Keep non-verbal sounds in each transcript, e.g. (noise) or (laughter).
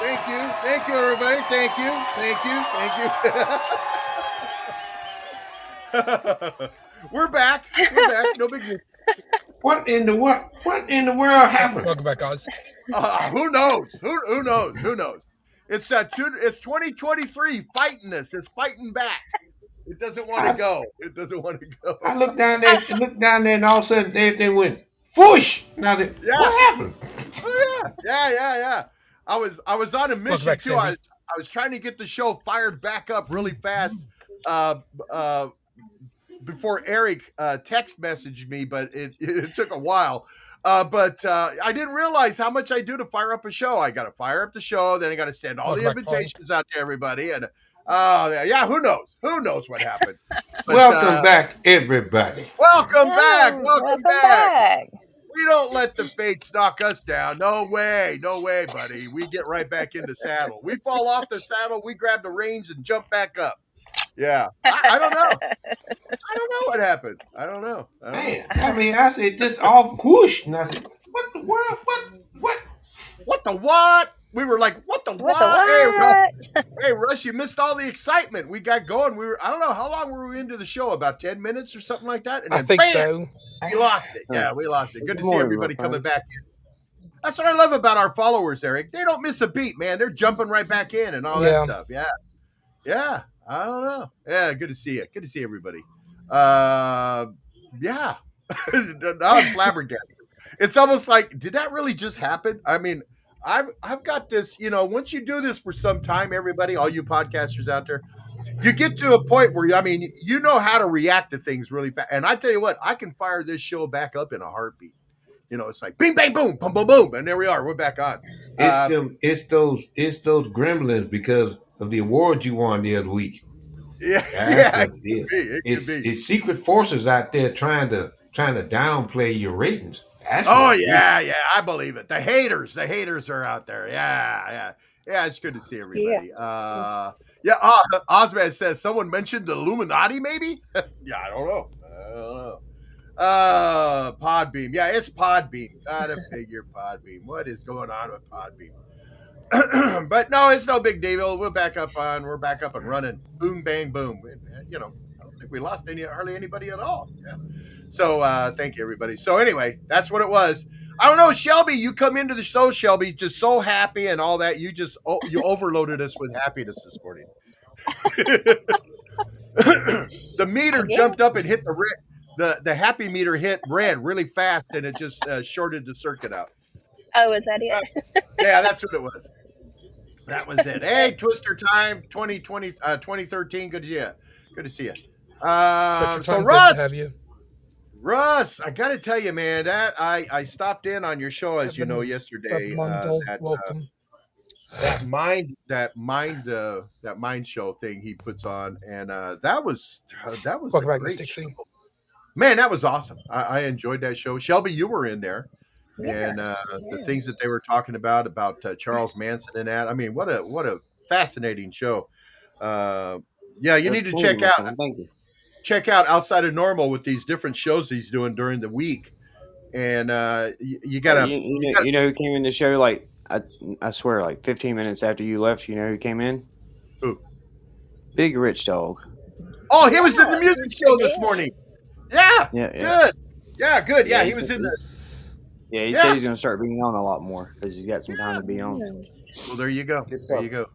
Thank you. Thank you, everybody. Thank you. Thank you. Thank you. (laughs) We're back. We're back. No big deal. What in the what? What in the world happened? Welcome back, Oz. Uh, who knows? Who who knows? Who knows? It's uh, two, it's 2023 fighting us. It's fighting back. It doesn't want to go. It doesn't want to go. I looked down there, look down there, and all of a sudden everything went whoosh. Now that Yeah. what happened? Oh yeah, yeah, yeah, yeah. I was I was on a mission back, too. I Cindy. was, I was trying to get the show fired back up really fast. Uh, uh, before Eric uh, text messaged me, but it, (laughs) it took a while. Uh, but uh, I didn't realize how much I do to fire up a show. I got to fire up the show, then I got to send all the Welcome back, invitations out to everybody, and oh yeah, yeah, who knows? Who knows what happened? (laughs) But, Welcome uh, back, everybody. Welcome back. Oh, Welcome, back. We don't let the fates knock us down. No way. No way, buddy. We get right back in the saddle. We fall off the saddle, we grab the reins and jump back up. Yeah. I, I don't know. I don't know what happened. I don't know. I don't know. Man, I mean, I said this off whoosh, and I said, what the world? What? What? What the what? We were like, what the what? What the Hey, Russ, what? (laughs) hey, Russ, you missed all the excitement. We got going. We were, I don't know, how long were we into the show? About 10 minutes or something like that? And I think bam, so. We lost it. Yeah, we lost it. Good to Good see everybody coming back in. That's what I love about our followers, Eric. They don't miss a beat, man. They're jumping right back in and all Yeah. that stuff. Yeah. Yeah. I don't know. Yeah, good to see you. Good to see everybody. Uh yeah. (laughs) now I'm flabbergasted. It's almost like, did that really just happen? I mean, I've I've got this, you know, once you do this for some time, everybody, all you podcasters out there, you get to a point where I mean, you know how to react to things really fast. And I tell you what, I can fire this show back up in a heartbeat. You know, it's like bing, bang, boom, boom, boom, boom, and there we are. We're back on. It's Uh, them. It's those. It's those gremlins because of the award you won the other week. Yeah, That's (laughs) yeah, what it is. it could be. It could It's, be. it's secret forces out there trying to trying to downplay your ratings. That's Oh what it is. yeah, yeah, I believe it. The haters, the haters are out there. Yeah, yeah, yeah. It's good to see everybody. Uh, yeah. Uh, Osman says someone mentioned the Illuminati, maybe. (laughs) yeah, I don't know. I don't know. Uh, Podbean. Yeah, it's Podbean. Gotta (laughs) figure Podbean. What is going on with Podbean? (clears throat) but no, it's no big deal. We're back up on. We're back up and running. Boom, bang, boom. You know, I don't think we lost any hardly anybody at all. Yeah. So uh, thank you, everybody. So anyway, that's what it was. I don't know, Shelby. You come into the show, Shelby, just so happy and all that. You just oh, you overloaded us with happiness this morning. (laughs) the meter jumped up and hit the red. The the happy meter hit red really fast, and it just uh, shorted the circuit out. Oh, is that it? Yeah, that's what it was. That was it. Hey, Twister time 2020, uh, 2013. Good to see you. Good to see you. Uh, so time, good Russ, to have you. Russ, I got to tell you, man, that I I stopped in on your show as you know yesterday. Uh, Edmundo, that, uh, welcome. that mind that mind uh, that mind show thing he puts on, and uh, that was that was welcome back, great Stixie. show. Man, that was awesome. I, I enjoyed that show. Shelby, you were in there, Yeah. and uh, the things that they were talking about about uh, Charles Manson and that. I mean, what a what a fascinating show. Uh, yeah, you need to That's check cool, my out. Thank you. Check out outside of normal with these different shows he's doing during the week, and uh, you, you gotta. you, you know, gotta- you know who came in the show like I, I swear like 15 minutes after you left. You know who came in? Who? Big Rich Dog. Oh, he was in the music show this morning. Yeah, Yeah, yeah. good. Yeah, good. Yeah, Yeah, he was in the. Yeah, he Yeah. said he's gonna start being on a lot more because he's got some time to be on. Well, there you go. There you go.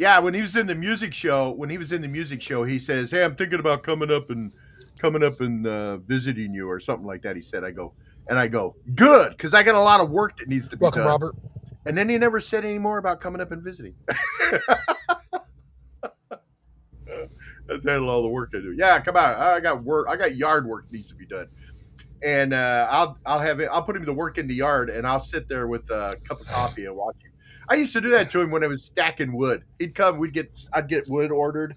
Yeah, when he was in the music show, when he was in the music show, he says, "Hey, I'm thinking about coming up and coming up and uh, visiting you or something like that." He said, "I go." And I go, good, because I got a lot of work that needs to be done. Welcome, done. Robert. And then he never said any more about coming up and visiting. (laughs) That's all the work I do. Yeah, come on. I got work. I got yard work that needs to be done. And uh, I'll I'll have it. I'll put him to work in the yard, and I'll sit there with a cup of coffee and watch him. I used to do that to him when I was stacking wood. He'd come. We'd get. I'd get wood ordered,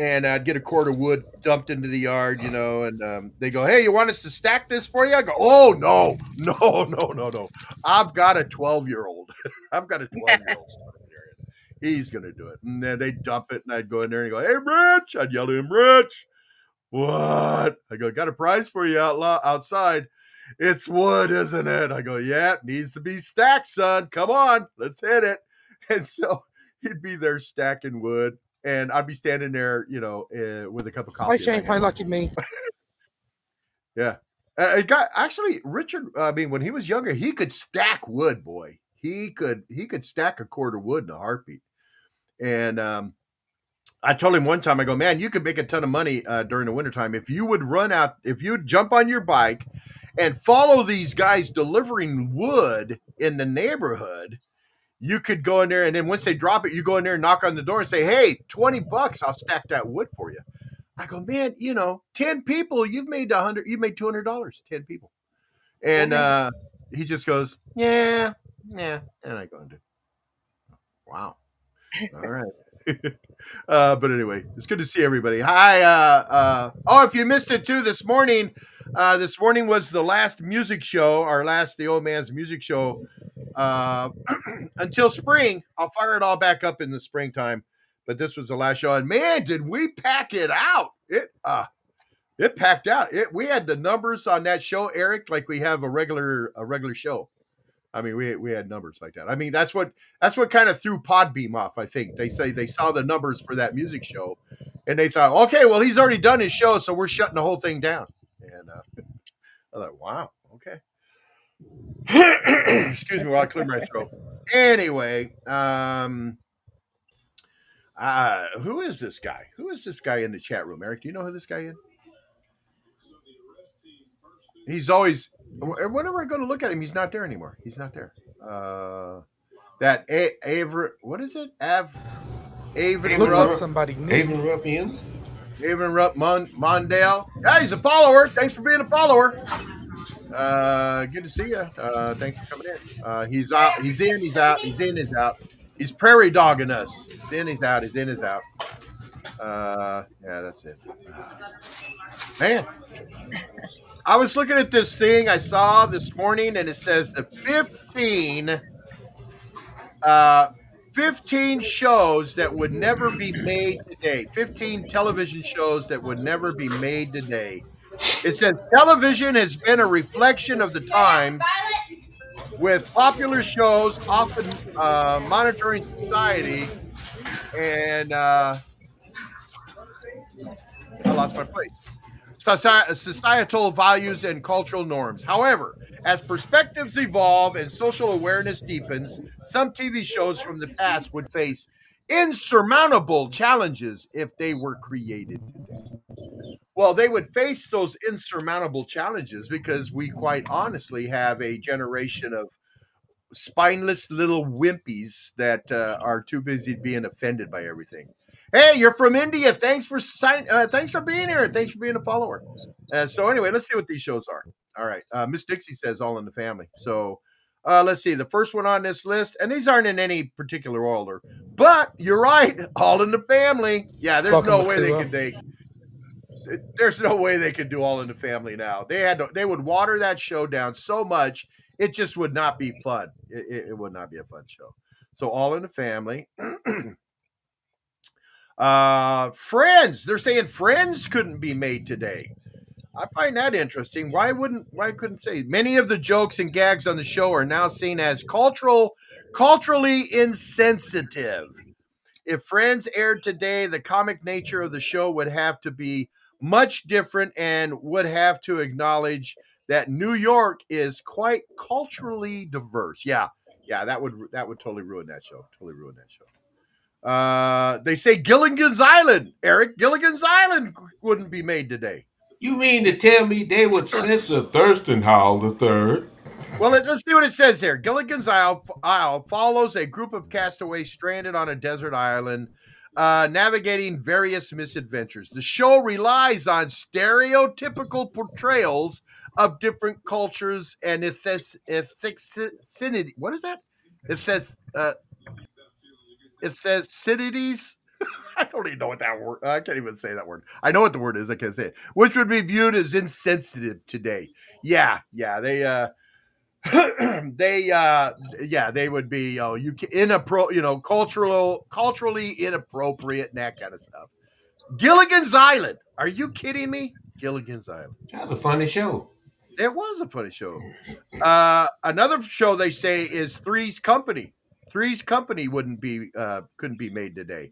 and I'd get a cord of wood dumped into the yard. You know, and um, they go, "Hey, you want us to stack this for you?" I go, "Oh no, no, (laughs) no, no, no! I've got a twelve year old. (laughs) I've got a twelve year old. He's gonna do it." And then they dump it, and I'd go in there and go, "Hey, Rich!" I'd yell to him, "Rich, what?" I go, "Got a prize for you out outside." It's wood, isn't it? I go, yeah, it needs to be stacked, son. Come on, let's hit it. (laughs) and so he'd be there stacking wood, and I'd be standing there, you know, uh, with a cup of coffee. Hi, Shane. Play lucky me. (laughs) Yeah. Uh, it got actually Richard. I mean, when he was younger, he could stack wood. Boy, he could he could stack a cord of wood in a heartbeat. And um, I told him one time, I go, man, you could make a ton of money uh, during the wintertime if you would run out, if you would jump on your bike and follow these guys delivering wood in the neighborhood. You could go in there, and then once they drop it, you go in there and knock on the door and say, "Hey, twenty bucks, I'll stack that wood for you." I go, man, you know, 10 people, you've made a hundred, you've made $200, 10 people. And uh, he just goes, yeah, yeah. And I go, into, wow. (laughs) All right. (laughs) uh, but anyway, it's good to see everybody. Hi. Uh, uh, oh, if you missed it too this morning, uh, this morning was the last music show, our last, the old man's music show. Uh, (clears throat) until spring, I'll fire it all back up in the springtime but this was the last show and man did we pack it out it uh it packed out it we had the numbers on that show eric like we have a regular a regular show i mean we we had numbers like that i mean that's what that's what kind of threw podbean off i think they say they saw the numbers for that music show and they thought okay well he's already done his show so we're shutting the whole thing down and uh (laughs) i thought wow okay (coughs) excuse me while i clear my throat anyway um uh, who is this guy? Who is this guy in the chat room? Eric, do you know who this guy is? He's always whenever I go to look at him, he's not there anymore. He's not there. Uh, that A- Aver, what is it? Av, Avon Looks Rupp, like somebody new. Haven Ruffian. Avon Rupp Mon, Mondale. Yeah, he's a follower. Thanks for being a follower. Uh, good to see you. Uh, thanks for coming in. Uh, he's out. He's in. He's out. He's in. He's out. He's prairie dogging us. He's in. He's out. He's in. He's out. Uh, yeah, that's it. Man, I was looking at this thing I saw this morning, and it says the 15, uh, 15 shows that would never be made today. 15 television shows that would never be made today. It says television has been a reflection of the time with popular shows often uh, monitoring society and uh, I lost my place. Soci- Societal values and cultural norms. However, as perspectives evolve and social awareness deepens, some TV shows from the past would face insurmountable challenges if they were created today. Well, they would face those insurmountable challenges because we quite honestly have a generation of spineless little wimpies that uh, are too busy being offended by everything. Hey, you're from India. Thanks for sign. Uh, thanks for being here. Thanks for being a follower. Uh, so anyway, let's see what these shows are. All right, uh, Miss Dixie says all in the family. So uh, let's see. The first one on this list, and these aren't in any particular order, but you're right. All in the family. Yeah, there's no way they could they. There's no way they could do all in the family now. They had to, they would water that show down so much it just would not be fun. It, it, it would not be a fun show. So all in the family. (clears throat) uh Friends. They're saying Friends couldn't be made today. I find that interesting. Why wouldn't why couldn't say many of the jokes and gags on the show are now seen as cultural culturally insensitive. If Friends aired today, the comic nature of the show would have to be much different and would have to acknowledge that New York is quite culturally diverse. Yeah, yeah, that would that would totally ruin that show. Totally ruin that show. Uh, they say Gilligan's Island, Eric Gilligan's Island wouldn't be made today. You mean to tell me they would censor Thurston Howell the third? Well, let, us see what it says here. Gilligan's Isle, Isle follows a group of castaways stranded on a desert island, uh, navigating various misadventures. The show relies on stereotypical portrayals of different cultures and ethnicity. What is that? Ethic- uh, ethnicities. (laughs) I don't even know what that word. I can't even say that word. I know what the word is. I can't say it. Which would be viewed as insensitive today. Yeah, yeah. They uh, (clears throat) they uh, yeah, they would be oh, you ca- inappro, you know, cultural, culturally inappropriate and that kind of stuff. Gilligan's Island. Are you kidding me? Gilligan's Island. That's a funny show. It was a funny show. Uh, another show they say is Three's Company. Three's Company wouldn't be uh, couldn't be made today.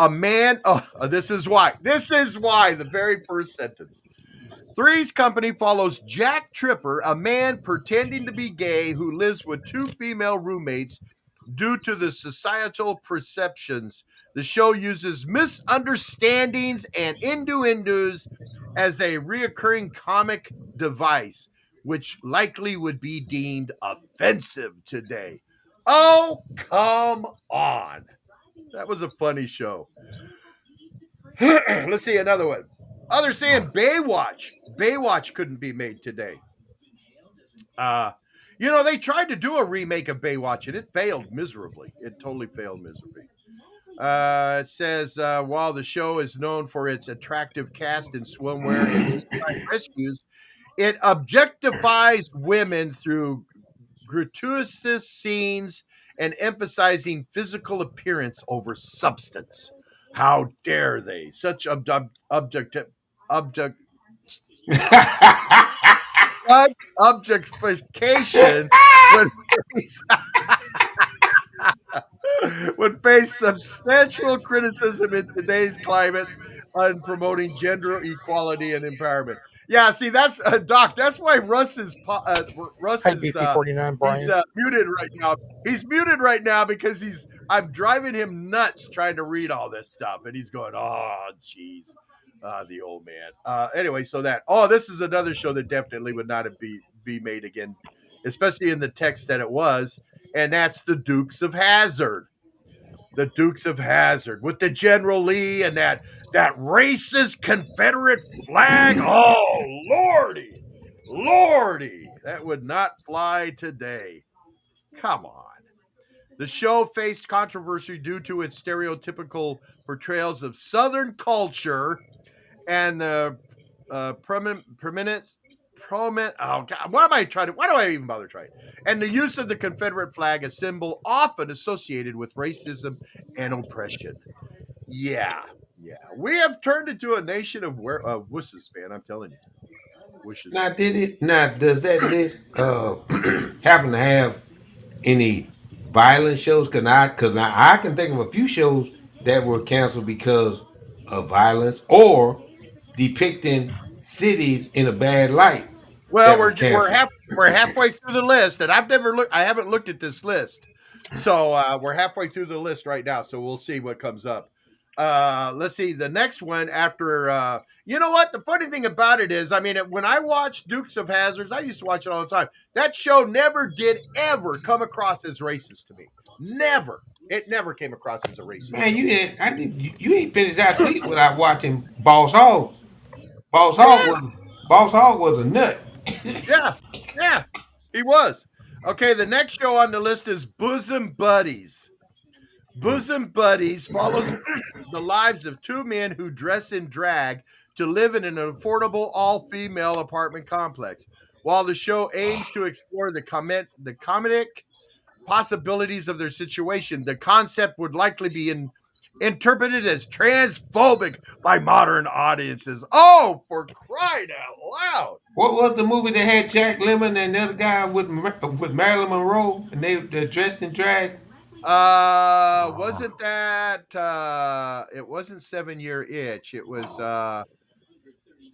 A man. Oh, this is why. This is why. The very first sentence. Three's Company follows Jack Tripper, a man pretending to be gay who lives with two female roommates due to the societal perceptions. The show uses misunderstandings and innuendos as a reoccurring comic device, which likely would be deemed offensive today. Oh, come on. That was a funny show. (clears throat) Let's see another one. Others saying Baywatch. Baywatch couldn't be made today. Uh, you know, they tried to do a remake of Baywatch and it failed miserably. It totally failed miserably. Uh, it says uh, while the show is known for its attractive cast in swimwear and (clears throat) rescues, it objectifies women through gratuitous scenes and emphasizing physical appearance over substance. How dare they? Such object object object (laughs) objectification would face, (laughs) would face substantial criticism in today's climate on promoting gender equality and empowerment. Yeah, see, that's uh, Doc. That's why Russ is uh, Russ is uh, he's uh, muted right now. He's muted right now because he's I'm driving him nuts trying to read all this stuff, and he's going, "Oh, jeez." Uh, the old man. Uh, anyway, so that oh, this is another show that definitely would not have be be made again, especially in the text that it was, and that's the Dukes of Hazzard. The Dukes of Hazzard with the General Lee and that that racist Confederate flag. (laughs) Oh, lordy, lordy, that would not fly today. Come on. The show faced controversy due to its stereotypical portrayals of Southern culture and the uh, permanent, permanent, Oh God, what am I trying to? Why do I even bother trying? And the use of the Confederate flag, a symbol often associated with racism and oppression. Yeah, yeah, we have turned into a nation of where uh, wusses, man. I'm telling you, wishes. Now, did it? Now, does that list uh, (clears throat) happen to have any violent shows? Cause I, cause now I can think of a few shows that were canceled because of violence or depicting cities in a bad light. Well, we're were canceled. we're half we're halfway through the list, and I've never looked. I haven't looked at this list, so uh, we're halfway through the list right now. So we'll see what comes up. Uh, let's see the next one after. Uh, you know what? The funny thing about it is, I mean, when I watched Dukes of Hazzards, I used to watch it all the time. That show never did ever come across as racist to me. Never. It never came across as a racist. Man, you didn't. I did. You, you ain't finished that tweet without watching Boss Hogg. Boss Hogg Yeah. was Boss Hogg was a nut. Yeah, yeah, he was. Okay, the next show on the list is Bosom Buddies. Bosom Buddies follows (coughs) the lives of two men who dress in drag to live in an affordable all-female apartment complex. While the show aims to explore the comment the comedic possibilities of their situation, the concept would likely be in, interpreted as transphobic by modern audiences. Oh, for crying out loud! What was the movie that had Jack Lemmon and the other guy with with Marilyn Monroe and they they dressed in drag? Uh, wasn't that uh it wasn't seven year itch. It was uh,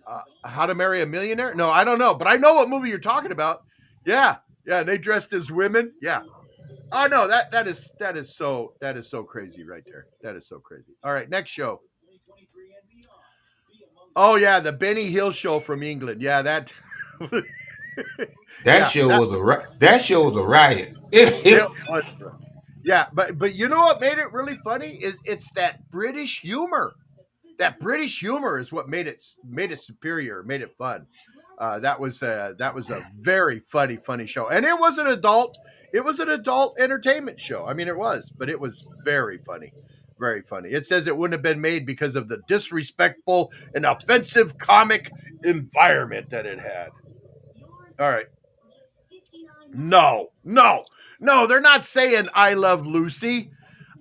uh How to Marry a Millionaire? No, I don't know, but I know what movie you're talking about. Yeah, yeah, and they dressed as women. Yeah. Oh no, that that is that is so that is so crazy right there. That is so crazy. All right, next show. Oh yeah, the Benny Hill show from England. Yeah, that (laughs) That Yeah, show that- was a ri- that show was a riot. (laughs) Yeah, but but you know what made it really funny is it's that British humor. That British humor is what made it made it superior, made it fun. Uh, that was a, that was a very funny, funny show, and it was an adult. It was an adult entertainment show. I mean, it was, but it was very funny, very funny. It says it wouldn't have been made because of the disrespectful and offensive comic environment that it had. All right. No, no, no, they're not saying I love Lucy.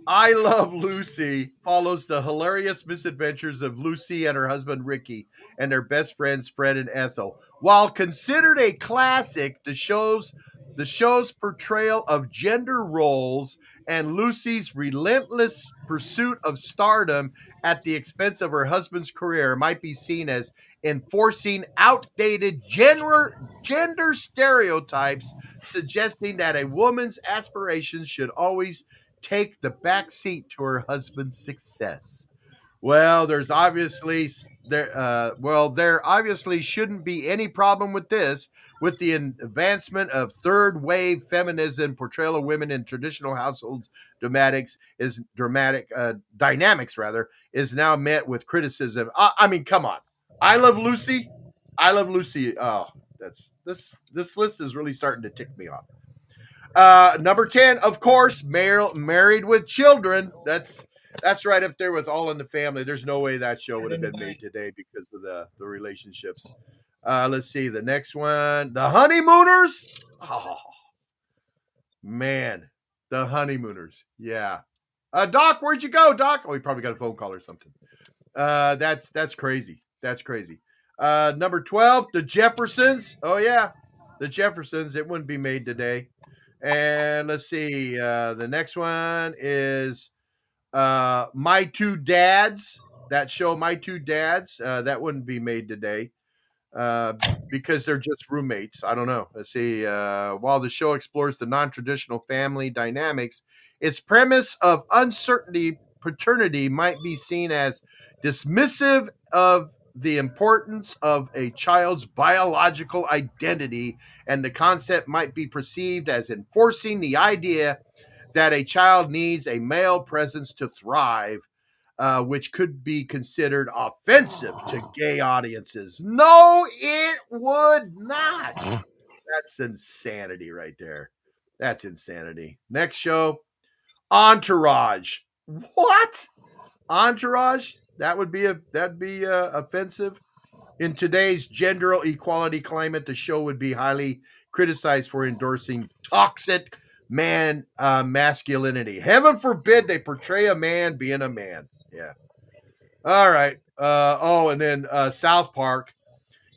I Love Lucy follows the hilarious misadventures of Lucy and her husband Ricky and their best friends Fred and Ethel. While considered a classic, the show's The show's portrayal of gender roles and Lucy's relentless pursuit of stardom at the expense of her husband's career might be seen as enforcing outdated gender, gender stereotypes, suggesting that a woman's aspirations should always take the back seat to her husband's success. Well, there's obviously there. Uh, well, there obviously shouldn't be any problem with this. With the advancement of third wave feminism, portrayal of women in traditional households dramatics is dramatic uh, dynamics rather is now met with criticism. I, I mean, come on, I love Lucy. I love Lucy. Oh, that's this this list is really starting to tick me off. Uh, number ten, of course, mar- married with children. That's that's right up there with All in the Family. There's no way that show would have been made today because of the the relationships. Uh, let's see the next one, The Honeymooners. Oh (laughs) man, The Honeymooners. Yeah. Uh, Doc, where'd you go, Doc? Oh, he probably got a phone call or something. Uh, that's that's crazy. That's crazy. Uh, number twelve, The Jeffersons. Oh yeah, The Jeffersons. It wouldn't be made today. And let's see. Uh, the next one is uh, My Two Dads. That show, My Two Dads. Uh, that wouldn't be made today uh, because they're just roommates. I don't know. Let's see. Uh, while the show explores the non traditional family dynamics, its premise of uncertainty paternity might be seen as dismissive of the importance of a child's biological identity, and the concept might be perceived as enforcing the idea that a child needs a male presence to thrive, uh, which could be considered offensive to (sighs) gay audiences. No, it would not. That's insanity right there. That's insanity. Next show Entourage. What? Entourage? That would be a that'd be uh, offensive. In today's gender equality climate, the show would be highly criticized for endorsing toxic man uh, masculinity. Heaven forbid they portray a man being a man. Yeah. All right. Uh, oh, and then uh, South Park.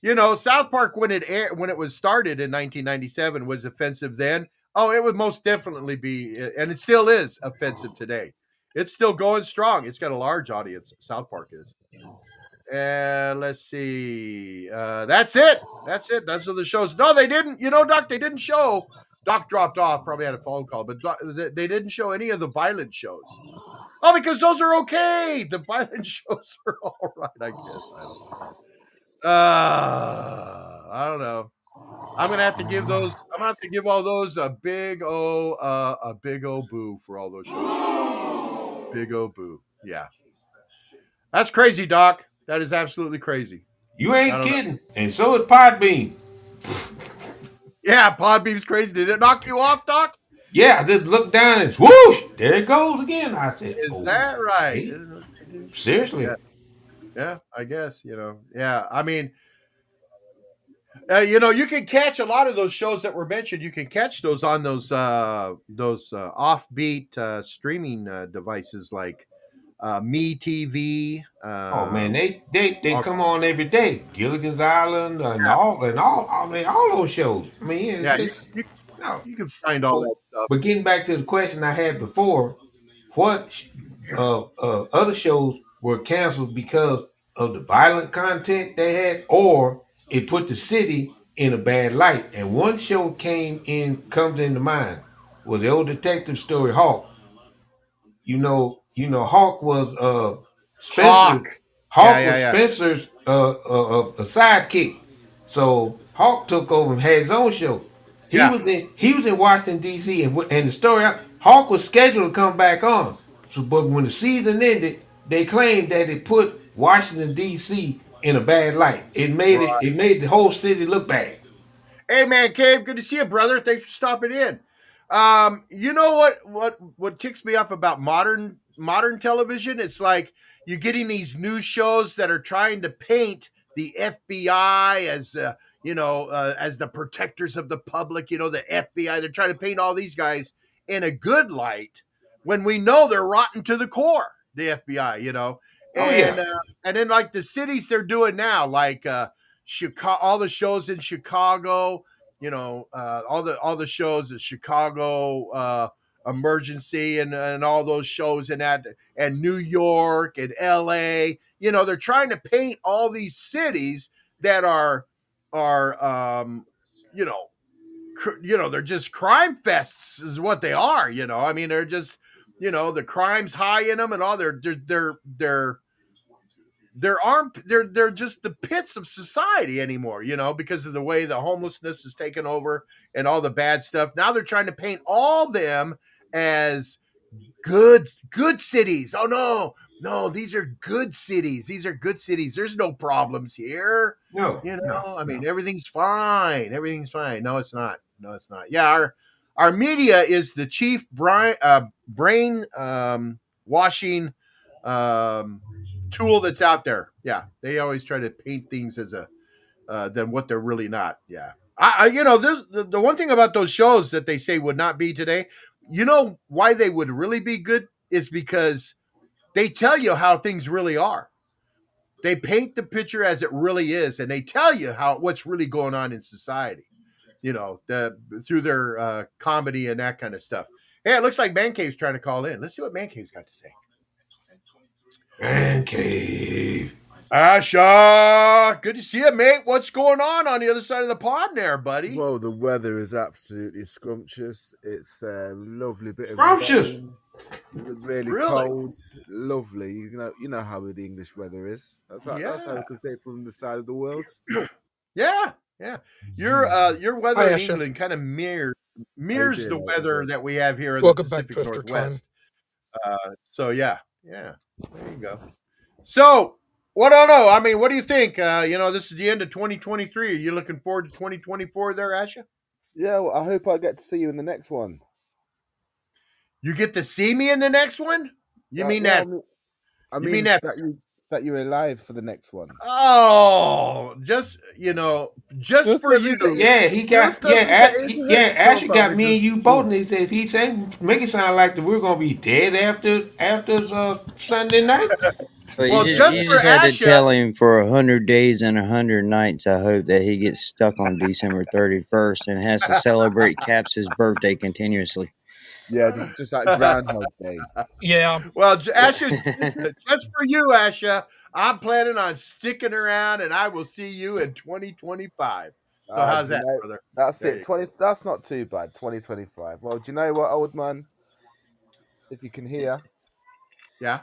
You know, South Park when it air, when it was started in 1997 was offensive then. Oh, it would most definitely be, and it still is offensive today. It's still going strong. It's got a large audience. South Park is. And let's see. Uh, that's it. That's it. Those are the shows. No, they didn't. You know, Doc, they didn't show. Doc dropped off. Probably had a phone call, but Doc, they didn't show any of the violent shows. Oh, because those are okay. The violent (laughs) shows are all right, I guess. I don't know. Uh, I don't know. I'm gonna have to give those. I'm gonna have to give all those a big o uh, a big o boo for all those shows. Big o boo. Yeah, that's crazy, Doc. That is absolutely crazy. You ain't kidding. Know. And so is Podbean. (laughs) yeah, Podbean's crazy. Did it knock you off, Doc? Yeah, I just looked down and whoosh, there it goes again. I said, "Is oh, that right?" Seriously. Yeah. yeah, I guess you know. Yeah, I mean uh, you know, you can catch a lot of those shows that were mentioned. You can catch those on those uh, those uh, offbeat uh, streaming uh, devices like uh, Me TV. Uh, oh man, they they they come on every day. Gilligan's Island and yeah. all and all. I mean, all those shows. I mean, yeah, you, you, no. you, can find all that stuff. But getting back to the question I had before, what uh, uh, other shows were canceled because of the violent content they had, or it put the city in a bad light. And one show came in, comes into mind, was the old detective story Hawk. You know, you know, Hawk was uh Spenser. Hawk, Hawk yeah, yeah, was. Spenser's uh, uh, uh, a sidekick. So Hawk took over and had his own show. He was in he was in Washington D.C. and and the story Hawk was scheduled to come back on. So, but when the season ended, they claimed that it put Washington D.C in a bad light. It made right. it it made the whole city look bad. Hey man, Cave, good to see you, brother. Thanks for stopping in. Um, you know what what what ticks me off about modern modern television? It's like you're getting these news shows that are trying to paint the FBI as uh, you know uh, as the protectors of the public. You know the FBI. They're trying to paint all these guys in a good light when we know they're rotten to the core. The FBI, you know, Oh, and yeah. uh, and then like the cities they're doing now, like uh Chicago, all the shows in Chicago, you know, uh, all the all the shows, in Chicago uh, Emergency, and and all those shows, and that, and New York and L.A. You know, they're trying to paint all these cities that are are um, you know, cr- you know, they're just crime fests, is what they are. You know, I mean, they're just you know the crime's high in them and all they're they're they're they're there aren't they're they're just the pits of society anymore you know because of the way the homelessness is taken over and all the bad stuff. Now they're trying to paint all them as good good cities. Oh no no these are good cities. These are good cities. There's no problems here. No, you know no, i mean no. everything's fine. Everything's fine. No it's not. No it's not. Yeah our our media is the chief brain uh, brain um, washing um, tool that's out there. Yeah they always try to paint things as a uh, than what they're really not. Yeah. I, I you know there's the, the one thing about those shows that they say would not be today you know why they would really be good is because they tell you how things really are. They paint the picture as it really is and they tell you how what's really going on in society you know the through their uh, comedy and that kind of stuff. Hey it looks like man cave's trying to call in. Let's see what man cave's got to say Man cave. asha good to see you mate what's going on on the other side of the pond there buddy Well, the weather is absolutely scrumptious. It's a lovely bit of Scrumptious? really, Really? cold, lovely. You know, you know how the English weather is. That's how, that's how I can say it from the side of the world. (clears throat) yeah yeah your uh your weather Hi, in Asha. england kind of mirrors mirrors the weather that we have here in Welcome the pacific Twister time. northwest uh so yeah yeah there you go so what I don't know. I mean, what do you think? Uh, you know, this is the end of 2023. Are you looking forward to 2024 there, Asha? Yeah, well, I hope I get to see you in the next one. You get to see me in the next one? You Uh, mean yeah, that? I mean, I you mean, mean that- that you that you're alive for the next one. Oh, just you know, just, Just for you. you- Yeah, he got Just yeah, get A- he- head yeah. Ashley got me and you both, and he says he said make it sound like that we're gonna be dead after after uh, Sunday night. (laughs) But Well, you just, just you for just had Asha- to tell him for a hundred days and a hundred nights. I hope that he gets stuck on December thirty first and has to celebrate Caps' birthday continuously. Yeah, just just like Groundhog Day. Yeah, Well, Asha, just, just for you, Asha, I'm planning on sticking around, and I will see you in 2025. So Ah, how's that, know- brother? That's There it. Twenty. That's not too bad. Twenty twenty five. Well, do you know what, old man? If you can hear, Yeah.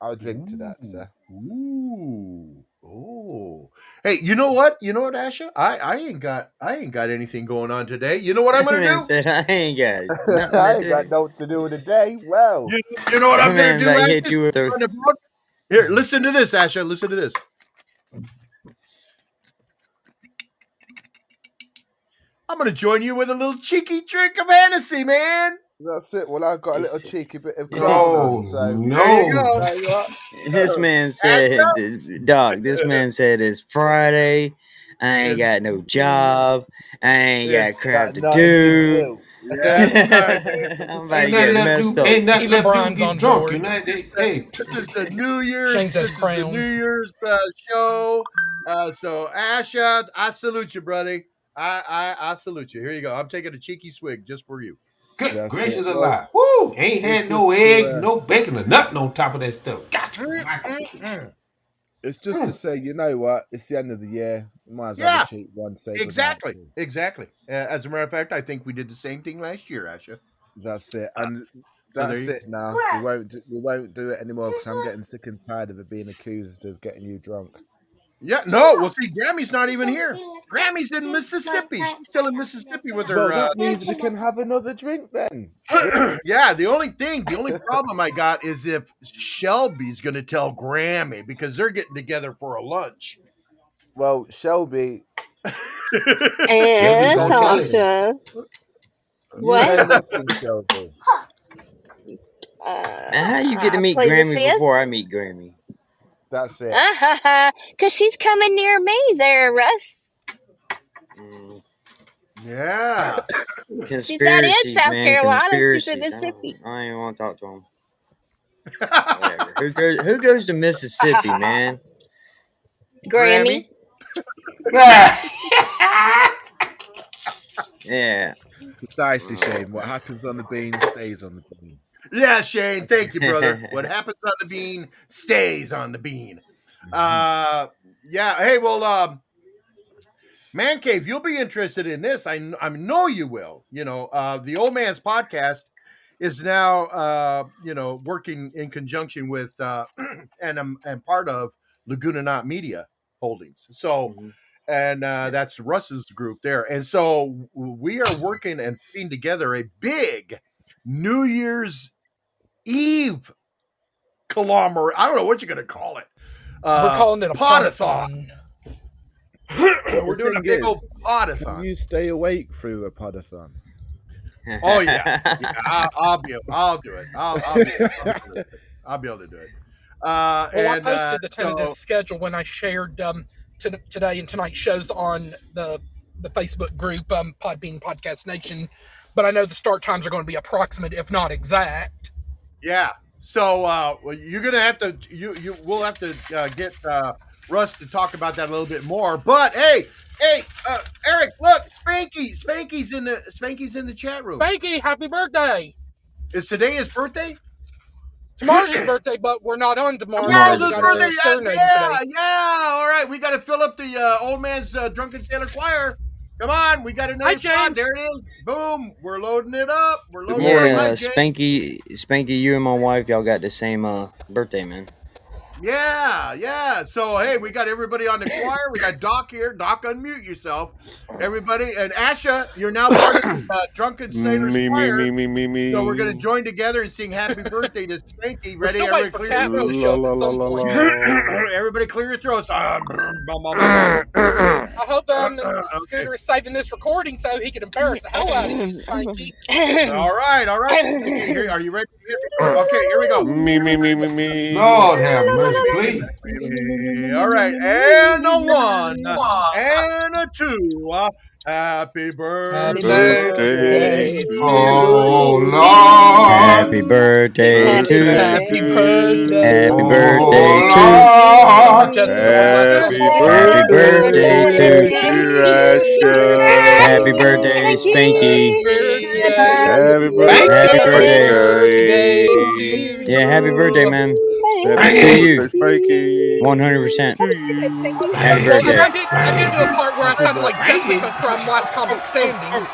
I'll drink to that, sir. Ooh. Oh. Hey, you know what? You know what, Asha? I, I ain't got I ain't got anything going on today. You know what I'm gonna (laughs) do? said, I ain't got (laughs) nothing I to ain't got do. no to do with the day. Well, You, you know what I'm (laughs) gonna do? hit you with a-? Here, listen to this, Asha. Listen to this. I'm gonna join you with a little cheeky drink of Hennessy, man. That's it. Well, I've got a little cheeky bit of it's- Oh Crown, so no! go. Tell you what, This man said, Doc, this man said it's Friday. I ain't got no job. I ain't got crap to nothing do. That's right. (laughs) I'm about to Ain't get nothing messed up. ain't nothing Even left to Brian's on drunk. board. You know, they, hey, This is the New Year's. Change This is the. New Year's uh, show. Uh, so Asha, I salute you, buddy. I, I I salute you. Here you go. I'm taking a cheeky swig just for you. Good That's gracious it. alive. Woo! Ain't had no eggs, uh, no bacon, or nothing on top of that stuff. Gotcha. it's just to say, you know what? It's the end of the year. You might as well Yeah. have a cheap one. Say goodnight Exactly. Exactly. Uh, as a matter of fact, I think we did the same thing last year, Asha. That's it. And Uh, there that's you- it now. We won't do, we won't do it anymore because I'm getting sick and tired of it being accused of getting you drunk. Yeah. No. Well, see, Grammy's not even here. Grammy's in Mississippi. She's still in Mississippi with Well, her. Uh, that means we can have another drink then. (clears throat) yeah. The only thing, the only problem I got is if Shelby's going to tell Grammy because they're getting together for a lunch. Well, Shelby, And Shelby's on Sasha. you What? know Shelby. Uh, Now, how you get to meet Grammy before I meet Grammy? That's it. Because she's coming near me there, Russ. Mm, Yeah. (coughs) conspiracies, She's not in South man. Carolina. She's conspiracies. in I don't- Mississippi. I don't even want to talk to him. Who goes? Who goes to Mississippi, man? Grammy. (laughs) Yeah. Precisely, Shane. What happens on the bean stays on the bean. Yeah, Shane. Thank you, brother. (laughs) what happens on the bean stays on the bean. Uh, yeah. Hey, well, um, Man Cave, you'll be interested in this. I, I know you will. You know, uh, the Old Man's podcast is now, uh, you know, working in conjunction with uh, (clears throat) and um, and part of Lagoonanaut Media Holdings. So, and uh, that's Russ's group there. And so we are working and putting together a big New Year's Eve kilometer. I don't know what you're going to call it. Uh, We're calling it a podathon. podathon. (clears throat) We're doing a thing big old is, podathon. Can you stay awake through a podathon? (laughs) Oh yeah, yeah I'll, I'll be. I'll do it. I'll, I'll, be, I'll, do it. I'll be able to do it. Uh, Well, and I posted uh, the tentative so- schedule when I shared um, to, today and tonight's shows on the the Facebook group um, Podbean Podcast Nation. But I know the start times are going to be approximate, if not exact. Yeah. So uh, you're gonna have to. You you we'll have to uh, get uh, Russ to talk about that a little bit more. But hey, hey, uh, Eric, look, Spanky, Spanky's in the Spanky's in the chat room. Spanky, happy birthday! Is today his birthday? Tomorrow's his birthday, but we're not on tomorrow. Tomorrow's his birthday. Yeah, yeah, yeah. All right, we got to fill up the uh, old man's uh, drunken sailor choir. Come on, we got another Hi, spot. There it is. Boom. We're loading it up. We're loading yeah, it up. uh, Hi, Spanky, Spanky, you and my wife, y'all got the same uh, birthday, man. Yeah, yeah. So hey, we got everybody on the choir. We got Doc here. Doc, unmute yourself. Everybody and Asha, you're now part of uh, Drunken Sailors Me, me, Choir. me, me, me, me. So we're gonna join together and sing Happy Birthday to Spanky. We're Ready? still waiting for Everybody Cat clear. to show up at some La, la, la, point. la, la. (clears throat) Everybody clear your throats. I hope um, (clears throat) (clears throat) Scooter is saving this recording so he can embarrass the hell out of you, Spanky. All right, all right. Are you ready? Okay, here we go. Me, me, me, me, me. Lord have mercy, please. All right, and a one, and a two. Uh, Happy birthday. birthday to Oh, you. Lord. Happy birthday Happy to Happy birthday. Happy Oh, birthday Lord. Happy Happy birthday birthday to to Happy birthday, Spanky. Happy Happy birthday. Yeah, happy birthday, man. Happy To you. birthday, Frankie. 100%. To you. Happy birthday. I did, I did do a part where I sounded like Jessica from Last Comic Standing.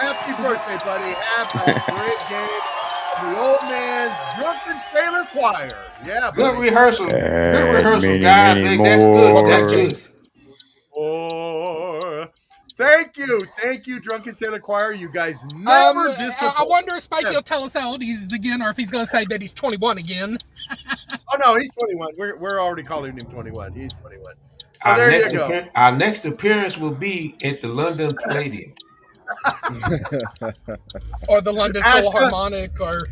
Happy birthday, buddy. Happy birthday. The old man's drunken sailor choir. Yeah, Good rehearsal. Good rehearsal, many, guys. many That's good. more. That's good. James. Or thank you, thank you, drunken sailor choir. You guys Um, never I, disappoint. I wonder if Spikey will tell us how old he is again, or if he's going to say that he's 21 again. (laughs) Oh no, he's 21. We're, we're already calling him 21. He's 21. So Our there next, you go. appear- our next appearance will be at the London Palladium. (laughs) Or the London Ashka- Philharmonic, or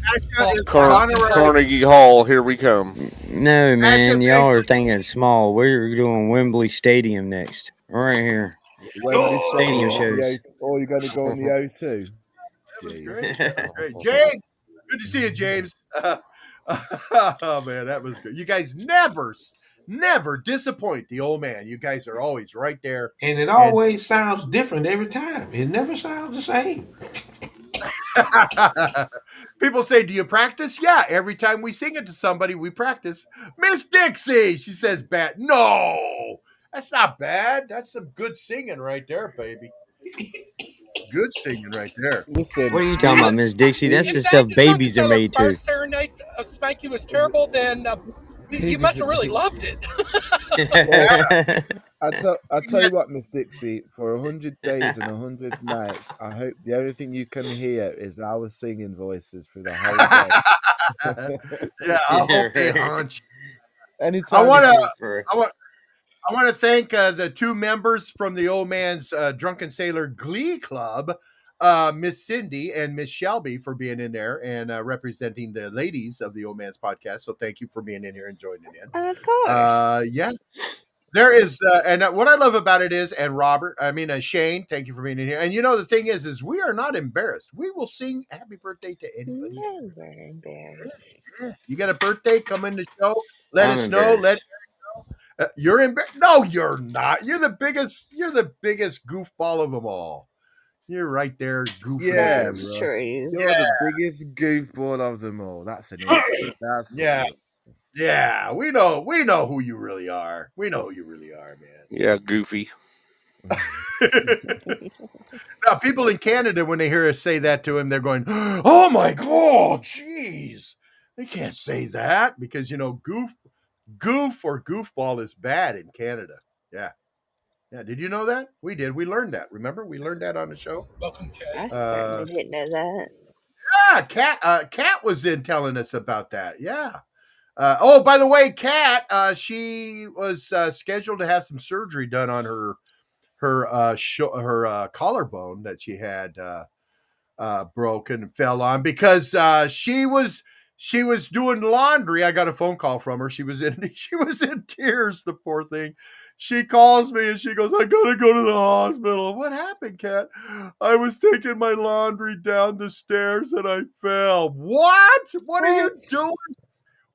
Car- Carnegie Hall, here we come. No, man, Massive y'all are thinking small. We're doing Wembley Stadium next. Right here. Wembley Stadium Stadium, the shows. O- Or you're going to go on the (laughs) O2. That was great. That was great. Oh. James, good to see you, James. (laughs) oh man, that was good. You guys never, never disappoint the old man. You guys are always right there. And it always sounds different every time. It never sounds the same. (laughs) People say, "Do you practice?" Yeah, every time we sing it to somebody, we practice. Miss Dixie, she says, "Bat." No, that's not bad. That's some good singing right there, baby. Good singing right there. Listen, What are you talking about, Miss Dixie? That's If the stuff babies are made to. First serenade of Spanky was terrible, then uh, you, you must have really loved it. (laughs) I tell, I tell you (laughs) what, Miss Dixie, for a hundred days and a hundred nights, I hope the only thing you can hear is our singing voices for the whole day. (laughs) yeah, I hope they hunch. Anytime. I want to. I want. I want to thank uh, the two members from the Old Man's uh, Drunken Sailor Glee Club, uh, Miss Cindy and Miss Shelby, for being in there and uh, representing the ladies of the Old Man's podcast. So thank you for being in here and joining in. Of course. Uh, yeah, there is, uh, and uh, what I love about it is, and Robert, I mean uh, Shane, thank you for being in here. And you know the thing is, is we are not embarrassed. We will sing Happy Birthday to anybody. Never embarrassed. You got a birthday? Come in the show. Let I'm us know. Let embarrassed. You're in. No, you're not. You're the biggest. You're the biggest goofball of them all. You're right there, goofing. Yeah, That's true. You're the biggest goofball of them all. That's an insult. That's Yeah. Yeah, we know we know who you really are. We know who you really are, man. Yeah, goofy. (laughs) Now, people in Canada, when they hear us say that to him, they're going, "Oh my god, jeez!" They can't say that because you know, goof, goof or goofball is bad in Canada. Yeah, yeah. Did you know that? We did. We learned that. Remember, we learned that on the show. Welcome, Kay. I Uh, certainly didn't know that. Yeah, Cat. Uh, Cat was in telling us about that. Yeah. Uh, oh, by the way, Kat, uh, she was uh, scheduled to have some surgery done on her her uh, sho- her uh, collarbone that she had uh, uh, broken and fell on because uh, she was she was doing laundry. I got a phone call from her. She was in (laughs) she was in tears. The poor thing. She calls me and she goes, "I gotta go to the hospital." What happened, Kat? I was taking my laundry down the stairs and I fell. What? What are you doing?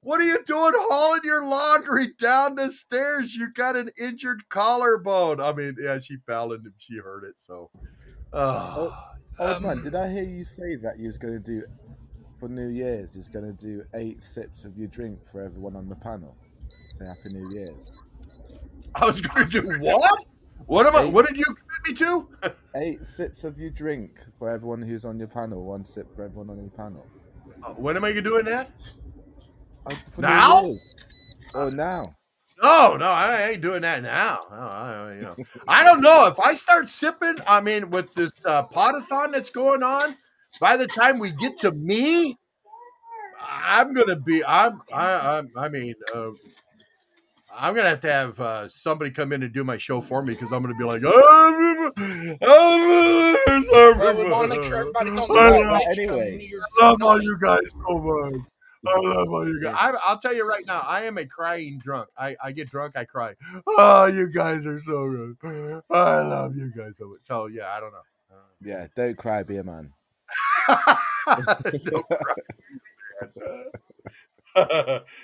What are you doing hauling your laundry down the stairs? You got an injured collarbone. I mean, yeah, she fell and she hurt it. So, oh, Old Um, man, did I hear you say that you was going to do for New Year's? Is going to do eight sips of your drink for everyone on the panel. Say Happy New Year's. (laughs) I was going to do what? What am I? What did you commit me to? (laughs) Eight sips of your drink for everyone who's on your panel. One sip for everyone on your panel. Uh, When am I doing that? Uh, Now? Oh, now. No, no, I ain't doing that now. No, I, you know, I don't know if I start sipping. I mean, with this uh, potathon that's going on, by the time we get to me, I'm gonna be. I'm. I. I'm, I mean, uh, I'm gonna have to have uh, somebody come in and do my show for me because I'm gonna be like, Well, we want to make sure everybody's on the I same love- page Anyway. I love all you guys so much. I love all you guys. I, I'll tell you right now, I am a crying drunk. I, I get drunk, I cry. Oh, you guys are so good. I love you guys so much. So yeah, I don't know. I don't Yeah, don't cry, be a man. (laughs)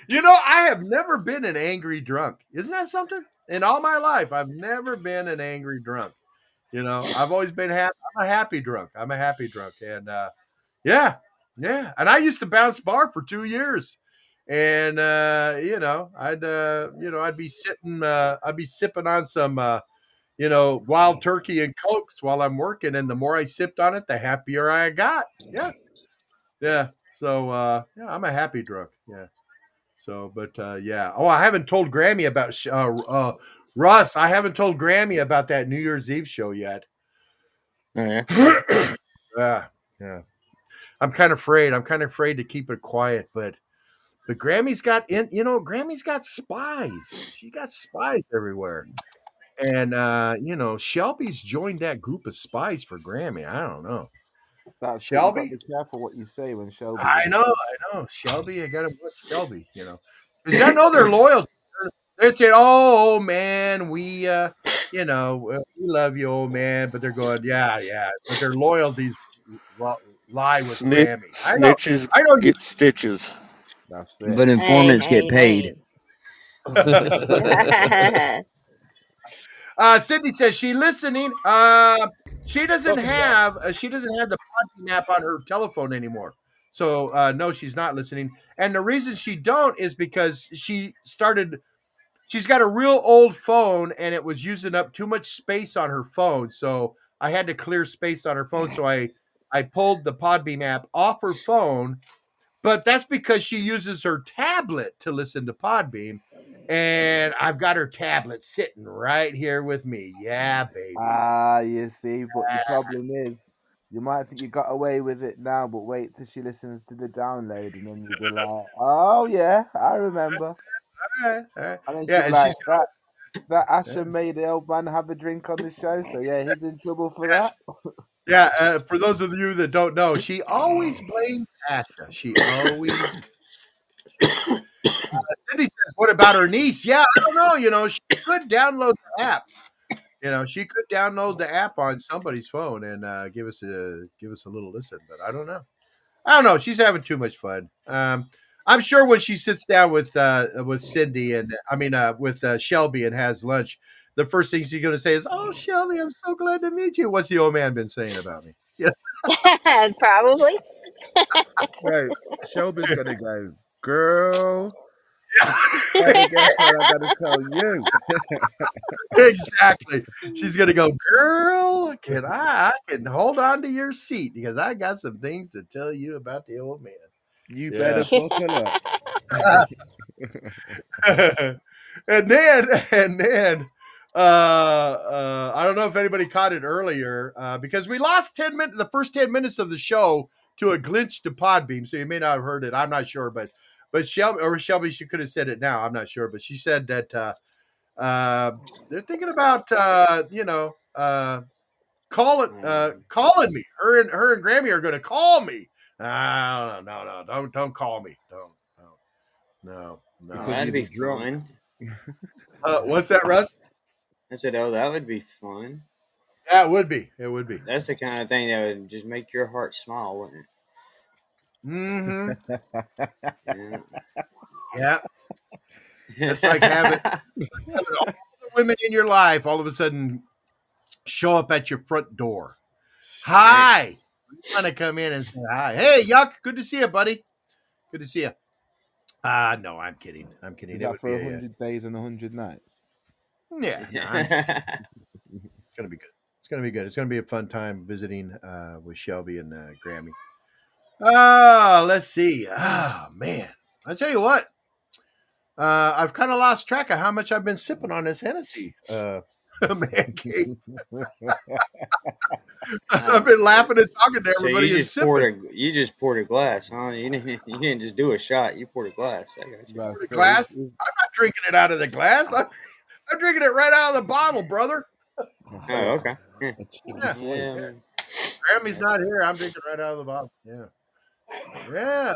you know, I have never been an angry drunk. Isn't that something? In all my life, I've never been an angry drunk. You know, I've always been happy. I'm a happy drunk. I'm a happy drunk. And uh, yeah, yeah. And I used to bounce bar for two years. And uh, you know, I'd uh, you know, I'd be sitting uh I'd be sipping on some uh, you know, wild turkey and cokes while I'm working. And the more I sipped on it, the happier I got. Yeah. Yeah. So uh yeah, I'm a happy drunk. Yeah. So, but uh yeah. Oh, I haven't told Grammy about uh, uh Russ, I haven't told Grammy about that New Year's Eve show yet. Oh, yeah. (clears throat) yeah, yeah. I'm kind of afraid. I'm kind of afraid to keep it quiet, but but Grammy's got in. You know, Grammy's got spies. She got spies everywhere, and uh, you know, Shelby's joined that group of spies for Grammy. I don't know. That's Shelby? Shelby. Be careful what you say when Shelby. I know, I know. Shelby, I got to put Shelby. You know, because I know they're loyal. They're saying, "Oh, man, we, uh, you know, uh, we love you, old man," but they're going, "Yeah, yeah," but their loyalties ri- lie with Snitch, Grammy. I know, snitches I know. You, get stitches. That's it. But informants Hey, get paid. hey, (laughs) (laughs) (laughs) uh, Sydney says she listening. Uh, she doesn't Welcome have, uh, she doesn't have the Podbean app on her telephone anymore. So uh, no, she's not listening. And the reason she don't is because she started. She's got a real old phone, and it was using up too much space on her phone. So I had to clear space on her phone. So I I pulled the Podbean app off her phone. But that's because she uses her tablet to listen to Podbean, and I've got her tablet sitting right here with me. Yeah, baby. Ah, you see, but the problem is, you might think you got away with it now, but wait till she listens to the download, and then you'll be like, "Oh yeah, I remember." (laughs) All right, all right. And then Yeah, and like, "That that (laughs) Asher made the old man have a drink on the show, so yeah, he's in trouble for that." Yeah, uh, for those of you that don't know, she (laughs) always blames Asha. She always. (coughs) (coughs) (coughs) Uh, Cindy says, "What about her niece?" Yeah, I don't know. You know, she could download the app. You know, she could download the app on somebody's phone and uh, give us a give us a little listen. But I don't know. I don't know. She's having too much fun. Um, I'm sure when she sits down with uh, with Cindy and I mean uh, with uh, Shelby and has lunch, the first thing she's going to say is, "Oh, Shelby, I'm so glad to meet you." What's the old man been saying about me? Yeah. (laughs) (laughs) Probably. (laughs) right. Shelby's gonna go, girl. (laughs) Hey, guess what I gotta tell you? exactly. She's to go, "Girl, can I, I can hold on to your seat because I got some things to tell you about the old man." You Yeah. better buckle up. (laughs) and then and then uh uh i don't know if anybody caught it earlier uh because we lost 10 minutes the first 10 minutes of the show to a glitch to podbean so you may not have heard it i'm not sure but but shelby or shelby she could have said it now i'm not sure but she said that uh uh they're thinking about uh you know uh calling uh calling me her and her and grammy are gonna call me uh, no no don't don't call me don't no no no Because that'd you be were drunk. fun. uh, what's that, Russ? I said, oh, that would be fun. That would be. It would be. That's the kind of thing that would just make your heart smile, wouldn't Mm-hmm. Yeah. Yeah. It's like (laughs) having- all the women in your life all of a sudden show up at your front door. Hi. You want to come in and say hi? Hey, Yuck. Good to see you, buddy. Good to see you. Uh no, I'm kidding. I'm kidding. Is that would for be, uh, hundred days and hundred nights? yeah, (laughs) no, it's gonna be good. It's gonna be good. It's gonna be a fun time visiting uh, with Shelby and uh, Grammy. Uh, let's see. Oh man, I tell you what, uh, I've kind of lost track of how much I've been sipping on this Hennessy. Uh, (laughs) man cave. (laughs) I've been laughing and talking to so everybody you and just poured a you just poured a glass, huh? You didn't (laughs) you didn't just do a shot. You poured a glass. I got you. That's The glass? I'm not drinking it out of the glass. I'm, I'm drinking it right out of the bottle, brother. Oh, okay. Yeah. Yeah. Yeah. Grammy's not here. I'm drinking right out of the bottle. Yeah. Yeah.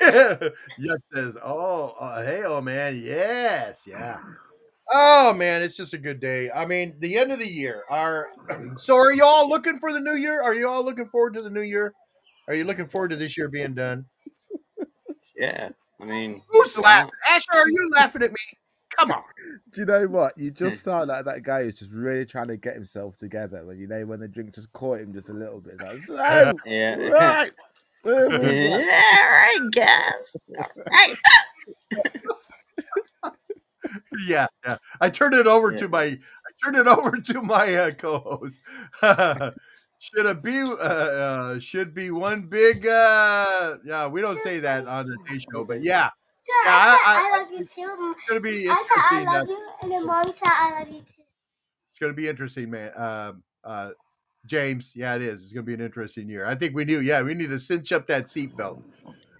(laughs) Yuck says, oh, uh, hey, oh, man. Yes. Yeah. Oh, man. It's just a good day. I mean, the end of the year. Are (clears throat) So, are you all looking for the new year? Are you all looking forward to the new year? Are you looking forward to this year being done? Yeah. I mean, Who's laughing? Asher, are you laughing at me? Come on. Do you know what? You just sound like that guy who's just really trying to get himself together. When you know when the drink just caught him just a little bit. Like, so, (laughs) Yeah. right. Where we yeah. at? right, guys. All right. Yeah. Yeah. I turned it over Yeah. to my, I turned it (laughs) over to my uh, co-host. (laughs) should it be, uh, uh, should be one big, uh, yeah, we don't say that on the day show, but yeah, So Yeah, I, I- said I, love you too. it's gonna be I said I interesting. uh, love you, and then mommy said I love you too. It's going to be interesting, man. Um, uh, James, yeah, it is. It's going to be an interesting year. I think we knew. Yeah, we need to cinch up that seatbelt.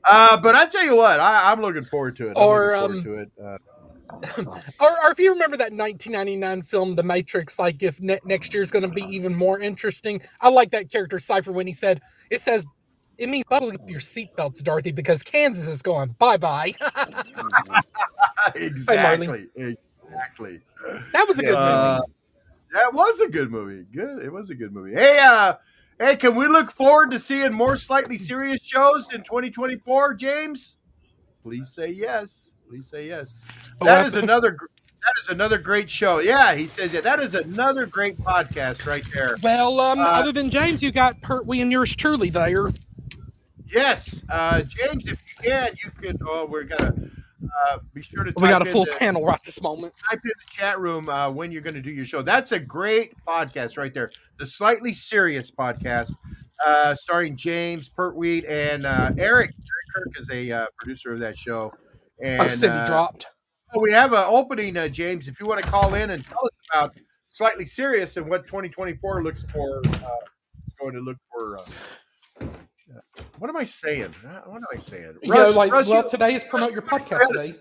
Uh, but I tell you what, I, I'm looking forward to it. I'm Or, looking forward um, to it. Uh, (laughs) Or, or if you remember that 1999 film, The Matrix, like if ne- next year's going to be even more interesting. I like that character Cypher when he said, "It says it means buckle up your seatbelts, Dorothy, because Kansas is going bye bye." exactly, exactly. that was a good Uh, movie. That was a good movie. Good. It was a good movie. Hey, uh, hey, can we look forward to seeing more slightly serious shows in 2024, James? Please say yes. Please say yes. Oh, That is another. That is another great show. Yeah, he says yeah. That is another great podcast right there. Well, um, uh, other than James, you got Pertwee and yours truly there. Yes, uh, James, if you can, you can. Oh, we're gonna uh, be sure to. We got a full the, panel right this moment. type in the chat room uh, when you're going to do your show. That's a great podcast right there. The slightly serious podcast, uh, starring James Pertwee and uh, Eric. Eric Kirk is a uh, producer of that show. And oh, Cindy uh, dropped. we have an opening, uh, James. If you want to call in and tell us about slightly serious and what 2024 looks for, uh, going to look for. What am I saying? What am I saying? You know, like, Russ, well, you- today is promote your podcast today.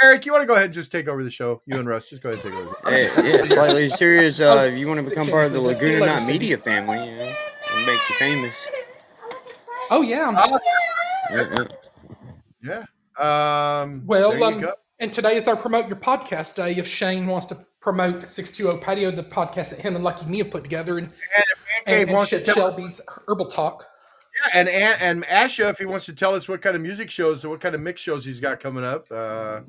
Eric, you want to go ahead and just take over the show? You and Russ, just go ahead and take over. Hey, yeah, slightly (laughs) serious. Uh, Oh, if you want to become part of the. Laguna Later, Knot Cindy. Media family, you know, and make you famous. Oh yeah. Uh, Yeah, yeah. yeah. Um, Well, um, and today is our promote your podcast day. If Shane wants to promote 620 Patio, the podcast that him and Lucky Mia put together, and, And if Man and, and wants to tell Shelby's Herbal Talk. Yeah, and and, and Asha, if he wants to tell us what kind of music shows, or what kind of mix shows he's got coming up. Uh,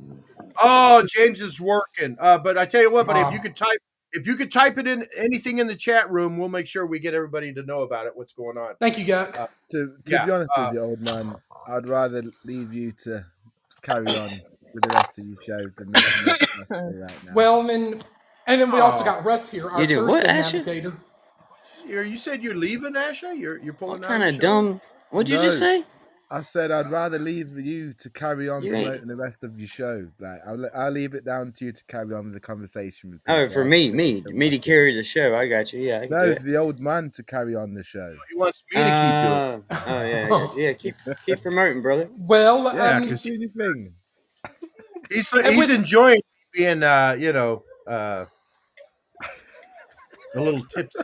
oh, James is working. Uh, but I tell you what, but if you could type, if you could type it in anything in the chat room, we'll make sure we get everybody to know about it. What's going on? Thank you, Guck. Uh, To, to Yeah, be honest uh, with you, old man, I'd rather leave you to carry on with the rest of your show than me (laughs) to make a mess right now. Well, and then and then we also Oh. got Russ here, our You do what, Thursday Asher? navigator. you you said you're leaving, Asha. You're you're pulling What out kind of dumb? What'd you just say? I said I'd rather leave you to carry on You promoting the rest of your show. Like I'll, I'll leave it down to you to carry on with the conversation with Oh, for me, me, me to carry the show. I got you. Yeah, I No, do for the old man to carry on the show. He wants me to keep doing. Uh, oh yeah, yeah, (laughs) yeah. Keep keep promoting, brother. Well, Yeah, um, 'cause- Do your thing. He's he's with- enjoying being, uh, you know, uh, a little tipsy.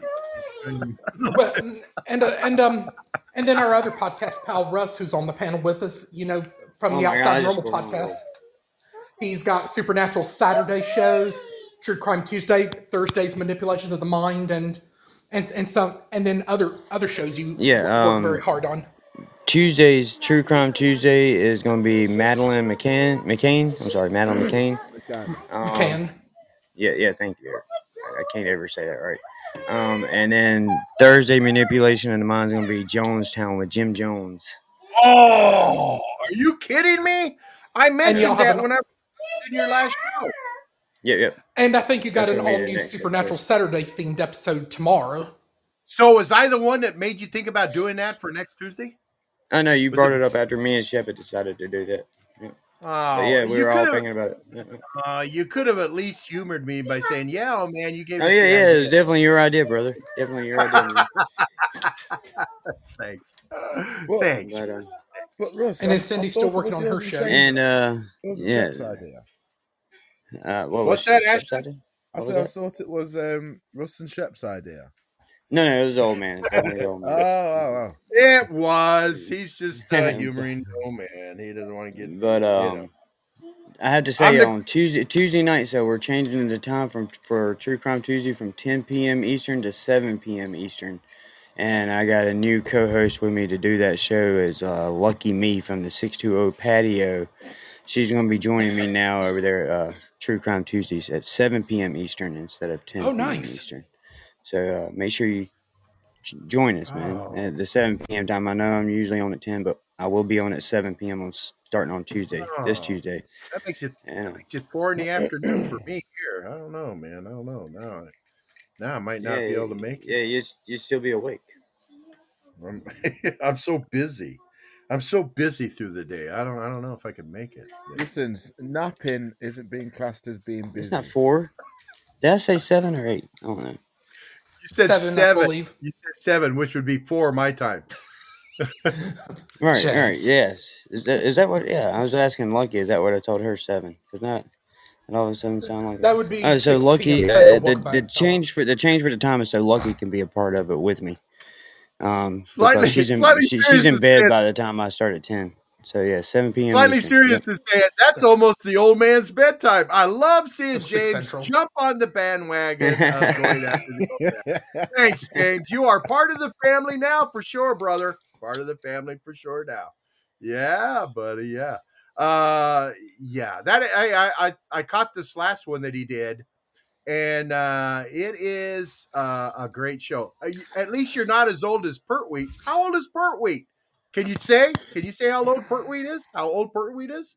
well, (laughs) and uh, and um and then our other podcast pal Russ, who's on the panel with us, you know, from Oh the my God, Outside just Normal podcast. He's got Supernatural Saturday shows, True Crime Tuesday, Thursdays Manipulations of the Mind, and and and some and then other other shows you Yeah, work um, very hard on. Tuesdays, True Crime Tuesday is going to be Madeleine McCann. McCain. I'm sorry, Madeline McCain. Okay. Um, Can Yeah, yeah. Thank you. I can't ever say that right. Um, and then Thursday, manipulation of the mind is going to be Jonestown with Jim Jones. Oh, are you kidding me? I mentioned y'all have that an- whenever in your last show. Yep, yep. and I think you got That's an all new next Supernatural Saturday themed episode tomorrow. So was I the one that made you think about doing that for next Tuesday? I know you Was brought it- it up after me and Shepard decided to do that. Oh, But yeah, we you were all thinking about it. Yeah, yeah. Uh, you could have at least humored me by saying, "Yeah, oh man, you gave." Oh us yeah, the yeah. It was definitely your idea, brother. Definitely your idea. (laughs) Thanks. Well, Thanks. But, uh, But Russ, And then I- I Cindy's still working on her show. And uh, it was a yeah. Shep's idea. Uh, what What's was that, Ashley? I said I thought it was um, Russ and Shep's idea. No, no, it was old man. It's old (laughs) Oh, man. oh, oh. It was. He's just uh, (laughs) humoring. Oh man, he doesn't want to get. But um, know. I have to say the- on Tuesday Tuesday night, so we're changing the time from for True Crime Tuesday from 10 p.m. Eastern to 7 p.m. Eastern, and I got a new co-host with me to do that show. Is uh, Lucky Me from the 620 Patio. She's going to be joining me now over there. Uh, True Crime Tuesdays at 7 p.m. Eastern instead of 10 Oh, p.m. nice. Eastern. So uh, make sure you join us, man. Oh. At the 7 p.m. time. I know I'm usually on at 10, but I will be on at 7 p.m. on starting on Tuesday, this Oh. Tuesday. That makes it And, uh, makes it four in the (clears throat) afternoon for me here. I don't know, man. I don't know. Now, now I might not yeah, be able to make Yeah, it. you you still be awake. I'm, (laughs) I'm so busy. I'm so busy through the day. I don't. I don't know if I can make it. Listen, napping isn't being classed as being busy. It's not four. Did I say seven or eight? I don't know. You said Seven, I believe. You said seven, which would be four my time. (laughs) Right, right. Yes. Is that is that what? Yeah, I was asking Lucky. Is that what I told her? Seven? Because that it all of a sudden sound like That would be Oh, so Lucky. Uh, the the change for the change for the time is so Lucky can be a part of it with me. Um, Slightly- she's in slightly she, she's in bed saying- by the time I start at ten. So yeah, seven p.m. Slightly Eastern. serious is saying that's almost the old man's bedtime. I love seeing Of James jump on the bandwagon of (laughs) going after the. Thanks, James. You are part of the family now for sure, brother. Part of the family for sure now. Yeah, buddy. Yeah. Uh yeah. That I I I, I caught this last one that he did. And uh it is uh, a great show. Uh, At least you're not as old as Pertwee. How old is Pertwee? Can you say? Can you say how old Pertwee is? How old Pertwee is?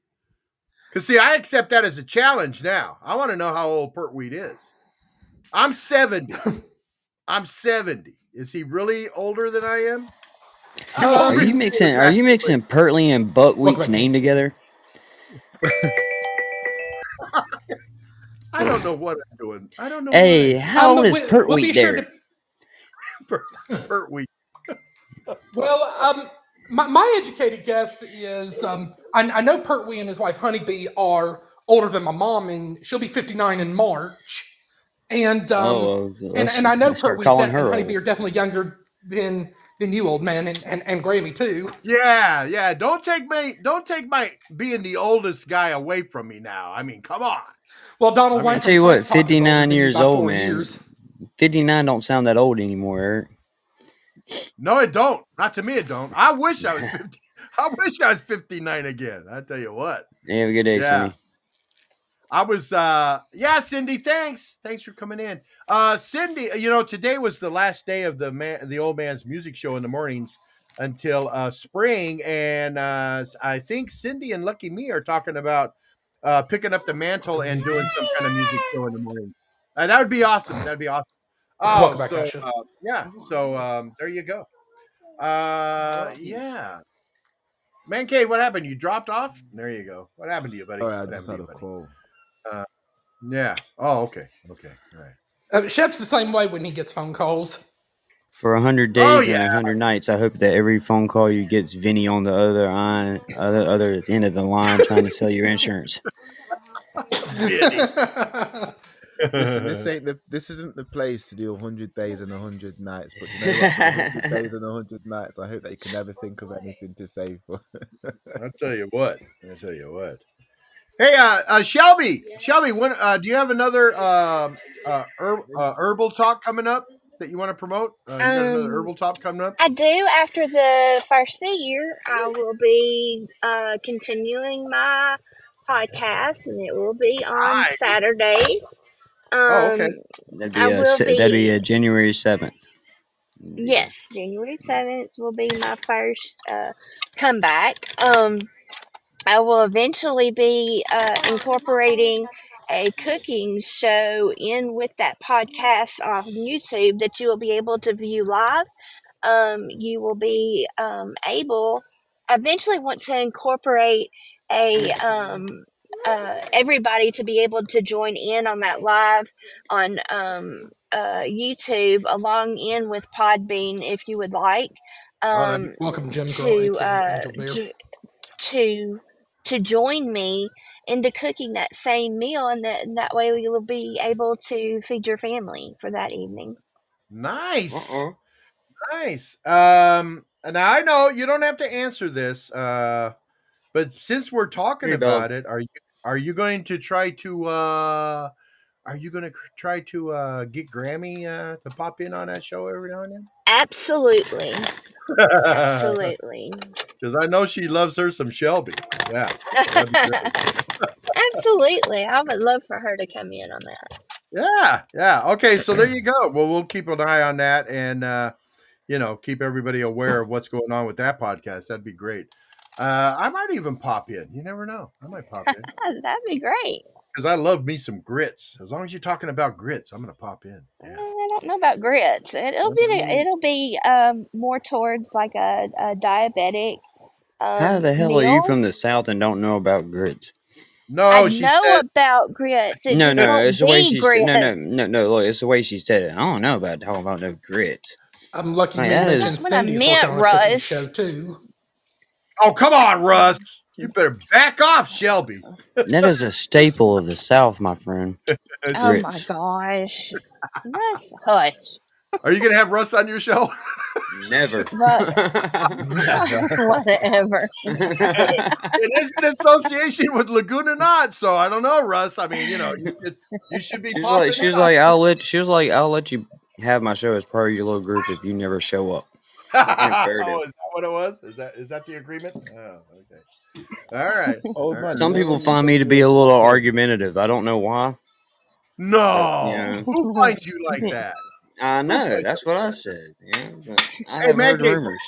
Because see, I accept that as a challenge now. I want to know how old Pertwee is. I'm 70. (laughs) I'm 70. Is he really older than I am? Um, Are you mixing? Are you mixing Pertley and Buckwheat's back, name together? (laughs) I don't know what I'm doing. I don't know. Hey, what how Um, old is we- we'll Pertwee sure there? to- (laughs) I- Pertwee. Well, um, my, my educated guess is um, I, I know Pertwee and his wife Honeybee are older than my mom, and she'll be 59 in March. And um, oh, well, and, and I know let's Pertwee's calling and old. Honeybee are definitely younger than than you, old man, and, and, and Grammy too. Yeah, yeah. Don't take me. Don't take my being the oldest guy away from me now. I mean, come on. Well, Donald I mean, I tell you what, Trace Talk is older 59 years old, man. years. 59 don't sound that old anymore, Eric. No, it don't. Not to me, it don't. I wish I was (laughs) 50. I wish I was 59 again. I tell you what. Hey, have a good day, Yeah. Cindy. I was uh yeah, Cindy, thanks. Thanks for coming in. Uh Cindy, you know, today was the last day of the man the old man's music show in the mornings until uh spring and uh I think Cindy and Lucky Me are talking about uh picking up the mantle and doing some kind of music show in the morning. Uh, that would be awesome. That'd be awesome. Oh, Welcome back, so, Asha. uh, yeah. So um there you go. Uh yeah. Man K, what happened? You dropped off? There you go. What happened to you, buddy? Oh, I just had a you, buddy? call. Yeah. Oh, okay. Okay. All right. Uh, Shep's the same way when he gets phone calls. For a hundred days Oh, and yeah. a hundred nights, I hope that every phone call you gets Vinny on the other line, other other end of the line, trying to sell your insurance. (laughs) (laughs) Listen, this (laughs) ain't the this isn't the place to do hundred days and hundred nights. But you know what? Hundred (laughs) days and hundred nights, I hope that you can never think of anything to say for. I'll tell you what. I'll tell you what. Hey, uh, uh Shelby, Shelby, when uh, do you have another uh, uh, herb, uh, herbal talk coming up that you want to promote? Uh, you got another Um, herbal talk coming up? I do. After the first of the year, I will be uh, continuing my podcast, and it will be on Nice. Saturdays. Um, Oh, okay. That'd be I a will se- that'd be be. a January seventh. Yes, January seventh will be my first uh, comeback. Um, I will eventually be uh, incorporating a cooking show in with that podcast on YouTube that you will be able to view live. Um, you will be um, able. I eventually want to incorporate a um, uh, everybody to be able to join in on that live on um, uh, YouTube along in with Podbean if you would like. Oh, that'd Um, Welcome, Jim to aka uh, Angel j- to to join me into cooking that same meal, and that and that way you will be able to feed your family for that evening. Nice, Uh-uh. nice. Um, now I know you don't have to answer this, uh, but since we're talking Here you go. about it, are you are you going to try to uh, are you going to try to uh, get Grammy uh, to pop in on that show every now and then? Absolutely, (laughs) absolutely, Because I know she loves her some Shelby. Yeah. That'd be great. (laughs) absolutely. I would love for her to come in on that. Yeah. Yeah. Okay. So there you go. Well, we'll keep an eye on that and, uh, you know, keep everybody aware of what's going on with that podcast. That'd be great. Uh, I might even pop in. You never know. I might pop in (laughs) That'd be great. because I love me some grits. As long as you're talking about grits, I'm going to pop in. Uh, Yeah. I don't know about grits. It, it'll be it'll be um, more towards like a, a diabetic How um, the hell are you from the south and don't know about grits? No, I she know said, about grits. It No, no, it's the way she said. No, no, no, no. Look, it's the way she said it. I don't know about talking about no grits. I'm lucky Like me that is mentioned what I Cindy's meant, working on a cooking Russ. show too. Oh, come on, Russ. You better back off, Shelby. that is a staple of the south, my friend. (laughs) Oh my gosh. Russ, hush. Are you going to have Russ on your show? Never. (laughs) What, (laughs) whatever. it is an association with Lagoonanaut, so I don't know, Russ. I mean, you know, you should, you should be she's popping like, she's like, I'll let. She was like, I'll let you have my show as part of your little group if you never show up. Ain't fair to- oh, is that what it was? Is that is that the agreement? Oh, okay. All right. (laughs) Old All right. Some people find me to be a little argumentative. I don't know why. No, Yeah. who finds you like that? (laughs) I know. That's what I said. Yeah, but I Hey, have man, heard Gabe. rumors.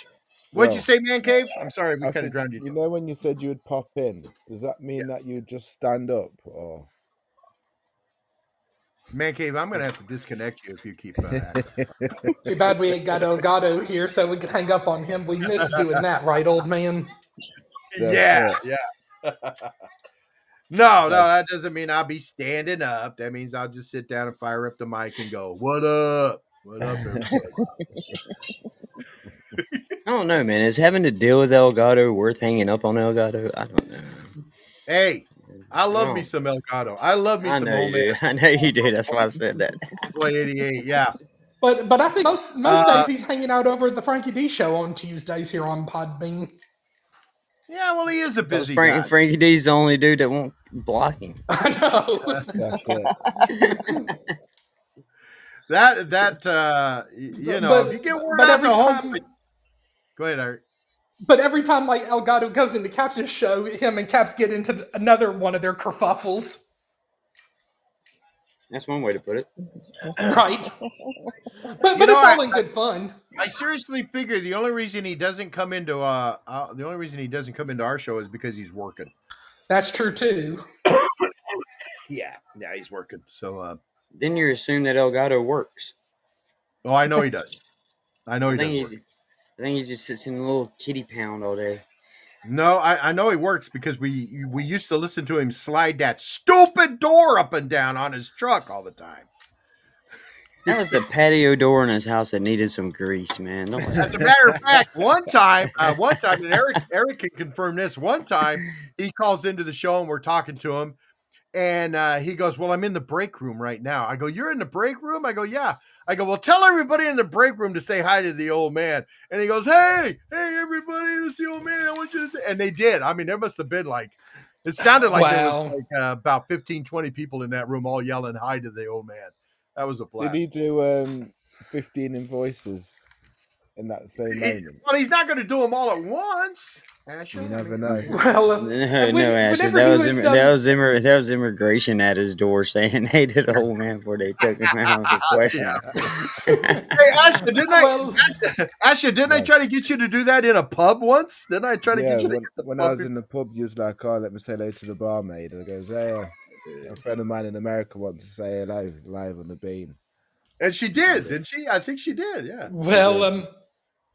What'd you say, man cave? I'm sorry, we kind of drowned you. you know, when you said you would pop in, does that mean that you would just stand up or? Man cave, I'm gonna have to disconnect you if you keep. Uh, acting. (laughs) Too bad we ain't got Elgato here, so we can hang up on him. We miss doing that, right, old man? That's yeah, it. yeah. no, no, that doesn't mean I'll be standing up. That means I'll just sit down and fire up the mic and go, "What up? What up, everybody?" (laughs) (laughs) I don't know, man. Is having to deal with Elgato worth hanging up on Elgato? I don't know. hey, I love No. me some Elgato. I love me I some know you homemade. (laughs) I know you do. That's why I said that. Boy 88. Yeah. But but I think most most Uh, days he's hanging out over at the Frankie D show on Tuesdays here on Podbean. yeah, well, he is a Because busy Frank, guy. Frankie D's the only dude that won't block him. (laughs) I know. that's it. (laughs) that that uh, you know, But- if you get word but out every to home, go ahead, Eric. But every time like Elgato goes into Caps' show, him and Caps get into th- another one of their kerfuffles, That's one way to put it. right? (laughs) But but know, it's all I- in good fun. I seriously figure the only reason he doesn't come into uh, uh the only reason he doesn't come into our show is because he's working. That's true too. (coughs) Yeah, yeah, he's working. So, uh, Then you assume that Elgato works. oh, I know he does. I know I he think, does. I think he just sits in a little kitty pound all day. No, I, I know he works because we we used to listen to him slide that stupid door up and down on his truck all the time. That was the patio door in his house that needed some grease, man. As a matter of (laughs) fact, one time, uh, one time, and Eric Eric can confirm this. One time, he calls into the show and we're talking to him, and uh, he goes, "Well, I'm in the break room right now." I go, "You're in the break room?" I go, "Yeah." I go, "Well, tell everybody in the break room to say hi to the old man." And he goes, "Hey, hey, everybody, this is the old man. I want you to." And they did. I mean, there must have been like, it sounded like there was like uh, about 15, 20 people in that room all yelling hi to the old man. That was a blast. Did he do um, 15 invoices in that same moment? Well, he's not going to do them all at once. Ashley. You never know. (laughs) Well, um, No, when- no, Ashley. whenever That was would, Im- um, that was immer- that was immigration at his door saying (laughs) they did a old man before they took him out of the question. Hey, Asha, didn't I? Well- Asha, Asha, didn't I try to get you to do that in a pub once? Didn't I try to Yeah, get you to when, get the when pub I was in- in the pub, you was like, "Oh, let me say hello to the barmaid." And I goes, "Hey, a friend of mine in America wants to say hello live on the bean." and she did, didn't she? I think she did. Yeah. Well, um,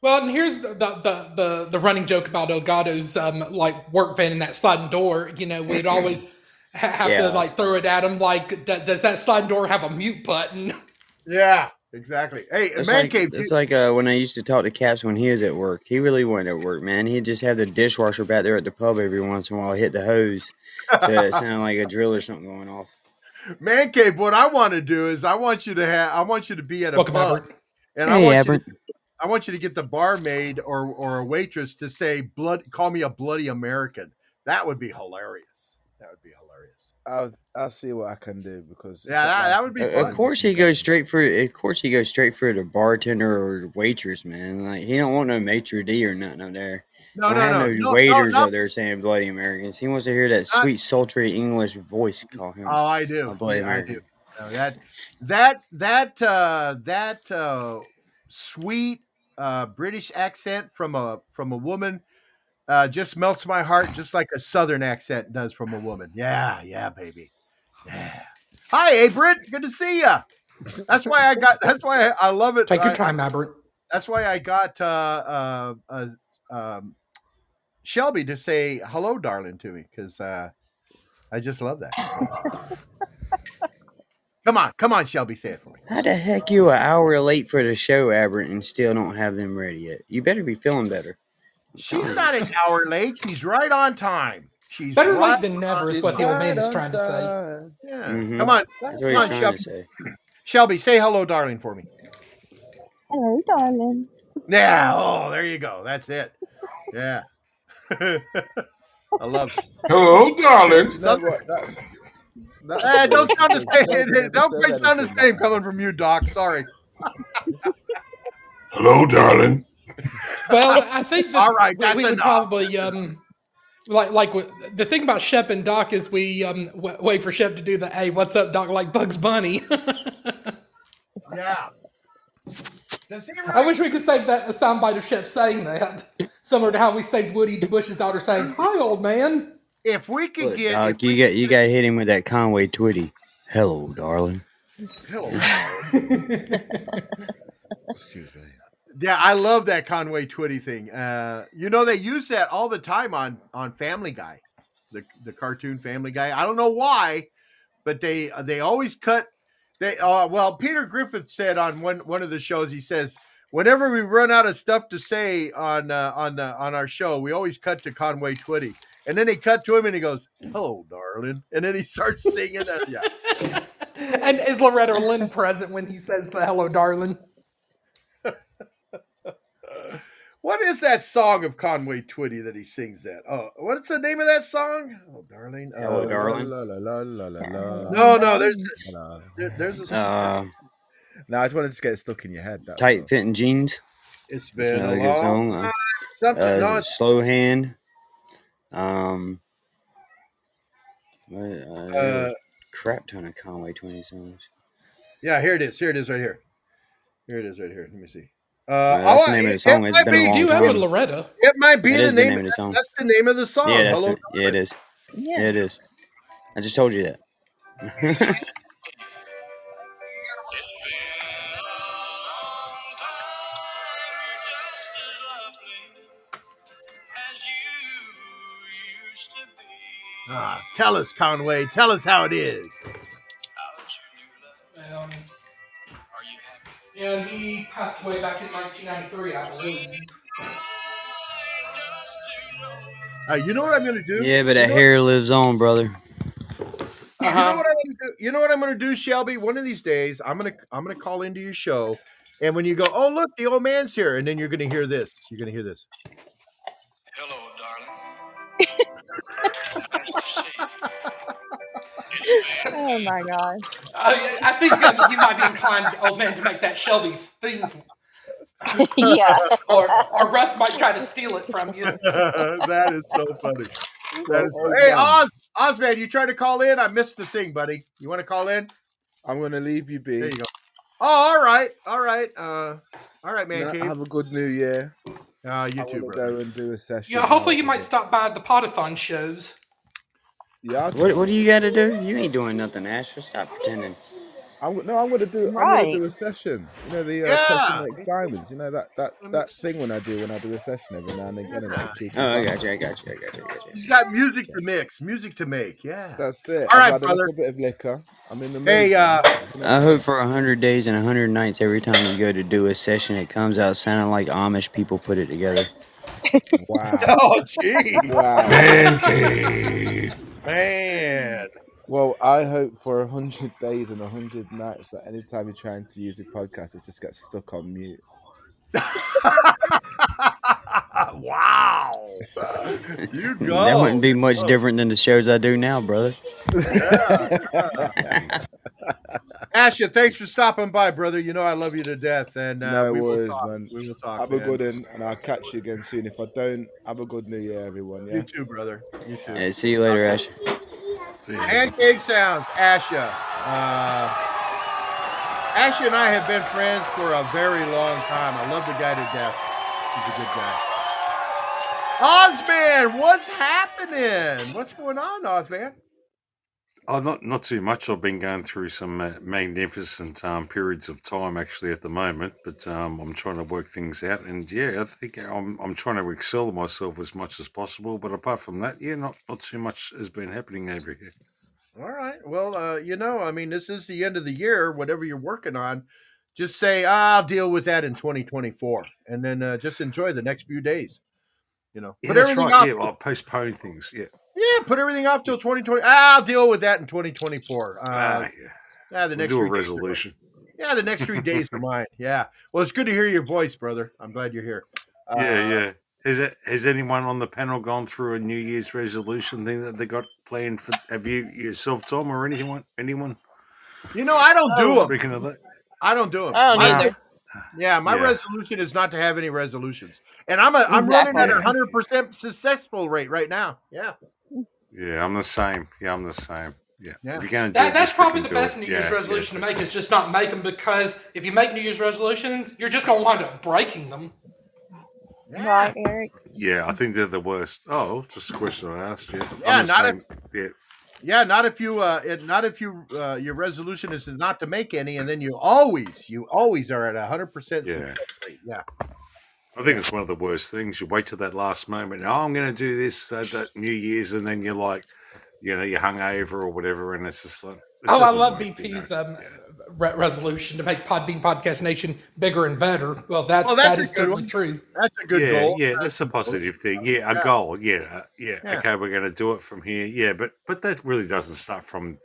well, and here's the the the, the, the running joke about Elgato's um like work van and that sliding door. You know, we'd always (clears throat) ha- have Yeah. to like throw it at him. Like, d- does that sliding door have a mute button? Yeah. Exactly. Hey, It's man like, cave. it's like uh, when I used to talk to Caps when he was at work. He really wasn't at work, man. He'd just have the dishwasher back there at the pub every once in a while, hit the hose, so it (laughs) sounded like a drill or something going off. man cave. What I want to do is I want you to have. I want you to be at a Welcome, pub, Albert. and I Hey, want Albert. you. To, I want you to get the barmaid or or a waitress to say blood. Call me a bloody American. That would be hilarious. That would be hilarious. I'll I'll see what I can do because Yeah, that, that would be Of fun. of course, he goes straight for. Of course, he goes straight for the bartender or waitress, man. Like he don't want no maitre d or nothing up there. No, no, have no, no, no, no, waiters no. up there saying bloody Americans. He wants to hear that Not- sweet, sultry English voice call him. Oh, I do. A bloody Yeah, I do. No, that that that uh, that uh, sweet uh, British accent from a from a woman uh, just melts my heart, just like a Southern accent does from a woman. Yeah, yeah, baby. Yeah. Hi, hey, Britt. Good to see you. That's why I got. That's why I, I love it. Take your I- time, Albert. that's why I got uh, uh, uh, um, Shelby to say hello, darling, to me because uh, I just love that. (laughs) come on, come on, Shelby, say it for me. How the heck you an hour late for the show, Albert, and still don't have them ready yet? You better be feeling better. She's not an hour late. She's right on time. She's Better right late than never is what the old man is trying to say. time. Yeah. Mhm. Come on, come on, Shelby. say. Shelby, say hello, darling, for me. Hello, darling. Yeah. Oh, there you go. That's it. Yeah. (laughs) I love it. Hello, darling. You know what? That's, that's Eh, don't sound the Nobody same. ever Don't quite sound the same coming from you, Doc. Sorry. (laughs) Hello, darling. Well, I think that (laughs) All right, we- that's we would probably um like like the thing about Shep and Doc is we um w- wait for Shep to do the hey what's up Doc like Bugs Bunny. (laughs) Yeah. Does I wish we could save that a soundbite of Shep saying that, similar to how we saved Woody Bush's daughter saying "Hi, old man." If we could Look, get Doc, if you we- got you got hit him with that Conway Twitty. Hello, darling. Hello. (laughs) Excuse me. Yeah, I love that Conway Twitty thing. Uh, you know, they use that all the time on on Family Guy, the the cartoon Family Guy. I don't know why, but they they always cut. They uh, well, Peter Griffith said on one one of the shows, he says, whenever we run out of stuff to say on uh, on uh, on our show, we always cut to Conway Twitty, and then they cut to him and he goes, "Hello, darling," and then he starts singing. Uh, yeah, (laughs) and is Loretta Lynn present when he says the "Hello, darling"? What is that song of Conway Twitty that he sings that? Oh, what's the name of that song? Oh, darling. Hello, Uh, darling. La, la, la, la, la, la, No, no, there's la. there- there's a Uh, No, I just wanted to get it stuck in your head. That's Tight all. fitting jeans. It's That's been another a long song. Uh, something. uh, no, slow hand. Um, what, uh, there's uh, a crap ton of Conway Twin songs. yeah, here it is. Here it is right here. Here it is right here. Let me see. Uh, Uh, that's oh, the name of the song. It It's might, been be, We long do have a. Loretta. it might be That the is the name. name of of the song. That's the name of the song. Yeah, that's Hello, it. Yeah, it is. Yeah. Yeah, it is. I just told you that. (laughs) tell us, Conway. Tell us how it is. Um, and he passed away back in 1993, I believe. Uh, you know what I'm going to do? yeah, but you that know, hair lives on, brother. You know Uh-huh. what I'm going to do? You know what I'm going to do, Shelby? One of these days, I'm going to I'm going to call into your show, and when you go, oh look, the old man's here, and then you're going to hear this. You're going to hear this. Hello, darling. (laughs) Oh my god! I, I think um, you might be inclined, old man, to make that Shelby's theme, (laughs) yeah. or or Russ might try to steal it from you. (laughs) that is so funny. That is Oh, hey, damn. Oz, Ozman, you tried to call in? I missed the thing, buddy. You want to call in? I'm gonna leave you be. There you go. Oh, all right, all right, uh, all right, man. No, have a good New Year. Uh, you I too, bro. go and do a session. Yeah, hopefully you might stop by the Potathon shows. Yeah, I'll What What do you got to do? You ain't doing nothing, Asher. Stop pretending. I'm, no, I'm gonna do. I'm gonna do a session. You know the uh, Yeah. Pressure makes diamonds. You know that that that thing when I do when I do a session every now and again. And Yeah. like cheeky Oh, I fun. got you. I got you. I got you. I got you. He's got music to mix, music to make. Yeah. That's it. All I've right, had brother. a little bit of liquor. I'm in the mood. Hey, uh, I hope for a hundred days and a hundred nights, every time you go to do a session, it comes out sounding like Amish people put it together. wow, (laughs) Oh, gee, wow. Man cave. Man. Well, I hope for a hundred days and a hundred nights that anytime you're trying to use a podcast, it just gets stuck on mute. (laughs) wow. You go. That wouldn't be much oh. different than the shows I do now, brother. (laughs) Asha, thanks for stopping by, brother. You know I love you to death, and uh, no we will worries, talk. man. We will talk. Have a good one, and I'll catch you again soon. If I don't, have a good New Year, everyone. Yeah. You too, brother. You too. Hey, see you later, Ash. And Cave Sounds, Asha. Uh, Asha and I have been friends for a very long time. I love the guy to death. He's a good guy. Ozman, what's happening? What's going on, Ozman? Oh, not not too much. I've been going through some uh, magnificent um, periods of time actually at the moment, but um, I'm trying to work things out. And yeah, I think I'm I'm trying to excel myself as much as possible. But apart from that, yeah, not not too much has been happening over here. All right. Well, uh, you know, I mean, this is the end of the year. Whatever you're working on, just say, "Ah, I'll deal with that in 2024. And then uh, just enjoy the next few days. You know, Yeah, put that's right. off. Yeah, well, postpone things. Yeah, yeah, put everything off till 2020. Ah, I'll deal with that in 2024. Uh, ah, yeah. yeah, the We'll next do a three days are mine. resolution. Yeah, the next three days are mine. (laughs) Yeah. Well, it's good to hear your voice, brother. I'm glad you're here. Uh, yeah, yeah. Has it, has anyone on the panel gone through a New Year's resolution thing that they got planned for? Have you yourself, Tom, or anyone? Anyone? You know, I don't do them. Speaking of that, I don't do them. I don't My- either. Yeah, my Yeah. resolution is not to have any resolutions, and I'm a I'm running at a hundred percent successful rate right now. Yeah, yeah, I'm the same. Yeah, I'm the same. Yeah, yeah you're going to do That, it, that's just probably the best it. New Year's yeah. resolution to make is just not make them because if you make New Year's resolutions, you're just going to wind up breaking them. Right, Eric. Yeah, I think they're the worst. Oh, just a question I asked you. Yeah, not same. yeah, yeah. Not if you uh, it, not if you uh, your resolution is not to make any, and then you always you always are at a hundred percent success rate. Yeah, I think it's one of the worst things. You wait till that last moment. Oh, I'm going to do this at that New Year's, and then you're like, you know, you're hungover or whatever, and it's just like. it Oh, I love work, you know. BP's um, re- resolution to make Podbean Podcast Nation bigger and better. Well, that, Well, that's that a is good certainly one. true. that's a good yeah, goal. Yeah, that's a positive thing. Yeah, a Yeah. goal. Yeah, uh, yeah, Yeah. Okay, we're going to do it from here. Yeah, but but that really doesn't start from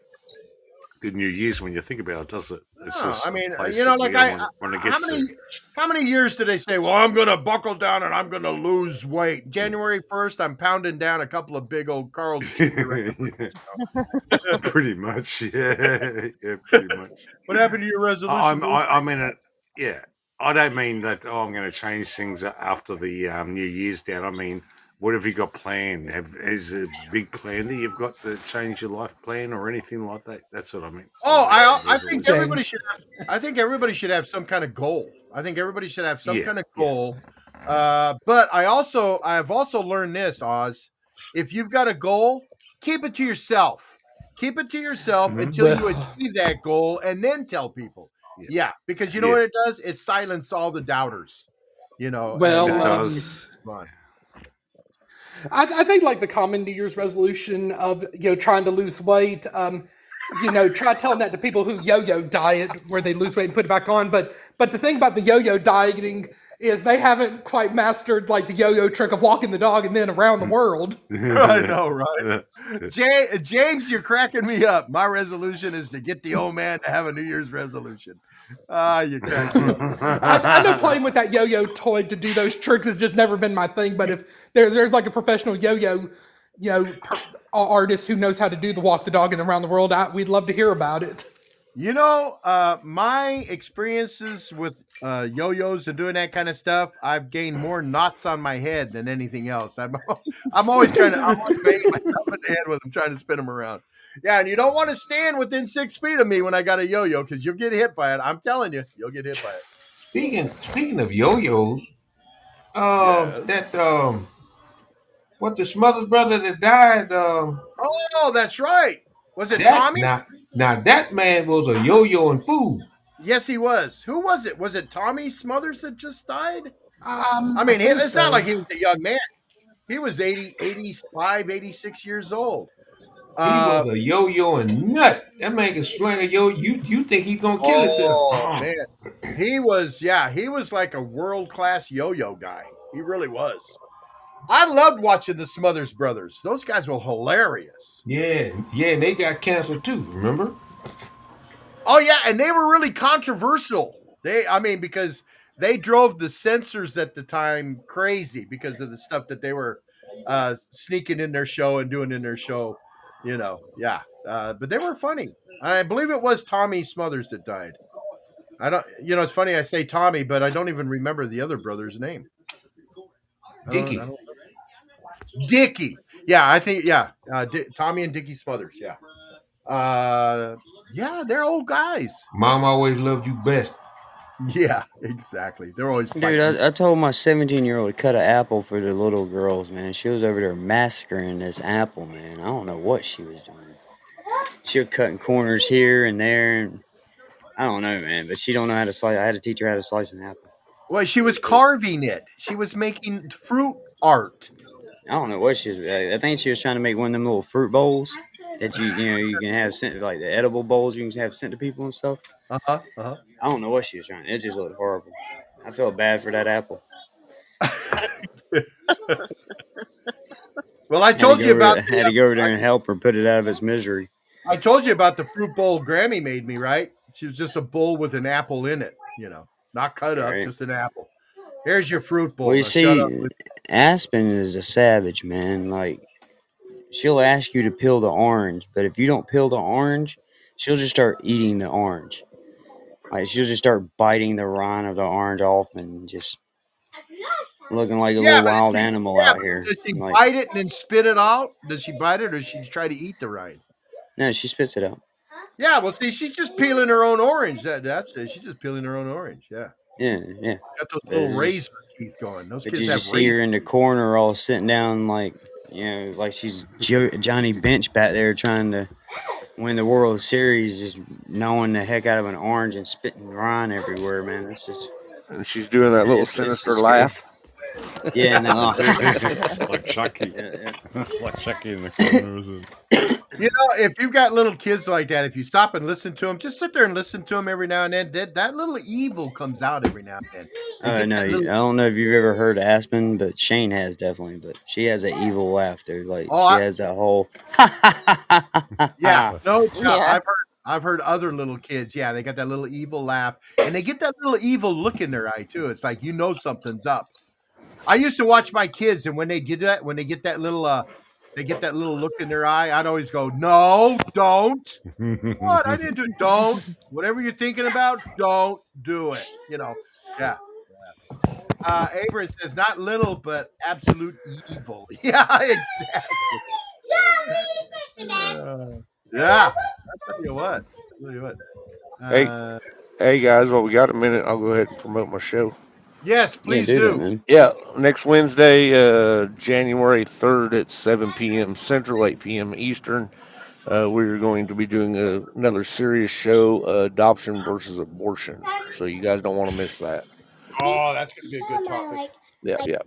the New Year's when you think about it, does it? It's No, just I mean, uh, you know, like I, want, I- how many, to. how many years did they say? Well, I'm going to buckle down and I'm going to lose weight. Mm. January first, I'm pounding down a couple of big old Carl. (laughs) Jr. (laughs) (laughs) pretty much, yeah, yeah, pretty much. what happened to your resolution? I'm, I, I mean, uh, yeah. I don't mean that. Oh, I'm going to change things after the um, New Year's down. I mean, what have you got planned? Have, is a big plan that you've got to change your life plan or anything like that? That's what I mean. Oh, I, I think everybody should. Have, I think everybody should have some kind of goal. I think everybody should have some Yeah, kind of yeah. goal. Uh, but I also, I've also learned this, Oz. If you've got a goal, keep it to yourself. Keep it to yourself Mhm. until you achieve that goal, and then tell people. Yeah. Yeah, because you know Yeah. what it does? It silences all the doubters. You know. Well, It um, does. Come on. I, I think like the common New Year's resolution of you know trying to lose weight. Um, you know, try telling that to people who yo-yo diet where they lose weight and put it back on. But but the thing about the yo-yo dieting is they haven't quite mastered like the yo-yo trick of walking the dog and then around the world. (laughs) I (laughs) know, right? (laughs) Yeah. Jay, James, you're cracking me up. My resolution is to get the old man to have a New Year's resolution. Ah, you up. I, I know playing with that yo-yo toy to do those tricks has just never been my thing. But if there's there's like a professional yo-yo, you know, per, artist who knows how to do the walk the dog and around the world, I, we'd love to hear about it. You know, uh, my experiences with uh, yo-yos and doing that kind of stuff, I've gained more knots on my head than anything else. I'm, (laughs) I'm always trying to, I'm always banging myself in the head with them, trying to spin them around. Yeah, and you don't want to stand within six feet of me when I got a yo-yo because you'll get hit by it. I'm telling you, you'll get hit by it. Speaking speaking of yo-yos, um, that um, what the Smothers brother that died, um, Oh, that's right. Was it that Tommy? now now that man was a yo-yo and fool. Yes, he was. Who was it? Was it Tommy Smothers that just died? Um, I mean, he, think it's not like he was a young man. He was 80, 85, 86 years old. He Uh, was a yo-yo and nut. That man can sling a yo. You you think he's gonna kill himself? oh, Uh-uh. man. He was, yeah, he was like a world class yo yo guy. He really was. I loved watching the Smothers Brothers. Those guys were hilarious. Yeah, yeah, and they got canceled too. Remember? Oh, yeah, and they were really controversial. They, I mean, because they drove the censors at the time crazy because of the stuff that they were uh, sneaking in their show and doing in their show. You know, yeah. Uh, but they were funny. I believe it was Tommy Smothers that died. I don't, you know, it's funny I say Tommy, but I don't even remember the other brother's name. I don't- Dickie. Dickie. Yeah, I think, yeah. Uh, Di- Tommy and Dickie Smothers. Yeah. Uh, yeah, they're old guys. Mom always loved you best. Yeah, exactly. They're always Dude. I, I told my 17 year old to cut an apple for the little girls, man. She was over there massacring this apple, man. I don't know what she was doing. She was cutting corners here and there, and I don't know, man. But she don't know how to slice. I had to teach her how to slice an apple. Well, she was carving it. She was making fruit art. I don't know what she was. I think she was trying to make one of them little fruit bowls that you you know you can have sent like the edible bowls you can have sent to people and stuff. Uh huh. Uh huh. I don't know what she was trying. It just looked horrible. I felt bad for that apple. (laughs) Well, I told you about. there- The, had to go over there and help her put it out of its misery. I told you about the fruit bowl Grammy made me. Right? She was just a bowl with an apple in it. You know, not cut up, Right. just an apple. Here's your fruit bowl. Well, you Now see, shut up with- Aspen is a savage, man. Like, she'll ask you to peel the orange, but if you don't peel the orange, she'll just start eating the orange. Like, she'll just start biting the rind of the orange off and just looking like a Yeah, little wild she- animal yeah, out here. Does she Like, bite it and then spit it out? Does she bite it or does she try to eat the rind? no, she spits it out. Yeah, well, see, she's just peeling her own orange. That, that's it. She's just peeling her own orange. Yeah, Yeah, yeah. got those little razor teeth going. Those But kids you have just see her in the corner, all sitting down, like you know, like she's jo- Johnny Bench back there trying to win the World Series, just gnawing the heck out of an orange and spitting rind everywhere, man. That's just And she's doing that little It's- it's sinister scary. laugh. yeah, no. (laughs) like Chucky. Yeah, yeah. it's (laughs) like Chucky in the corner. Isn't it? You know, if you've got little kids like that, if you stop and listen to them, just sit there and listen to them every now and then. That, that little evil comes out every now and then. They Oh no, little- I don't know if you've ever heard Aspen, but Shane has definitely. But she has an evil laugh, dude. Like Oh, she I- has that whole. (laughs) yeah, (laughs) no, doubt. Yeah. I've heard I've heard other little kids. Yeah, they got that little evil laugh, and they get that little evil look in their eye too. It's like you know something's up. I used to watch my kids, and when they get that, when they get that little, uh, they get that little look in their eye, I'd always go, "No, don't." What? I didn't do. Don't. Whatever you're thinking about, don't do it. You know. Yeah. Uh, Abram says, "Not little, but absolute evil." (laughs) Yeah, exactly. Uh, yeah. I tell you what. I tell you what. Hey. Uh, Hey guys, well we got a minute. I'll go ahead and promote my show. Yes, Yeah, please do do. man. Yeah, next Wednesday, uh, January 3rd at 7 p.m. Central, 8 p.m. Eastern. Uh, we're going to be doing a, another serious show, uh, adoption versus abortion. So you guys don't want to miss that. Oh, that's gonna be a good topic. Yeah, yeah.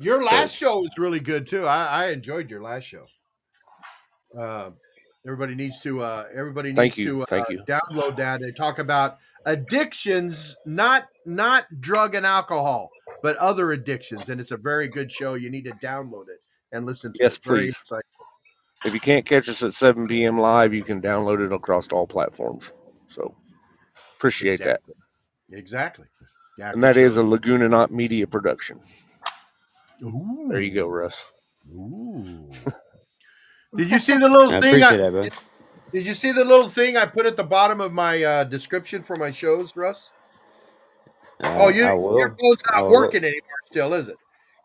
Your So last show was really good too. I, I enjoyed your last show. Uh, everybody needs to. Uh, everybody thank needs you, to uh, thank you. download that. They talk about addictions, not not drug and alcohol, but other addictions, and it's a very good show. You need to download it and listen to Yes, it. Very please. exciting. If you can't catch us at 7 p.m. live, you can download it across all platforms. So appreciate that. Exactly. Exactly. Yeah, And good that is show. a Lagoonanaut Media production. Ooh. There you go, Russ. Ooh. Did you see the little I thing? appreciate I, that, bro. Did you see the little thing I put at the bottom of my uh, description for my shows, Russ? Oh, Uh, you, your phone's not working anymore, still, is it?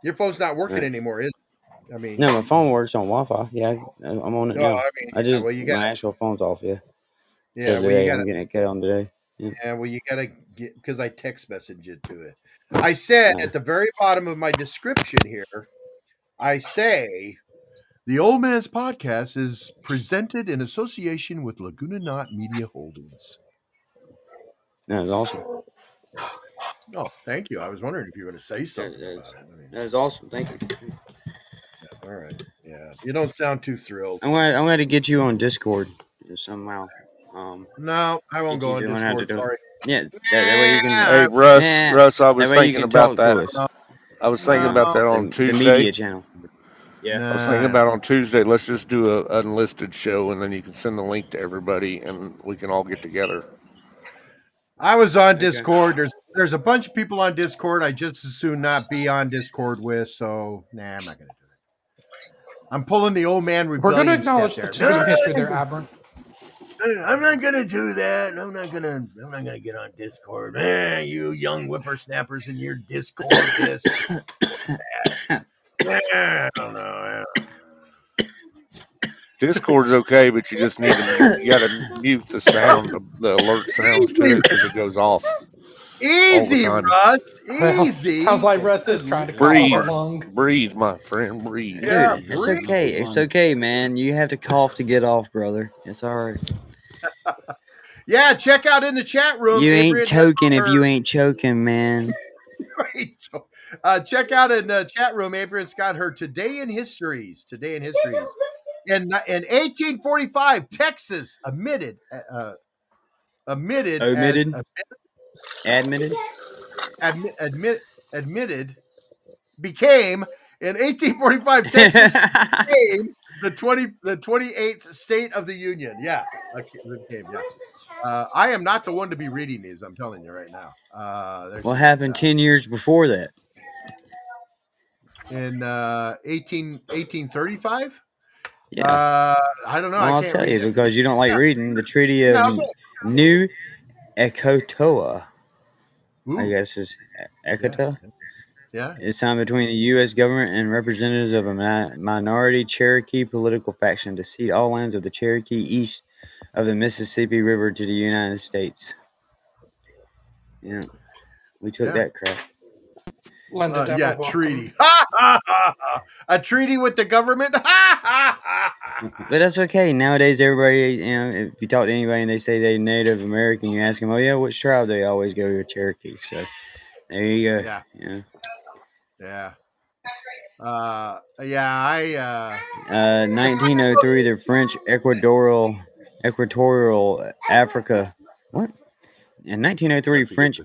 Your phone's not working Yeah. anymore, is it? I mean, No, my phone works on Wi-Fi. Yeah, I'm on it no, now. I mean, I yeah, just well, you got, my actual phone's off. Yeah. yeah, So well, you today got I'm getting it cut on today. Yeah. Yeah, well, you gotta get because I text messaged it to it. I said Yeah. at the very bottom of my description here, I say the Old Man's Podcast is presented in association with Lagoonanaut Media Holdings. That is awesome. Oh, thank you. I was wondering if you were going to say something that's, about it. I mean, that was awesome. Thank you. all right, yeah, you don't sound too thrilled. I'm gonna I'm gonna get you on Discord somehow. Um, No, I won't go on doing how Discord. do it. Sorry. Yeah, that, that way you can. Hey, Russ, Yeah, Russ, I was that way you thinking about that. I was thinking about that on The, the Tuesday. media channel. Yeah. I was thinking about on Tuesday, let's just do a unlisted show and then you can send the link to everybody and we can all get together. I was on Discord. There's there's a bunch of people on Discord. I just as soon not be on Discord with. So nah, I'm not gonna do it. I'm pulling the old man We're going to acknowledge step the there. cheating history there, (laughs) No, Aberrant. I'm not gonna do that. I'm not gonna. I'm not gonna get on Discord. Eh, you young whippersnappers in your Discord. This. (coughs) that. I don't know. I Discord's okay, but you just need to, you gotta mute the sound, the, the alert sounds to Easy, it because it goes off all the easy. Russ. Well, Easy. sounds like Russ is trying to Breathe, a lung. breathe, my friend, breathe. Yeah, Dude, it's breathe. okay. It's okay, man. You have to cough to get off, brother. It's all right. (laughs) Yeah, check out in the chat room. You ain't choking if you ain't choking, man. (laughs) Right. So, uh, check out in the chat room. Adrian's got her today in histories. Today in histories. In in 1845, Texas admitted uh, admitted Omitted? as Admitted. admit, admit admitted became in 1845 Texas (laughs) became the 20 the 28th state of the union. Yeah, okay, yeah. Uh, I am not the one to be reading these. I'm telling you right now. Uh, what happened ten years before that? In uh, 18 1835. Yeah. Uh, I don't know. well, I I'll tell you it. because you don't like Yeah. reading the Treaty of okay. New Echota. I guess is yeah, yeah. It's signed between the U.S. government and representatives of a mi- minority Cherokee political faction to cede all lands of the Cherokee east of the Mississippi River to the United States. Yeah, we took Yeah. that crap. Lend a Uh, devil yeah, treaty. (laughs) a treaty with the government. (laughs) But that's okay. Nowadays, everybody, you know, if you talk to anybody and they say they Native American, you ask them, "Oh yeah, which tribe?" They always go to Cherokee. So there you go. yeah, Yeah. yeah. Uh, yeah. I. Uh, Uh, 1903, the French Equatorial Equatorial Africa. What? In 1903, French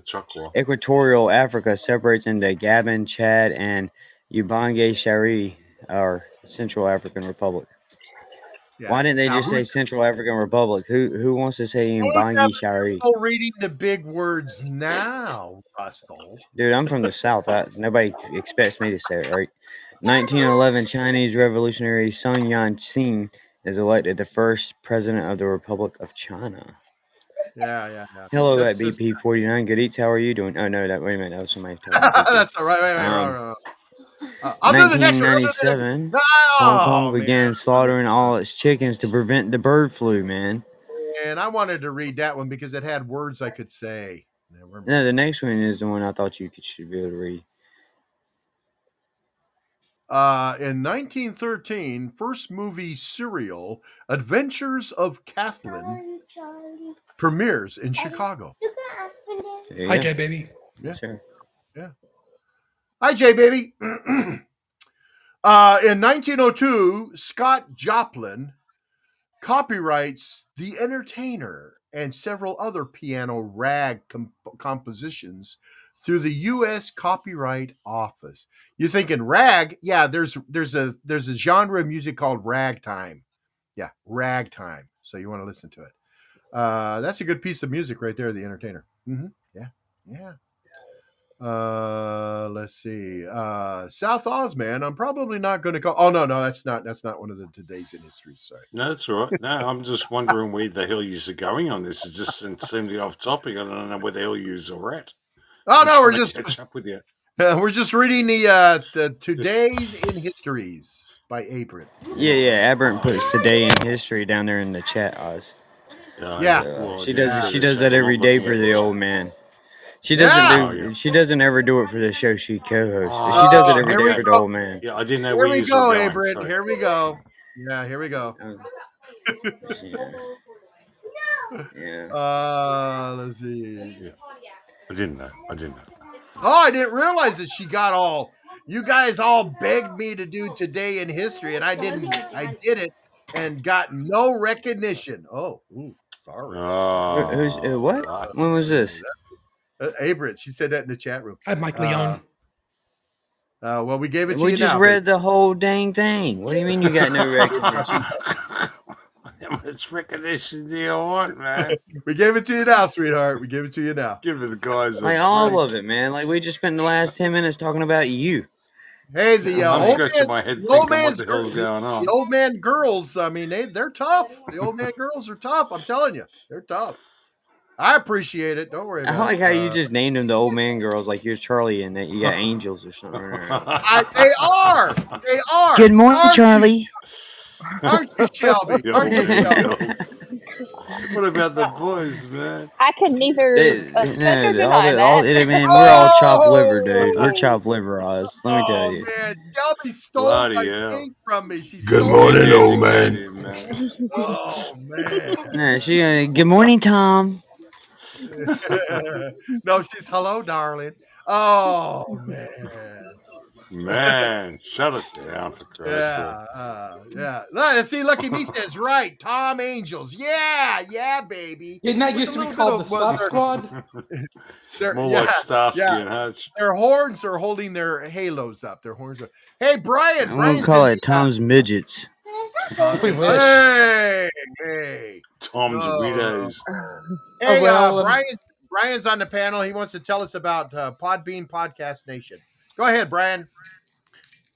Equatorial Africa separates into Gabon, Chad, and Ubangi Shari, or Central African Republic. Yeah. Why didn't they Now, just say Central African Republic? Who who wants to say Who's Mbangi having Shari? trouble reading the big words now, Russell? Dude, I'm from the South. I, nobody expects me to say it right. 1911 Chinese revolutionary Sun Yat-sen is elected the first president of the Republic of China. Yeah, yeah, yeah. Hello That's at BP49. Good eats. How are you doing? Oh no, that wait a minute. That was somebody. (laughs) talking. That's all right. Wait, wait, Um, wait, wait, wait. Uh, other than that, other than- 1997, No, Hong Kong man. began slaughtering all its chickens to prevent the bird flu. Man, And I wanted to read that one because it had words I could say. Never no, the next one is the one I thought you could, should be able to read. Uh, in 1913, first movie serial, Adventures of Kathlyn, Charlie. Premieres in Chicago. Look at Aspen there. There you Hi. Jay, baby. Yes, sir. Hi, Jay, baby. (clears throat) uh, in 1902, Scott Joplin copyrights The Entertainer and several other piano rag com- compositions through the U.S. Copyright Office. You're thinking rag? Yeah, there's there's a there's a genre of music called ragtime. Yeah, ragtime. So you want to listen to it. Uh, that's a good piece of music right there, The Entertainer. hmm Yeah, yeah. Uh, let's see. Uh, South Oz, man. I'm probably not going to call. Oh no, no, that's not. That's not one of the today's in history. Sorry. No, that's all right. No, I'm just wondering where the hell you are going on this. It just seemed off topic. I don't know where the hell you are at. Oh I'm no, we're just catch up with you. (laughs) we're just reading the uh the today's in histories by Abram. Yeah, yeah. Aberrant puts today in history down there in the chat, Oz. Yeah. Uh, well, she I does. didn't She does that chat. every I'm day looking for the old man. She doesn't Yeah. Oh, yeah. do. She doesn't ever do it for the show she co-hosts, but she does it Oh, every here day we for the old man. Yeah, I didn't know Here where we go, were going. Abram. sorry. Here we go. Yeah, here we go. (laughs) Yeah. Uh, let's see. I didn't know. I didn't know. Oh, I didn't realize that she got all. You guys all begged me to do today in history, and I didn't. I did it and got no recognition. Oh, ooh, sorry. Oh, who's- uh, what? right. When was this? Uh, Abram, she said that in the chat room. I had Mike Leon. Uh, well, we gave it to you. We you just now. read the whole dang thing. What do you mean you got no (laughs) recognition? How much recognition do you want, man? (laughs) We gave it to you now, sweetheart. We gave it to you now. Give it to the guys a Like all break. of it, man. Like we just spent the last ten minutes talking about you. Hey, the uh, I'm old scratching man, my head the thinking old what the hell's girls- going on. The old man girls. I mean, they they're tough. The old man girls are tough. I'm telling you, they're tough. I appreciate it. Don't worry. I like it. how you Uh, just named them the old man girls, like you're Charlie and that you got angels or something. (laughs) I, they are. They are. Good morning, Aren't you- Charlie. Aren't you, Shelby? (laughs) The Aren't you, Shelby? Girls. (laughs) what about the boys, man? I could neither They- uh, no, touch or the- all the- all- that. it- man, we're all chopped liver, dude. Oh! We're chopped liver eyes. Let me Oh tell you. man, Shelby stole Bloody my hell. thing from me. She Good morning, it. old man. man. (laughs) Oh man. No, she. Uh, good morning, Tom. (laughs) no, she's hello, darling. Oh man. Man, shut it down for Christ's Yeah, uh, yeah. Look, see, Lucky Me says right. Tom Angels. Yeah, yeah, baby. Didn't that used to be called the of Slop. Squad? (laughs) More yeah, like Starsky yeah. and Hutch. Their horns are holding their halos up. Their horns are. Hey, Brian. I'm gonna call it Tom's midgets. We wish. Hey, hey. Tom's Oh. Widows. Hey, well, uh, um, Brian. Brian's on the panel. He wants to tell us about uh, Podbean Podcast Nation. Go ahead, Brian.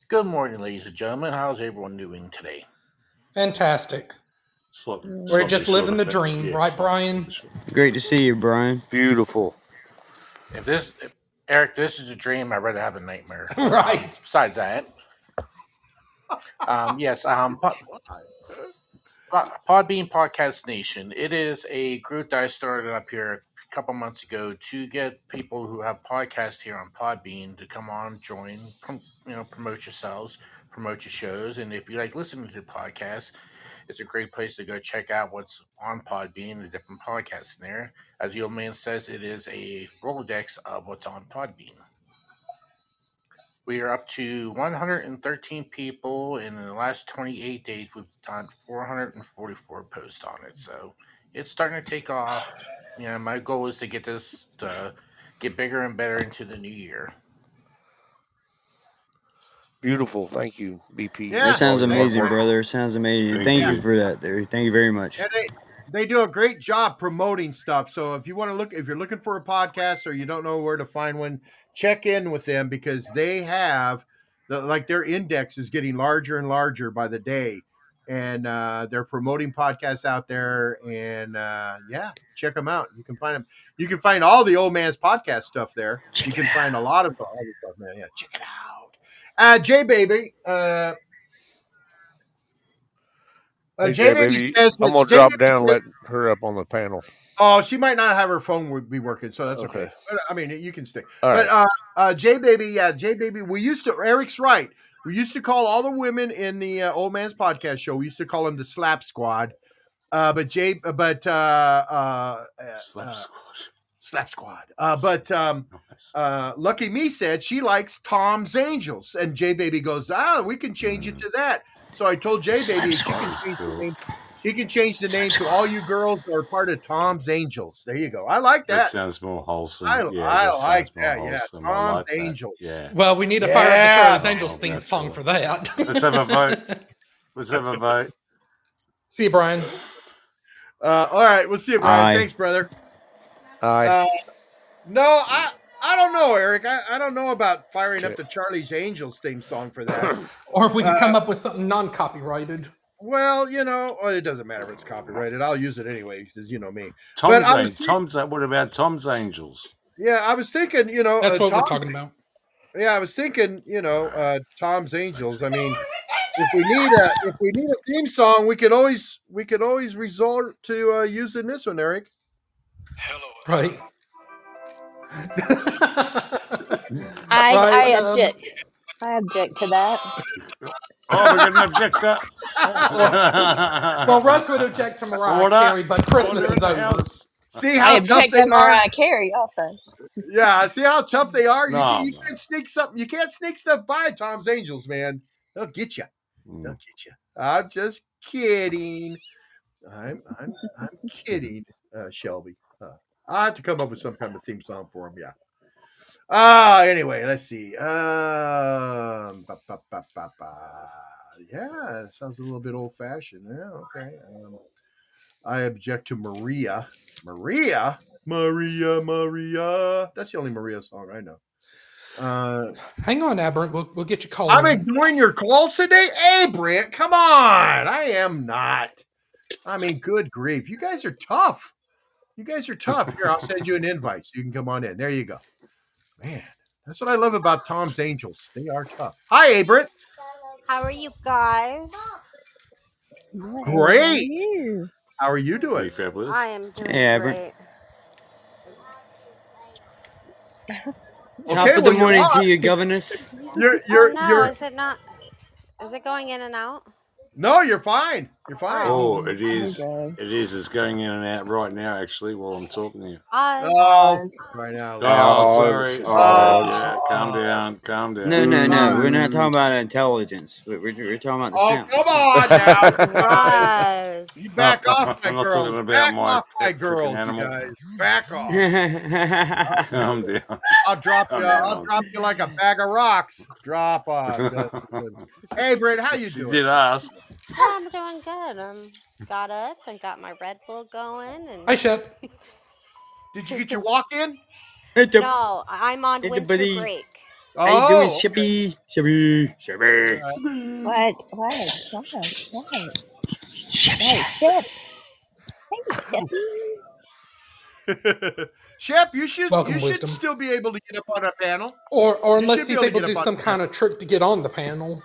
Good morning, ladies and gentlemen. How's everyone doing today? Fantastic. Slop- We're sloppy just sort living the thing. dream, Yeah, right, sloppy Brian? sort Great to see you, Brian. Beautiful. If this, if, Eric, this is a dream. I'd rather have a nightmare. (laughs) Right. Besides that, um, yes, um, Pod, Pod- Podbean Podcast Nation. It is a group that I started up here a couple months ago to get people who have podcasts here on Podbean to come on, join, you know, promote yourselves, promote your shows, and if you like listening to podcasts, it's a great place to go check out what's on Podbean, the different podcasts in there. As the old man says, it is a Rolodex of what's on Podbean. We are up to 113 people, and in the last 28 days, we've done 444 posts on it. So it's starting to take off. You know, my goal is to get this to get bigger and better into the new year. Beautiful. Thank you, BP. Yeah. That sounds All your hard amazing, work. brother. Sounds amazing. Thank Thank you. you for that, there. Thank you very much. And they they do a great job promoting stuff. So if you want to look, if you're looking for a podcast or you don't know where to find one, check in with them because they have the like their index is getting larger and larger by the day, and uh, they're promoting podcasts out there. And uh, yeah, check them out. You can find them. You can find all the old man's podcast stuff there. Check you it can out. find a lot of other stuff, man. Yeah, check it out. Uh, J baby. Uh, uh, Hey, J Jay, baby baby, says I'm gonna J drop Baby down let her up on the panel. Oh, she might not have her phone would be working, so that's okay. Okay. But, I mean, you can stay. All but right. uh, uh, J baby, yeah, J baby. We used to. Eric's right. We used to call all the women in the uh, Old Man's Podcast show. We used to call them the Slap Squad. Uh, but J, but uh, uh, Slap uh, squad. Slap Squad. Uh, but um, (laughs) uh, Lucky Me said she likes Tom's Angels, and J Baby goes, ah, we can change it to that. So I told J Baby she can change the name. She can change the name to all you girls who are part of Tom's Angels. There you go. I like That that. sounds more wholesome. I, yeah, I that like that. Yeah, wholesome. I Tom's like that. Angels. Yeah. Well, we need to fire up the Charlie's Angels Oh, theme song cool. for that. Let's have a (laughs) vote. Let's have a vote. See you, Brian. Uh, all right, we'll see you, Brian. Aye. Thanks, brother. Aye. Uh, no, I I don't know, Eric. I, I don't know about firing up the Charlie's Angels theme song for that. Or if we can Uh, come up with something non-copyrighted. Well, you know, it doesn't matter if it's copyrighted. I'll use it anyway, because you know me. Tom's, I was Angels. Tom's What about Tom's Angels? Yeah, I was thinking, you know, That's uh, what we're Tom's- talking about. Yeah, I was thinking, you know, uh, Tom's Angels. I mean, if we need a if we need a theme song, we could always we could always resort to uh, using this one, Eric. Hello. Right. I, I um, object. I object to that. Oh, we're getting an objector. (laughs) well, Russ would object to Mariah Order. Carey, but Christmas is over. house. See I how tough they to are. Mariah Carey also. Yeah, see how tough they are. You, No, you no. can't sneak something. You can't sneak stuff by Tom's Angels, man. They'll get you. They'll Mm. get you. I'm just kidding. I'm I'm I'm kidding, uh, Shelby. Uh, I have to come up with some kind of theme song for him. Yeah. Ah, anyway, let's see. Um, ba, ba, ba, yeah, sounds a little bit old fashioned. Yeah, okay. Um, I object to Maria. Maria, Maria, Maria. That's the only Maria song I know. Uh, Hang on, Aberrant. We'll, we'll get you called. I'm ignoring your calls today. Hey, Brent, come on. I am not. I mean, good grief. You guys are tough. You guys are tough. Here, I'll send you an invite so you can come on in. There you go. Man, that's what I love about Tom's Angels. They are tough. Hi, hey, Brent. How are you guys? Great. You. How are you Pretty doing? fabulous. I am doing Yeah, but- great. (laughs) Top Okay, of the well, you're morning on. to you, governess. You're, you're, oh no, you're, is it not? Is it going in and out? No, you're fine. You're fine. Oh, oh it oh is. Okay. It is. It's going in and out right now, actually, while I'm talking to you. Oz. Oh, right now. Oh, Oh, sorry. it's- sorry. oh. Yeah, calm down. Calm down. No, no, no. We're not mm. talking about intelligence. We're, we're, we're talking about the sound. Oh, sound. come on now. (laughs) You back I'm off, my not girls. talking about Back my off, my pet freaking girls, animal. guys. Back off. (laughs) Calm down. I'll drop you. Come I'll drop you like a bag of rocks. Drop off. (laughs) Hey, Brent, how you You doing? did ask. Oh, I'm doing good. Um, got up and got my Red Bull going, and Hi, Shep. (laughs) Did you get your walk in? No, I'm on winter buddy. break. How you doing, okay. Shippy? Shippy. Shippy. What? What? What? What? Ship, Hey, ship. Shep. Hey, Sheppy. (laughs) Shep, you should Welcome, you should wisdom. still be able to get up on a panel. Or, or You unless should be he's able to able to get do up some on kind of trick to get on the panel.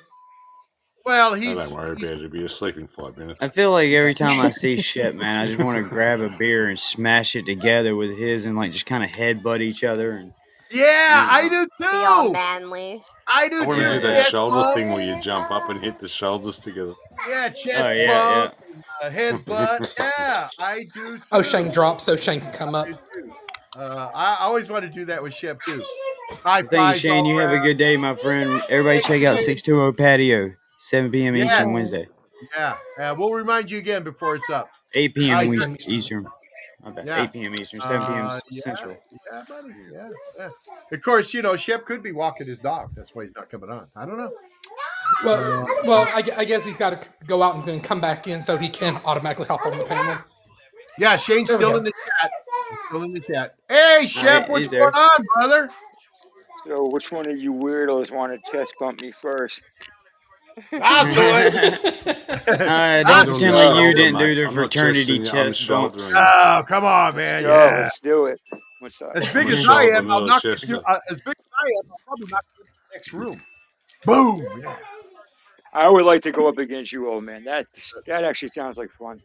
Well, Oh, he's, don't worry he's- about it. It'll be asleep in five minutes. I feel like every time I see (laughs) shit, man, I just want to grab a beer and smash it together with his and like just kind of headbutt each other. And yeah, I do Be all too. manly. I do I want too. to do that Chest shoulder bump. thing where you jump up and hit the shoulders together. Yeah, chest oh yeah, bump, uh, headbutt. yeah, I do. Too. Oh, Shane drops so Shane can come up. Uh, I always want to do that with Shep too. High yeah. Thank you, Shane. all You have a good day, my friend. Everybody, check out six two zero patio, seven p.m. Yeah. Eastern Wednesday, Yeah, yeah. We'll remind you again before it's up. eight p.m. I West- agree. Eastern. My. Yeah. 8 p.m. Eastern, 7 p.m. Uh, yeah, Central. Yeah, buddy. Yeah, yeah. Of course, you know Shep could be walking his dog. That's why he's not coming on. I don't know. Well, well, I, I guess he's got to go out and then come back in so he can automatically hop on the panel. Yeah, Shane's There still in the chat. Still in the chat. Hey, Shep, he- what's he's there. going on, brother? So, which one of you weirdos want to test bump me first? I'll do it. Uh, I don't don't pretend like you didn't do the I'm fraternity chesting you, chest bumps. shouldering. Oh, come on, Let's man. go. Yeah. Let's do it. What's up? As big as I am, I'll knock you. chester. Uh, as big as I am, I'll probably knock you in the next room. Boom. Yeah. I would like to go up against you, old man. That that actually sounds like fun.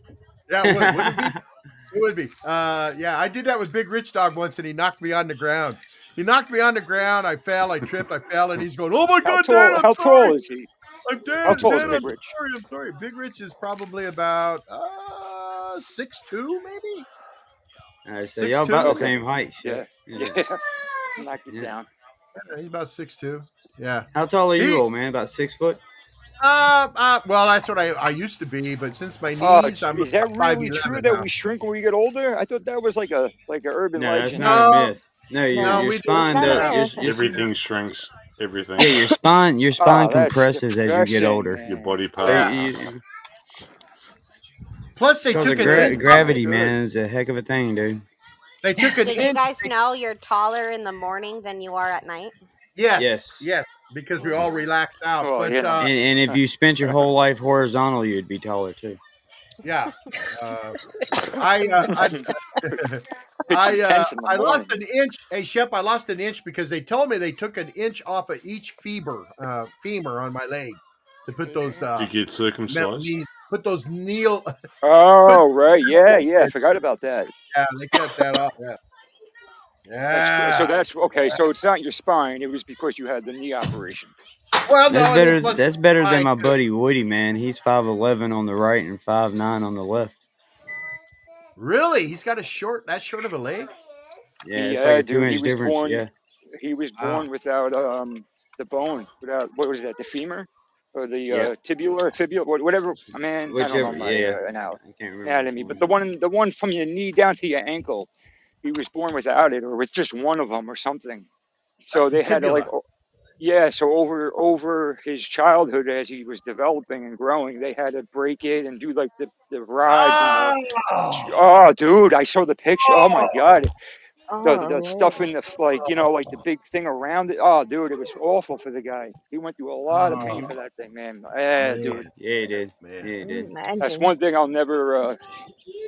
Yeah, it would, would it be? (laughs) It would be. Uh, yeah, I did that with Big Rich Dog once, and he knocked me on the ground. He knocked me on the ground. I fell. I tripped. I fell, and he's going, "Oh my How God, tall? Dad, I'm How sorry. tall is he? I'm dead. How tall is Big I'm Rich? sorry. I'm sorry. Big Rich is probably about uh six two, maybe. Uh, so Six y'all two? about the Okay. same height. Yeah. Shit. Yeah. (laughs) Knock it Yeah. down. Yeah, he's about six two. Yeah. How tall are you, He- old man? About six foot? Uh, uh, well, that's what I, I used to be, but since my Oh, knees, I'm is that five really true that now. we shrink when we get older? I thought that was like a like an urban No, that's legend. not No. a myth. No, your, No, your we do. spine It's not does. a Your, myth. your, Everything shrinks. Everything. yeah, your spine. Your Oh, spine that's compresses as you get older. man. Your body So parts. you, Plus, they took of gra- inch. gravity, good. man, is a heck of a thing, dude. They took an Did you guys know you're taller in the morning than you are at night? Yes, yes, Yes. because we all relax out. Oh, but yeah. uh, And, and if you spent your whole life horizontal, you'd be taller too. Yeah, (laughs) uh, I, uh, I, (laughs) I, uh, intense in the I lost an inch. Hey, Shep, I lost an inch because they told me they took an inch off of each femur, uh, femur on my leg to put those uh, Did you get circumcised? knees, put those kneel. (laughs) Oh right, yeah, yeah. I forgot about that. Yeah, they cut that off. Yeah, yeah. true. So that's okay. So it's not your spine. It was because you had the knee operation. Well, That's and better. That's better than my buddy Woody, man. He's five eleven on the right and five nine on the left. Really, he's got a short, that short of a leg. Yeah, it's Yeah, like a two he inch difference. born- Yeah, He was Ah. born without um the bone, without what was that, the femur or the Yeah. uh, tibular, fibula, whatever. I mean, I don't know my yeah. uh, anal- I can't remember. anatomy, which but the one, the one from your knee down to your ankle, he was born without it, or with just one of them, or something. So That's the they had to like, tibula. o- yeah. So over over his childhood, as he was developing and growing, they had to break it and do like the the rods and the. Oh, Oh, dude, I saw the picture. Oh my god, the, Oh, the stuff in the like you know like the big thing around it. Oh, dude, it was awful for the guy. He went through a lot of pain Oh. for that thing, man. Yeah, Man. dude, Yeah, he did. man. Yeah, he man. did. that's one thing I'll never uh,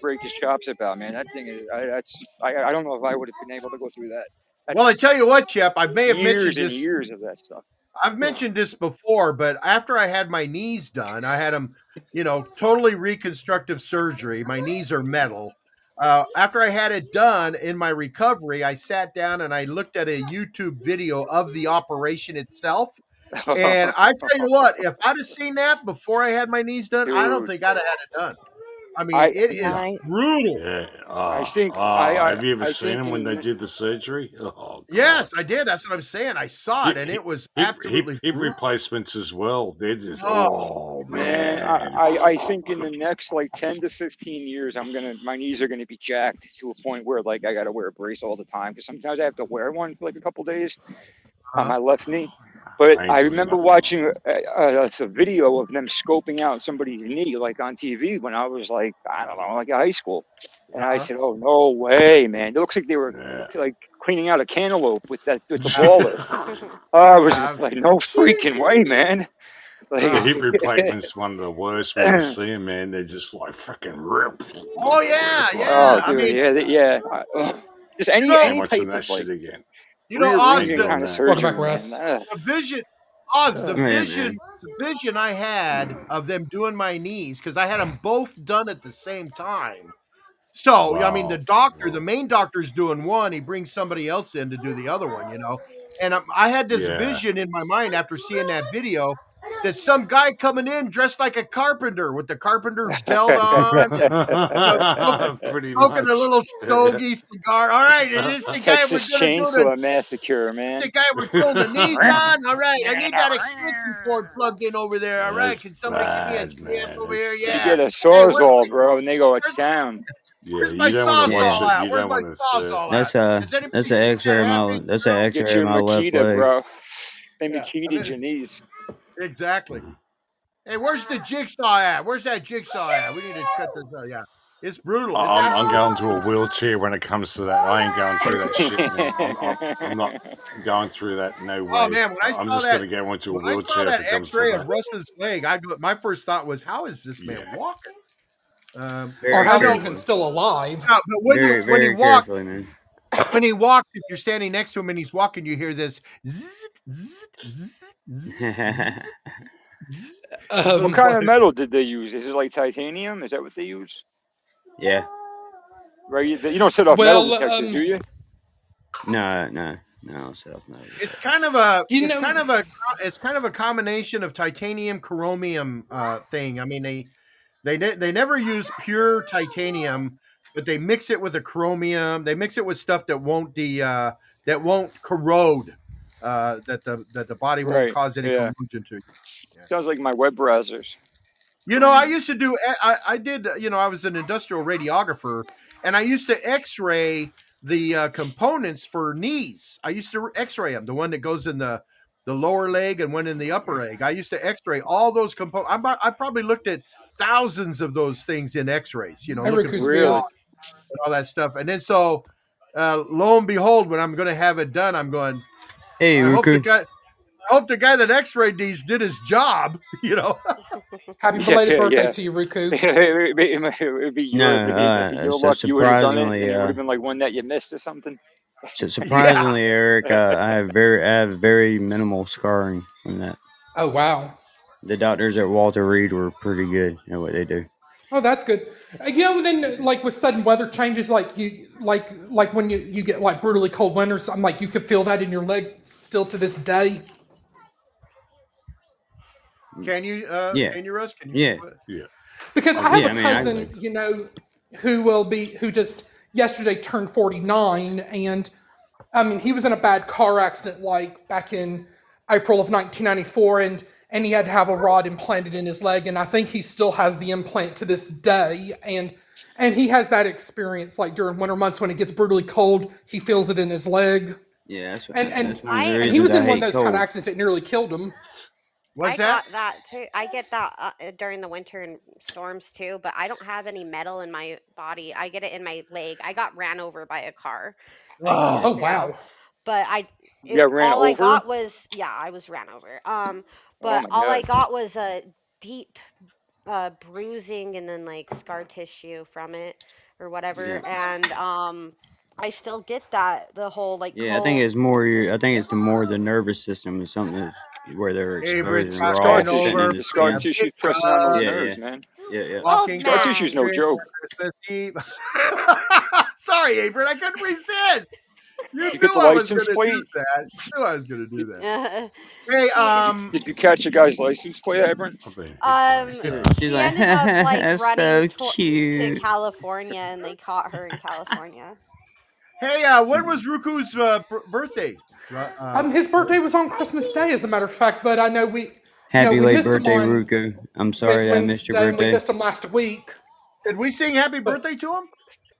break his chops about, man. That thing is, I, that's I, I don't know if I would have been able to go through that. Well, I tell you what, Shep, I may have mentioned this. years of that stuff. I've mentioned this before, but after I had my knees done, I had them, you know, totally reconstructive surgery. My knees are metal. Uh, after I had it done in my recovery, I sat down and I looked at a YouTube video of the operation itself. And I tell you what, if I'd have seen that before I had my knees done, I don't think I'd have had it done. I mean, I- it is Right. brutal. Yeah. Oh, I think- oh, I- I- have you ever I seen him when they did the surgery? (laughs) Oh, Yes, I did. That's what I'm saying. I saw it, and it was hip, absolutely hip, hip replacements as well. They're just oh, oh, oh, Man, man. I, I, I think in the (laughs) next like ten to fifteen years, I'm gonna my knees are gonna be jacked to a point where like I gotta wear a brace all the time because sometimes I have to wear one for like a couple days on uh-huh. my left knee. But I I remember nothing. watching a, a, a video of them scoping out somebody's knee like on TV when I was like I don't know like in high school, and I Uh-huh. said, "Oh no way, man! It looks like they were Yeah. like cleaning out a cantaloupe with that with the (laughs) baller." Oh, I was Yeah. like, "No freaking way, man!" Like, The hip replacement's (laughs) one of the worst when you see them, man. They're just like freaking rip. Oh yeah, It's like, yeah. Oh, I mean, yeah, th- yeah. I- Just any I'm any watching type that of like shit again. You know, Oz, the, kind of Welcome back. Russ. The vision Oz, the Oh, yeah, vision the vision I had of them doing my knees because I had them both done at the same time. So I mean, the doctor, the main doctor's doing one, he brings somebody else in to do the other one, you know. And um, I had this Yeah. vision in my mind after seeing that video that some guy coming in dressed like a carpenter with the carpenter's (laughs) belt on, (laughs) (laughs) Pretty smoking much. a little stogie cigar. All right, is this the guy we're gonna do the Chainsaw Massacre, It's man. the guy we're doing the knees on. All right, I need that extension cord plugged in over there. All right, That's can somebody give me a stamp over That's here? You Yeah. get a sawzall, the- bro, and they go to where's- town. Yeah, Where's you my don't sauce to Yeah. watch all at? Where's my want to sauce see it. That's a that's an see X-ray that of my happy? that's an Brutal? X-ray Get of your my left leg. bro. They Yeah, I Makita mean, your knees. Exactly. Hey, where's the jigsaw at? Where's that jigsaw at? We need to cut this out. Yeah, it's brutal. It's I'm, I'm going to a wheelchair when it comes to that. I ain't going through that shit, man. I'm, I'm, I'm (laughs) not going through that. No way. Oh man, when I I'm saw just going that, to go into a when I saw that it comes to X-ray that. of Russ's leg, I my first thought was, how is this man Yeah. walking? Um, Or how's he even still alive? no, but when very he when he walked, when he walks, if you're standing next to him and he's walking, you hear this. zzz, zzz, zzz, zzz, Um, What kind of metal did they use? Is it like titanium? Is that what they use? yeah. Right? You, you don't set off metal well, detector, um, do you? No, no, no. Self no. It's kind of a you it's know, kind of a it's kind of a combination of titanium chromium uh, thing. I mean they they ne- they never use pure titanium, but they mix it with a chromium. They mix it with stuff that won't the uh, that won't corrode. Uh, that the that the body won't Right. cause any Yeah. corrosion to. Yeah. Sounds like my web browsers. You know, I used to do. I, I did. You know, I was an industrial radiographer, and I used to X-ray the uh, components for knees. I used to X-ray them. The one that goes in the the lower leg and one in the upper leg. I used to X-ray all those components. I probably looked at thousands of those things in X-rays. You know, Hey, looking for Really? Bill. and all that stuff. And then so, uh, lo and behold, when I'm going to have it done, I'm going. Hey, I hope the guy. I hope the guy that X-rayed these did his job. (laughs) You know. Happy belated yeah, birthday yeah. to you, Ruku. (laughs) it would be, it would be your, No, it'd be, it'd be uh, your so luck. You would have done it, and surprisingly, it would uh, have been like one that you missed or something. so yeah. surprisingly, (laughs) Eric, uh, I have very, I have very minimal scarring from that. Oh wow. The doctors at Walter Reed were pretty good at what they do. Oh, that's good. Uh, You know, then like with sudden weather changes, like you, like like when you you get like brutally cold winters, I'm like you could feel that in your leg still to this day. Can you, uh, Yeah, can you, Russ? Can you? yeah, Yeah. Because I I have yeah. a I mean, I cousin, you know, who will be who just yesterday turned 49, and I mean he was in a bad car accident like back in April of 1994, and and he had to have a rod implanted in his leg, and I think he still has the implant to this day, and and he has that experience like during winter months when it gets brutally cold, he feels it in his leg, yeah. That's, and and that's one I and he was in one of hate those kind of accidents that nearly killed him. What's I that? got that too. I get that uh, uh, during the winter and storms too, but I don't have any metal in my body. I get it in my leg. I got ran over by a car Oh, Oh wow! but I You it, got ran all I got was yeah, I was ran over. Um, but my all I got was a deep uh, bruising and then like scar tissue from it or Yeah, whatever, and um, I still get that the whole like yeah. I think it's more. your- I think it's the more the nervous system is something that's where they're Favorite exposed and Scar raw tissue. over the The scar skin. tissue's It's pressing on those uh, Yeah, yeah, nerves, man. yeah, yeah. Walking Scar down the tissue's no man. street on joke. (laughs) Sorry, Abram, I couldn't resist. You You get the I was license going to plate? do that. You knew I was going to do that. (laughs) Hey, um, (laughs) Did you catch a guy's license plate, Abram? I've been Um, hypnotized. She's she like, ended up like (laughs) that's running so to- to. California, and they caught her in California. hey, uh, when was Ruku's uh, b- birthday? Uh, Um, his birthday was on Christmas Day, as a matter of fact. But I know we, you know, Happy we late him birthday, on Ruku. I'm sorry I missed your birthday. and we missed him last week. did we sing happy birthday to him?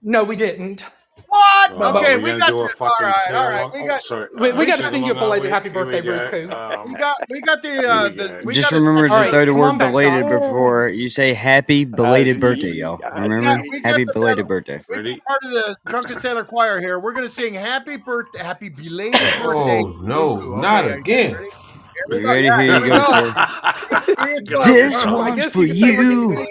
no, we didn't. What? But, Oh, Okay, we're we gonna got do a this. Fucking right, all sing right. along. We Oh, got sorry. we, Uh, we got to sing sing you a belated we? happy Here we birthday, go. Ruku. we Um, got we got the uh we the we Just got remember to All right, throw the word on back, belated Doc. before you say happy (laughs) Uh, belated birthday, y'all. yeah, we Remember? got we got Happy the belated uh, birthday. we got Ready? part of the drunken (laughs) sailor choir here. We're gonna sing happy birthday, happy belated birthday, Oh no, not Okay, are you again. ready? Here You go. ready? Yeah, Here here you we go, go. sir. (laughs) Here it goes. This one's for you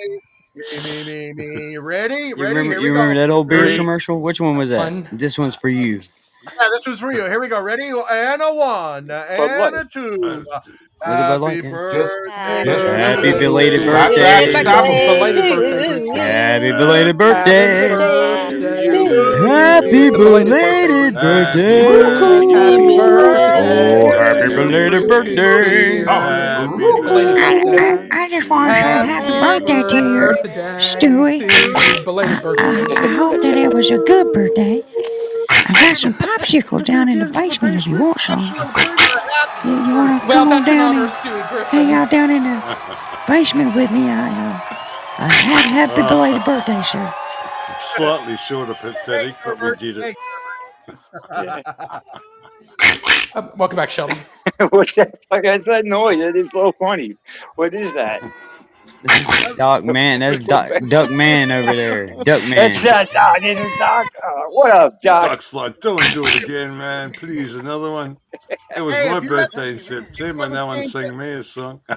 can say what you you. say. Me, me, me, me. Ready? You Ready? remember? Here You we remember go. that old beer Ready? commercial? Which one was that? One. This one's for you. Yeah, this was for you. Here we go. Ready? And a one, Bud and Light. a two. Where's the Bud Happy Light birthday. Happy Just Happy belated birthday. stop, stop 'em. Belated birthday, Happy belated birthday. birthday. Happy Belated birthday, belated birthday. Happy birthday. Happy belated birthday. Spear. Happy Belated birthday. birthday. I just want to say happy Happy birthday to you, Stewie. Belated I, birthday. I hope that it was a good birthday. I got some popsicles down in the basement if you want some. You, you want to Well, come on down and hang out down in the basement with me? I, uh, I have happy belated birthday, sir. Slightly short of pathetic, but we did it. (laughs) Uh, welcome back, Shelby. (laughs) What's that? Like that's that noise. That is so funny. What is that? (laughs) Doc Man, that's Doc, Duck Man over there. Duck Man. That's that Doc. This is Doc. Uh, what up, Doc? Doc's like, don't do it again, man. Please, another one. It was Hey, my if you haven't- birthday in September. haven't No one seen sang me a song. (laughs)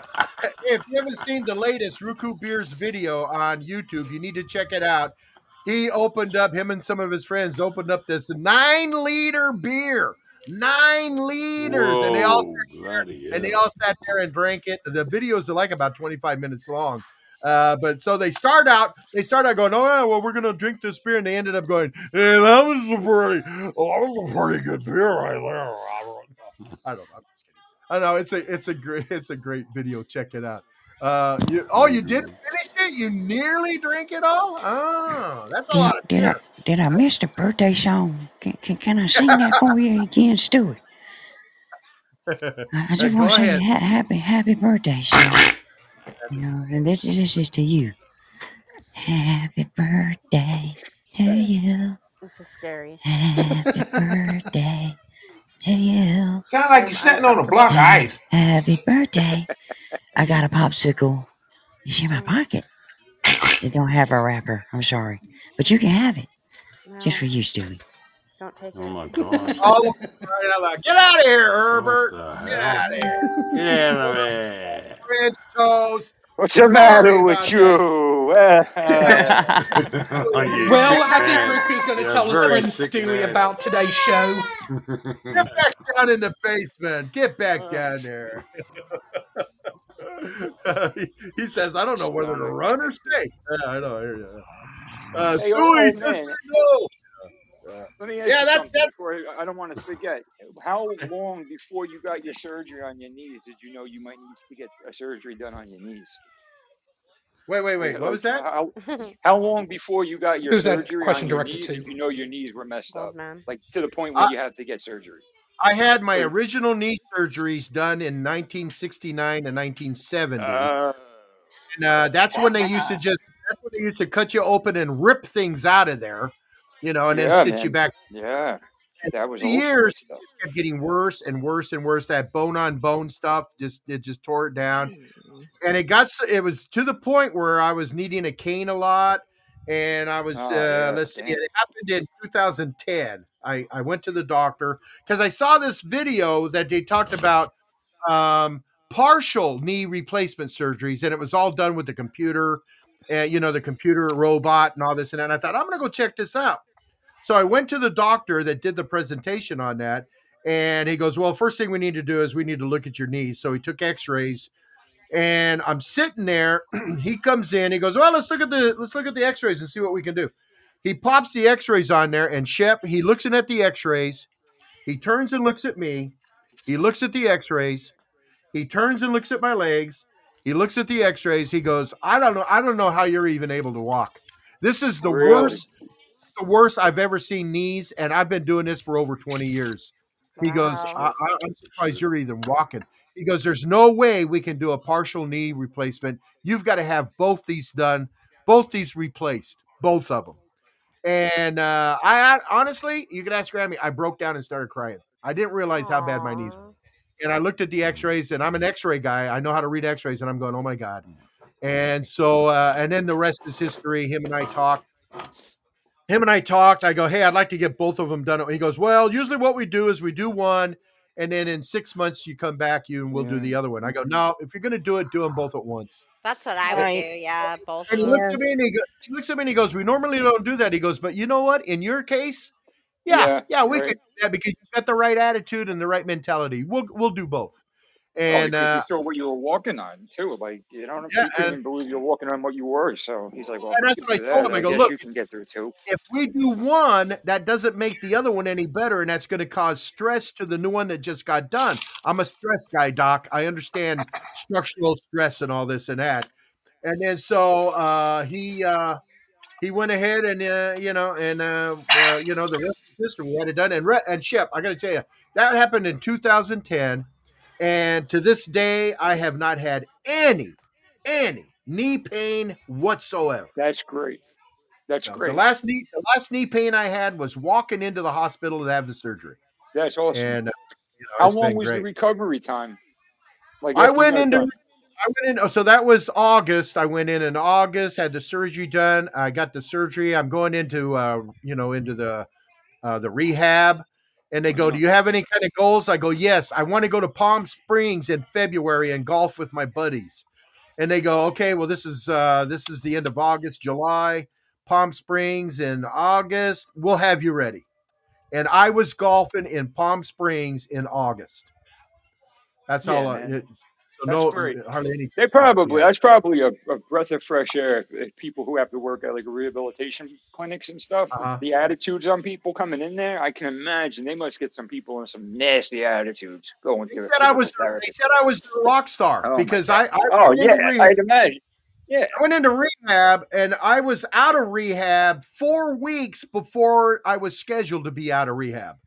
if you haven't seen the latest Ruku Beers video on YouTube, you need to check it out. He opened up, him and some of his friends opened up this nine liter beer. Nine liters. and they all sat there, bloody and they all sat there and drank it. The videos are like about 25 minutes long. Uh, but so they start out, they start out going, Oh yeah, well, we're gonna drink this beer, and they ended up going, Hey, that was a pretty oh, that was a pretty good beer right there. I don't know. I'm just kidding. I know it's a it's a great it's a great video. Check it out. Uh, you oh you did finish it? You nearly drank it all? Oh, that's a lot of did beer. Did I miss the birthday song? Can, can, can I sing that for you again, Stuart? I, I just go want to say ha- happy happy birthday, Stuart. You know, and this is this is to you. Happy birthday to you. This is scary. Happy (laughs) birthday to you. Sound like you're sitting on a block of ice. Happy birthday. I got a popsicle. It's in my mm. pocket. It don't have a wrapper. I'm sorry. But you can have it. Just for you, Stewie. Don't take oh it. (laughs) Oh it. my god. Oh, right out loud. Get out of here, Herbert. Get out of here. Yeah, man. French toast. What's the matter with you? Oh, (laughs) you Well, I think man. Riku's going to tell his very friend sick Stewie man. about today's show. (laughs) Get back down in the basement. Get back oh, down there. he, he says, I don't know whether to run or stay. Yeah, I know. I hear you. Uh, Hey, Stewie, old just man. no. Let me ask Yeah, you that's- something before I I don't want to forget. How long before you got your surgery on your knees did you know you might need to get a surgery done on your knees? Wait, wait, wait. What was that? How, how long before you got your Who's that surgery question on your directed knees to? did you know your knees were messed up? Old man. Like to the point where I- you have to get surgery. I had my original knee surgeries done in 1969 and 1970. Uh, and uh, that's when they used to just that's when they used to cut you open and rip things out of there, you know, and Yeah, then stitch you back. yeah, that was The old school years it just kept getting worse and worse and worse. That bone on bone stuff just it just tore it down, and it got it was to the point where I was needing a cane a lot, and I was Oh, uh, yeah, let's see, it happened in 2010. I I went to the doctor because I saw this video that they talked about um, partial knee replacement surgeries, and it was all done with the computer, you know, the computer robot and all this and that. And I thought I'm going to go check this out. So I went to the doctor that did the presentation on that, and he goes, "Well, first thing we need to do is we need to look at your knees." So he took X-rays, and I'm sitting there. (clears throat) he comes in. He goes, "Well, let's look at the let's look at the X-rays and see what we can do." He pops the X-rays on there, and Shep he looks in at the X-rays. He turns and looks at me. He looks at the X-rays. He turns and looks at my legs. He looks at the X-rays. He goes, "I don't know. I don't know how you're even able to walk. This is the Really? worst. It's the worst I've ever seen knees, and I've been doing this for over 20 years." He goes, I, Wow. I, "I'm surprised you're even walking." He goes, "There's no way we can do a partial knee replacement. You've got to have both these done, both these replaced, both of them." And uh, I honestly, you can ask Grammy. I broke down and started crying. I didn't realize how bad my knees were. And I looked at the X-rays, and I'm an X-ray guy. I know how to read X-rays, and I'm going, "Oh my god!" And so, uh, and then the rest is history. Him and I talked. Him and I talked. I go, "Hey, I'd like to get both of them done." He goes, "Well, usually what we do is we do one, and then in six months you come back, you and we'll do the other one." I go, "No, if you're going to do it, do them both at once." That's what I would Right. do. Yeah, both. And he looks at me and he goes, he looks at me and he goes, "We normally don't do that." He goes, "But you know what? In your case, yeah, Yeah, yeah, we right. could do that because you've got the right attitude and the right mentality. We'll we'll do both." Oh, And because uh, he saw what you were walking on too. Like you know, Yeah, he couldn't believe you're walking on what you were. So he's like, "Well, And that's what I told that, him. I I go, "Look, you can get through too." if we do one, that doesn't make the other one any better, and that's going to cause stress to the new one that just got done. I'm a stress guy, Doc. I understand structural stress and all this and that. And then so uh, he uh, he went ahead and uh, you know and uh, uh, you know the rest of the history we had it done. And Re- and Shep, I got to tell you that happened in 2010, and to this day I have not had any any knee pain whatsoever. That's great. That's great. The last knee, the last knee pain I had was walking into the hospital to have the surgery, That's awesome. and uh, you know, How long was the recovery time? Like I went into? I went in. Oh, so that was August. I went in in August, had the surgery done. I got the surgery. I'm going into uh, you know into the uh, the rehab, and they go, "Do you have any kind of goals?" I go, "Yes, I want to go to Palm Springs in February and golf with my buddies." And they go, "Okay, well this is uh, this is the end of August, July, Palm Springs in August. We'll have you ready." And I was golfing in Palm Springs in August. That's Yeah, all. I, it, so That's no, great. hardly any. They probably that's probably a, a breath of fresh air. if- if People who have to work at like rehabilitation clinics and stuff. Uh-huh. The attitudes on people coming in there, I can imagine they must get some people in some nasty attitudes going through. They to said I was. therapy. They said I was a rock star Oh because I. I Oh yeah, rehab. I'd imagine. Yeah. I went into rehab and I was out of rehab four weeks before I was scheduled to be out of rehab.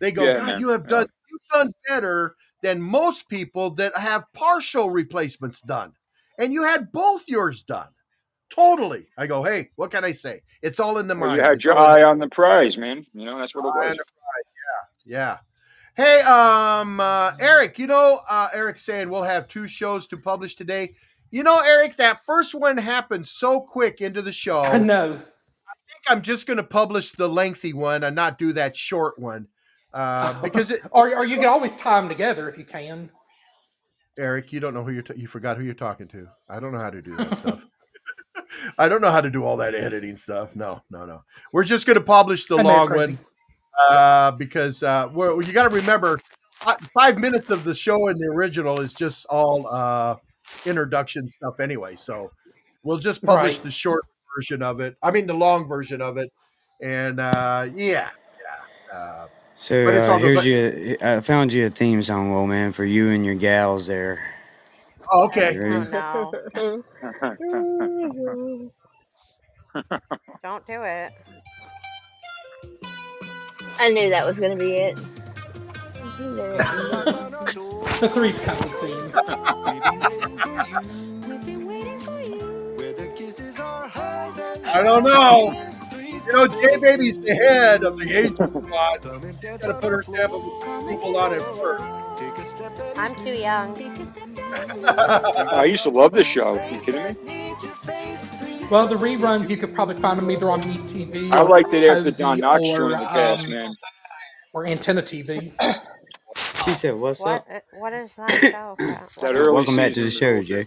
They go, Yeah, God, man. you have done you've done better than most people that have partial replacements done. And you had both yours done. Totally. I go, hey, what can I say? It's all in the Well, mind. you had It's your eye on the prize, man. You know that's what it Eye on was. the Yeah. Hey, um, uh, Eric, you know, uh, Eric's saying we'll have two shows to publish today. You know, Eric, that first one happened so quick into the show. (laughs) I know. I think I'm just going to publish the lengthy one and not do that short one uh, (laughs) because it, or, or you can always tie them together if you can. Eric, you don't know who you're. T- you forgot who you're talking to. I don't know how to do that stuff. (laughs) I don't know how to do all that editing stuff. No, no, no. We're just going to publish the I long one uh, because uh, we're, you got to remember five minutes of the show in the original is just all uh, introduction stuff anyway. So we'll just publish Right. the short version of it. I mean, the long version of it, and uh, yeah, yeah. Uh, So But it's uh, all the- here's but- you. I found you a theme song, old man, for you and your gals there. oh, okay. Oh no. (laughs) Don't do it. I knew that was going to be it. The three's coming theme. I don't know. You know, J Baby's the head of the Angel Squad. Got to put her stamp of approval on it first. I'm too young. (laughs) I used to love this show. you kidding me? Well, the reruns you could probably find them either on MeTV I or liked it after Don Knotts or, joined the cast, um, man. or Antenna TV. She said, "What's What? up?" uh, What is that show? (coughs) That early Welcome back to the show, Jay.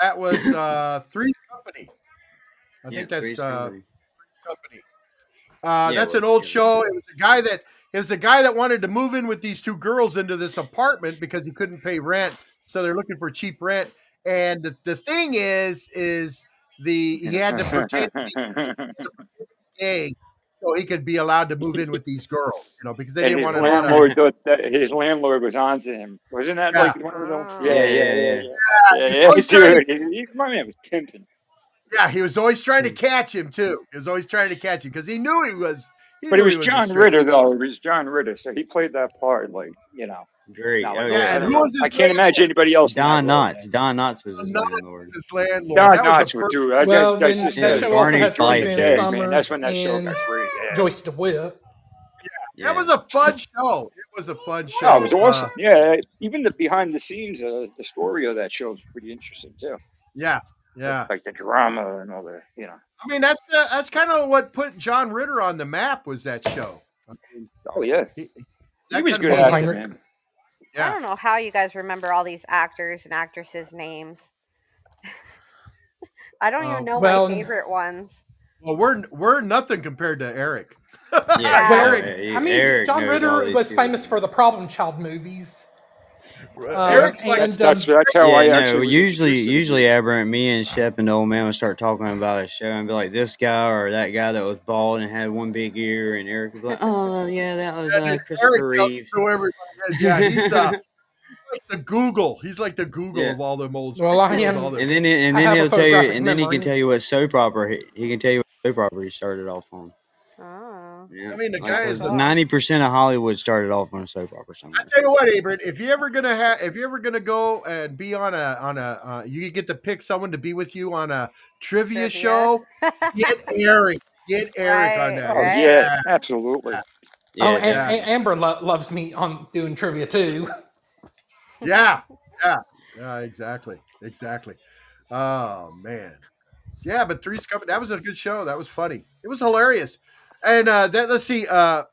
That was uh, Three Company. I think that's uh, Company. Company. Uh, Yeah, that's an old show. It was a guy that it was a guy that wanted to move in with these two girls into this apartment because he couldn't pay rent. So they're looking for cheap rent. And the, the thing is, is the he had to pretend to gay (laughs) so he could be allowed to move in with these girls, you know, because they and didn't want to. landlord thought that his landlord was onto him. Wasn't that Yeah. like one of those? Oh. Yeah, yeah, Yeah, yeah, yeah, yeah. Yeah, Yeah, he yeah, always tried dude. to- He, my man was pimping. Yeah, he was always trying to catch him too. He was always trying to catch him because he knew he was. He But knew it was he a John Ritter, though. It was John Ritter, so he played that part like you know. Great. Not Oh, like, Yeah, I, and who was his I can't imagine anybody else. in Don that role, Knotts. Don Knotts was his Knotts landlord. was his landlord. Don That was a Knotts would per- do it. Well, That, that's then just that uh, show also Barney had Suzanne Jazz, Somers man. That's when that show and got great. Yeah. Joyce DeWitt. Yeah. That was a fun show. It was a fun show. Oh, it was Uh, awesome. yeah, even the behind the scenes, uh, the story of that show is pretty interesting too. yeah, yeah. Like the drama and all the, you know. I mean, that's uh, that's kind of what put John Ritter on the map was that show. I mean, Oh yeah, he, he was good at it, Heinrich. man. I don't know how you guys remember all these actors and actresses' names. (laughs) I don't Um, even know well, my favorite ones. well, we're we're nothing compared to Eric. Yeah, Well, (laughs) Eric, Eric- I mean, Eric John Ritter was people. famous for the Problem Child movies. Uh, Eric's like and That's um, that's how I yeah, actually. no. was Usually, usually, Aberrant, me and Shep and the old man would start talking about a show and be like, "This guy or that guy that was bald and had one big ear," and Eric would be like, "Oh, yeah, that was And uh, Christopher tells Reeve." who. Yeah, (laughs) he's uh, he's like the Google. He's like the Google Yeah. of all them old. Well, I am- And then, and then he'll tell you, photographic and then he can tell you what soap opera he, he can tell you what soap opera he started off on. Oh. Yeah. I mean, the guy is. ninety percent of Hollywood started off on a soap opera somewhere. I tell you what, Abert, if you ever gonna have, if you ever gonna go and be on a on a, uh, you get to pick someone to be with you on a trivia, Trivia. show. Get (laughs) Eric, get Eric on Right, that. Oh right. yeah, absolutely. oh, and, yeah. and Amber lo- loves me on doing trivia too. Yeah, yeah, yeah, exactly, exactly. Oh man, yeah, but Three's Company. That was a good show. That was funny. It was hilarious. And uh, that let's see, uh,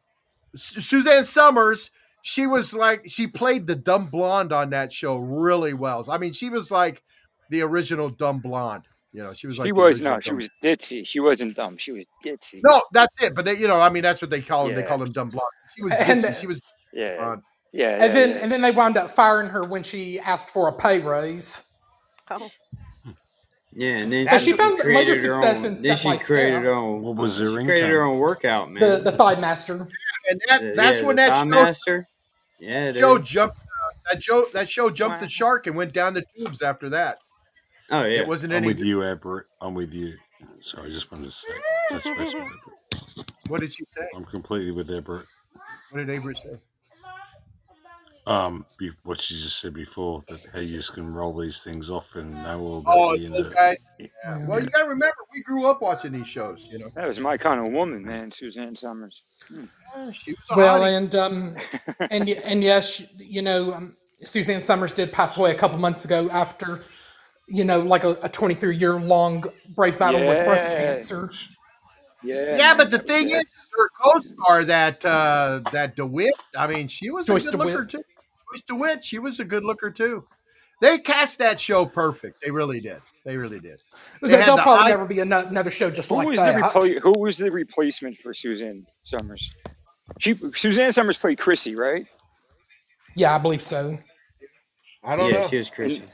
Suzanne Somers. She was like she played the dumb blonde on that show really well. I mean, she was like the original dumb blonde. You know, she was like She was original no, she was ditzy. She wasn't dumb. She was ditzy. No, that's it. But they, you know, I mean, that's what they call them. They call them dumb blonde. She was And- ditzy. She was Yeah, blonde. yeah, And yeah, then yeah. and then they wound up firing her when she asked for a pay raise. Oh, Yeah, and then And she found created later her success own, in Then Step she by created Step. her own. What was her she created her own workout, man. The the Thigh Master. And that, The- that's yeah, when the that Thigh show, master. Yeah, dude. show jumped. Uh, that show that show jumped Wow. the shark and went down the tubes after that. Oh yeah. It wasn't I'm any. with you, Everett. I'm with you. Sorry, I just wanted to say, touch base with (laughs) Everett. What did she say? I'm completely with Everett. What did Avery say? Um, be, what you just said before that how you just can roll these things off and know all that. Oh, you those know, guys. Yeah. Well, you got to remember, we grew up watching these shows. You know, That was my kind of woman, man, Suzanne Somers. Hmm. Yeah, she was a Well, hottie. and um, and and yes, you know, um, Suzanne Somers did pass away a couple months ago after, you know, like a, a 23 year long brave battle with breast cancer. Yeah. yeah, but the thing bad. is, her co-star that uh, that DeWitt. I mean, she was Joyce a good DeWitt. looker too. Joyce DeWitt. She was a good looker too. They cast that show perfect. They really did. They really did. They There- had There'll the probably eye- never be another show just who like was that. the repla- who was the replacement for Suzanne Somers? She Suzanne Somers played Chrissy, right? Yeah, I believe so. I don't yeah, know. she was Christian.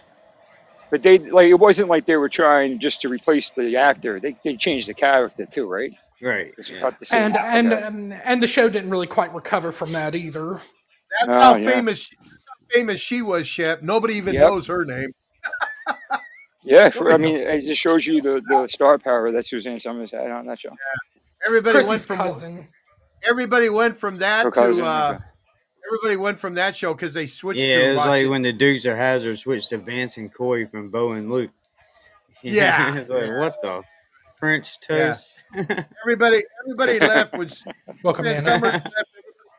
But they like it wasn't like they were trying just to replace the actor. They they changed the character too, right? Right. It's Yeah. about the same And and um, and the show didn't really quite recover from that either. That's Oh, how yeah. famous she, how famous she was, Shep. Nobody even Yep. knows her name. yeah, for, (laughs) I mean, it just shows you the, the star power that Suzanne Somers had on that show. Everybody went from cousin. everybody went from that Her cousin, to uh, okay. everybody went from that show because they switched Yeah, to it was like watching- when the Dukes of Hazzard switched to Vance and Coy from Bo and Luke. (laughs) Yeah. (laughs) it's like what the French Yeah. toast. everybody everybody left was Welcome Summers left. Everybody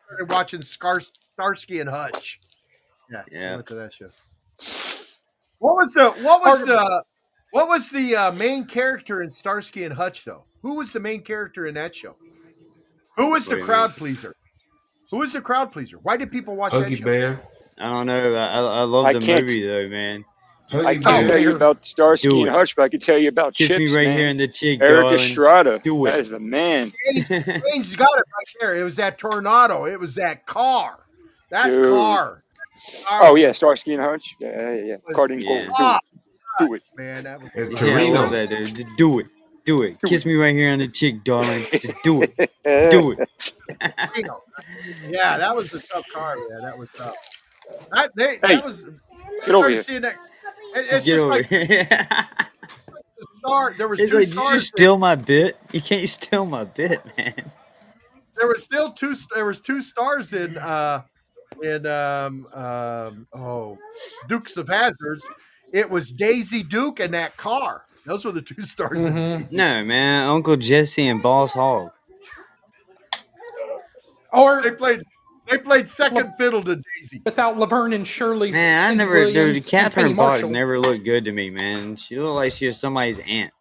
started watching Scar, Starsky and Hutch. Yeah, Yeah. went to that show. What was the what was the what was the uh, main character in Starsky and Hutch though? Who was the main character in that show? Who was the crowd pleaser? Who was the crowd pleaser? Why did people watch that Huggy show? Bear. I don't know. I, I I love I the can't- movie though, man. I Huggy can't tell you about Starsky Do and it. Hutch, but I can tell you about Kiss Chips, me right man. here in the cheek, Eric darling. Estrada. Do That it. is the man. James got it right there. It was that tornado. It was that car. That Dude. car. Oh yeah, Starsky and Hutch. Yeah, yeah, yeah. Carding Yeah. Ah, Do it. Do it. man, that was And Yeah, I love Torino. that, dude. Just do it. Do it. Do Kiss it. me right here on the cheek, darling. (laughs) Just do it. Do it. Yeah, that was a tough car. Yeah, that was tough. That, they, Hey, that was. Get over here. that. It- it's Get just over like here. the star. There was it's two like, did you stars. steal my bit? You can't steal my bit, man. there was still two. There was two stars in. uh in um, um oh Dukes of Hazzards. It was Daisy Duke and that car. Those were the two stars. in Mhm. Daisy. No, man. Uncle Jesse and Boss Hogg. Or They played. They played second fiddle to Daisy. without Laverne and Shirley, Man, I never, Williams, dude. Catherine Penny Barton Marshall. never looked good to me, man. She looked like she was somebody's aunt.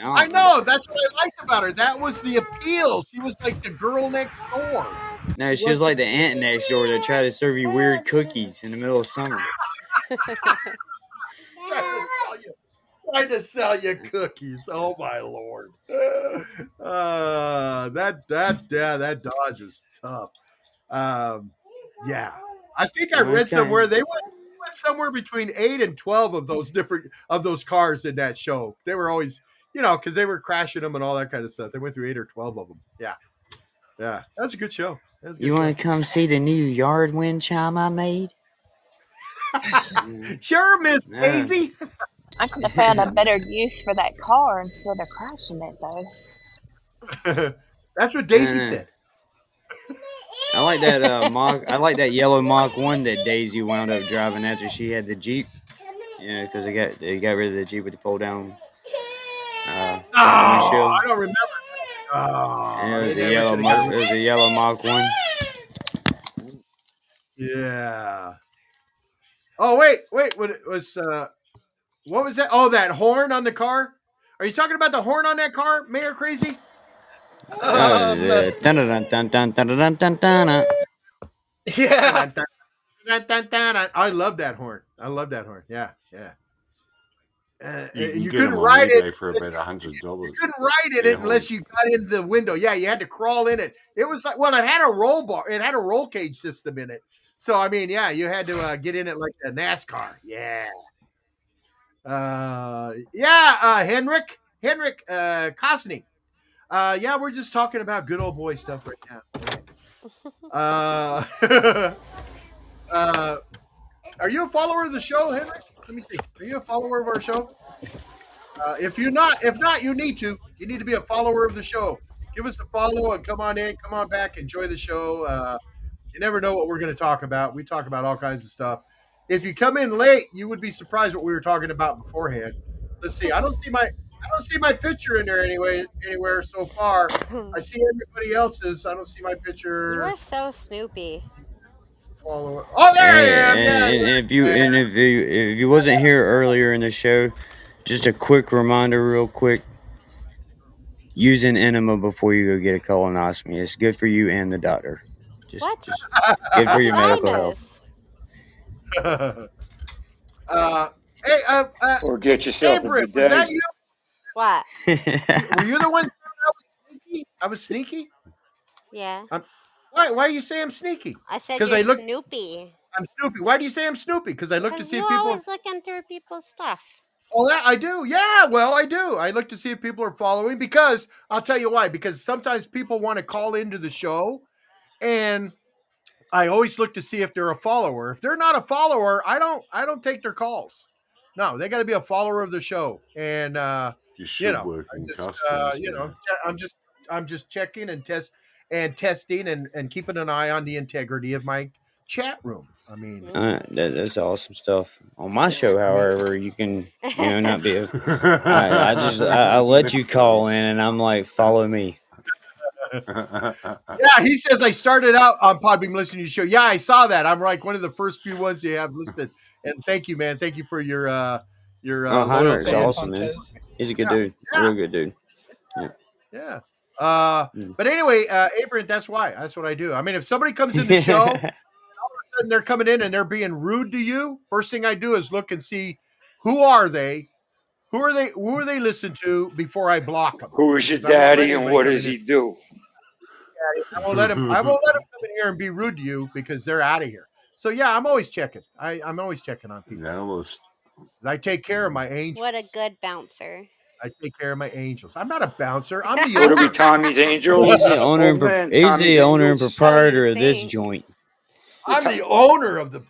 Don't I know. That's what I liked about her. That was the appeal. She was like the girl next door. No, she was like the aunt next door that tried to serve you weird cookies in the middle of summer. Trying to sell you, trying to sell you cookies. Oh my lord. Uh, that that yeah, that Dodge was tough. Um, yeah, I think I read Okay. somewhere they went, went somewhere between eight and twelve of those different of those cars in that show. They were always, you know, because they were crashing them and all that kind of stuff. They went through eight or twelve of them. Yeah, yeah, that was a good show. That was a good You want to come see the new yard wind chime I made? (laughs) Sure, Miss Yeah. Daisy. (laughs) I could have found a better use for that car instead of crashing it, though. (laughs) That's what Daisy Yeah. said. I like that uh, Mach. I like that yellow Mach one that Daisy wound up driving after she had the Jeep. Yeah, because they got they got rid of the Jeep with the fold down. Uh, oh, I don't remember. Oh, yeah, it was a yellow. Mark, it was a yellow Mach one. Yeah. Oh wait, wait. What was? Uh, what was that? Oh, that horn on the car. Are you talking about the horn on that car, Mayor Crazy? Yeah. Yeah. I love that horn. I love that horn. Yeah, yeah. Uh, You, you, get couldn't ride it. for about a hundred dollars. You couldn't ride in Yeah, it unless you got into the window. Yeah, you had to crawl in it. It was like well, it had a roll bar. It had a roll cage system in it. So I mean, yeah, you had to uh, get in it like a NASCAR. Yeah. Uh, yeah, uh, Henrik, Henrik uh, Kosny. Uh, yeah, we're just talking about good old boy stuff right now. Uh, (laughs) uh, are you a follower of the show, Henrik? Let me see. Are you a follower of our show? Uh, if you're not, if not, you need to. You need to be a follower of the show. Give us a follow and come on in, come on back, enjoy the show. Uh, you never know what we're going to talk about. We talk about all kinds of stuff. If you come in late, you would be surprised what we were talking about beforehand. Let's see. I don't see my I don't see my picture in there anyway anywhere so far. (coughs) I see everybody else's. I don't see my picture. You are so Snoopy. Follower. Oh, there I am. And, Yeah. and, and if you and if you if you wasn't here earlier in the show, just a quick reminder, real quick. Use an enema before you go get a colonoscopy. It's good for you and the doctor. Just, What? just good for your (laughs) medical health. (laughs) uh, hey, uh, uh, Or get yourself a April, was that you? What? (laughs) Were you the one saying I was sneaky? I was sneaky. Yeah. Why? Why do you say I'm sneaky? I said Because you're I look. Snoopy. I'm Snoopy. Why do you say I'm Snoopy? Because I look to see you if people. I'm always looking through people's stuff. Oh, that I do. Yeah, well, I do. I look to see if people are following because I'll tell you why. Because sometimes people want to call into the show, and I always look to see if they're a follower. If they're not a follower, I don't. I don't take their calls. No, they got to be a follower of the show, and uh, You you should know, work I'm in just, customs. uh, you know, I'm just, I'm just checking and test and testing and and keeping an eye on the integrity of my chat room. I mean, Uh, that, that's awesome stuff. On my show, however, you can you know not be. A, (laughs) I, I just I, I let you call in, and I'm like, follow me. (laughs) yeah, he says I started out on Podbean listening to your show. Yeah, I saw that. I'm like one of the first few ones you have listed. And thank you, man. Thank you for your uh your uh, Oh, Heinrich's loyalty. awesome, man. He's a good Yeah, dude, yeah. real good dude. Yeah. Uh, Mm. but anyway, uh, Abraham, that's why. That's what I do. I mean, if somebody comes in the (laughs) show, and all of a sudden they're coming in and they're being rude to you, first thing I do is look and see who are they, who are they, who are they listening to before I block them. Who is your Because I won't let daddy and what come does in he do? I won't let him. I (laughs) won't let him come in here and be rude to you because they're out of here. So yeah, I'm always checking. I, I'm always checking on people. Analyst. And I take care of my angels. What a good bouncer. I take care of my angels. I'm not a bouncer. I'm the What are we. Tommy's Angels? He's the owner and pro- he's Tommy's the owner and proprietor of this joint. I'm the owner of the.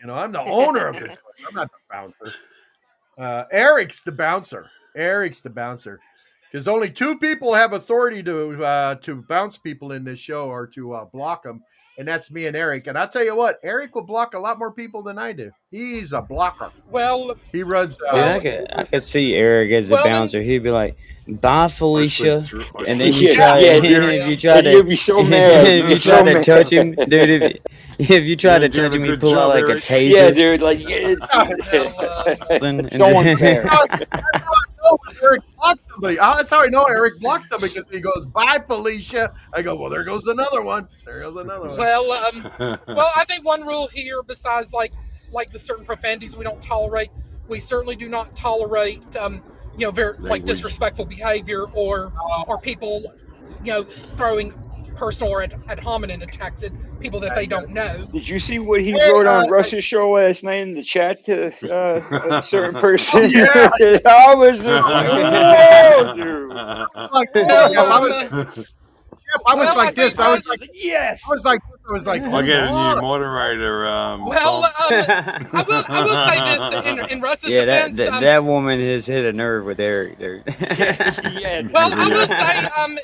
You know, I'm the owner of the. (laughs) I'm not the bouncer. Uh, Eric's the bouncer. Eric's the bouncer. Because only two people have authority to uh, to bounce people in this show or to uh, block them, and that's me and Eric. And I'll tell you what, Eric will block a lot more people than I do. He's a blocker. Well, He runs. Uh, Yeah, I could I could see Eric as a Well, then- bouncer. He'd be like, "Bye, Felicia," sleep through. I and then you Yeah, try yeah, (laughs) to dude. (laughs) if you try And to you'll be so mad. if You'll so try to mad. touch him, dude. If, if you try Yeah, to touch have him, a you good pull out job, like a taser. Yeah, dude. Like (laughs) it's, well, it's so unfair. That's know when Eric blocks somebody. Oh, that's how I know Eric blocks somebody because he goes, "Bye, Felicia." I go, "Well, there goes another one. There goes another one." well, um, (laughs) well, I think one rule here, besides like like the certain profanities we don't tolerate, we certainly do not tolerate, um, you know, very like disrespectful behavior or or people, you know, throwing personal or ad, ad hominem attacks at people that they don't know. Did you see what he Hey, wrote uh, on Russ's show last night in the chat to uh, a certain (laughs) person? yeah. (laughs) I was just like, (laughs) whoa, dude. like, Well, yeah, I was, I was well, I like this. I was like, yes. I was like, I was like, I get a "Oh, new moderator. Um, well, um, I will I will say this in, in Russ's yeah, that defense. that, um, that woman has hit a nerve with Eric there. yeah, Well, I will say, um,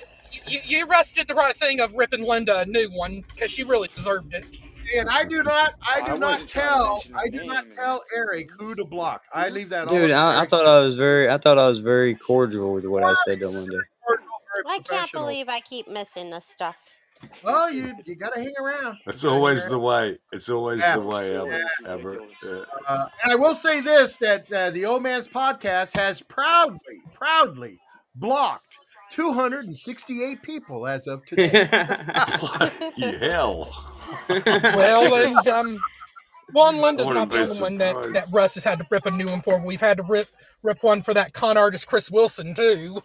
you, you Russ did the right thing of ripping Linda a new one because she really deserved it. And I do not, I do I not wasn't trying to tell, mention her I do not name. tell Eric who to block. I leave that all. Dude, up to I, I Eric. thought I was very, I thought I was very cordial with what I said to Linda. Very I can't professional. believe I keep missing this stuff. Well, you you gotta hang around. It's You gotta hang always around. the way. It's always Yeah. the way, Yeah. Albert. Yeah. Albert. Yeah. Uh, and I will say this: that uh, the Old Man's Podcast has proudly, proudly blocked 268 people as of (laughs) today. Bloody hell. Well, (laughs) and um, well, and Linda's wouldn't the only one that, that Russ has had to rip a new one for. We've had to rip rip one for that con artist Chris Wilson too.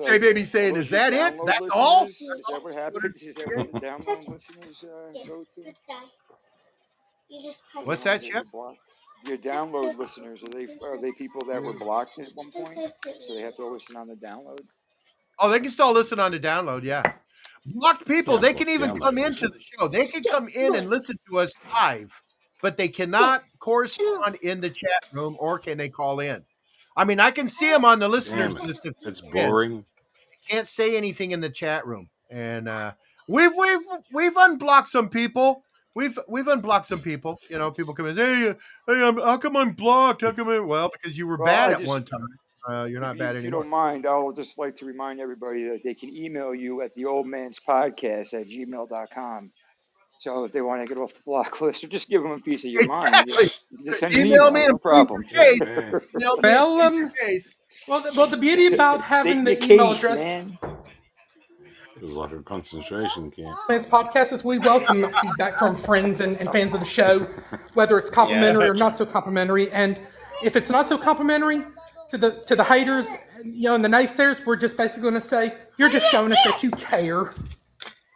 So, J Baby saying, "Is that it? download That's all?" Is that what happens? Is that what the download listeners uh, go to? What's that, They Chip? Your download listeners are they are they people that were blocked at one point, so they have to listen on the download? Oh, they can still listen on the download. Yeah, blocked people. They can even download, come into the show. They can come in and listen to us live, but they cannot correspond in the chat room, or can they call in? I mean, I can see them on the listeners Damn list. If It's they come in. boring. can't say anything in the chat room. And uh, we've we've we've unblocked some people. We've we've unblocked some people. You know, people come in. Hey, uh, hey, I'm, how come I'm blocked? How come? I, well, because you were Well, bad I at just- one time. Uh, you're not if, bad you, if you don't mind, I'll just like to remind everybody that they can email you at the old man's podcast at gmail.com. So if they want to get off the block (laughs) list or just give them a piece of your mind, Exactly. just, just send an Email email, me no problem. case. (laughs) Man. Email me and Well, prove your case. Well, the, well, the beauty about having the State your email case, address man. It was like a concentration camp. Man's podcast is we welcome feedback from friends and, and fans of the show, whether it's complimentary or not so complimentary. And if it's not so complimentary to the to the haters, you know, and the naysayers, we're just basically going to say you're just showing us that you care.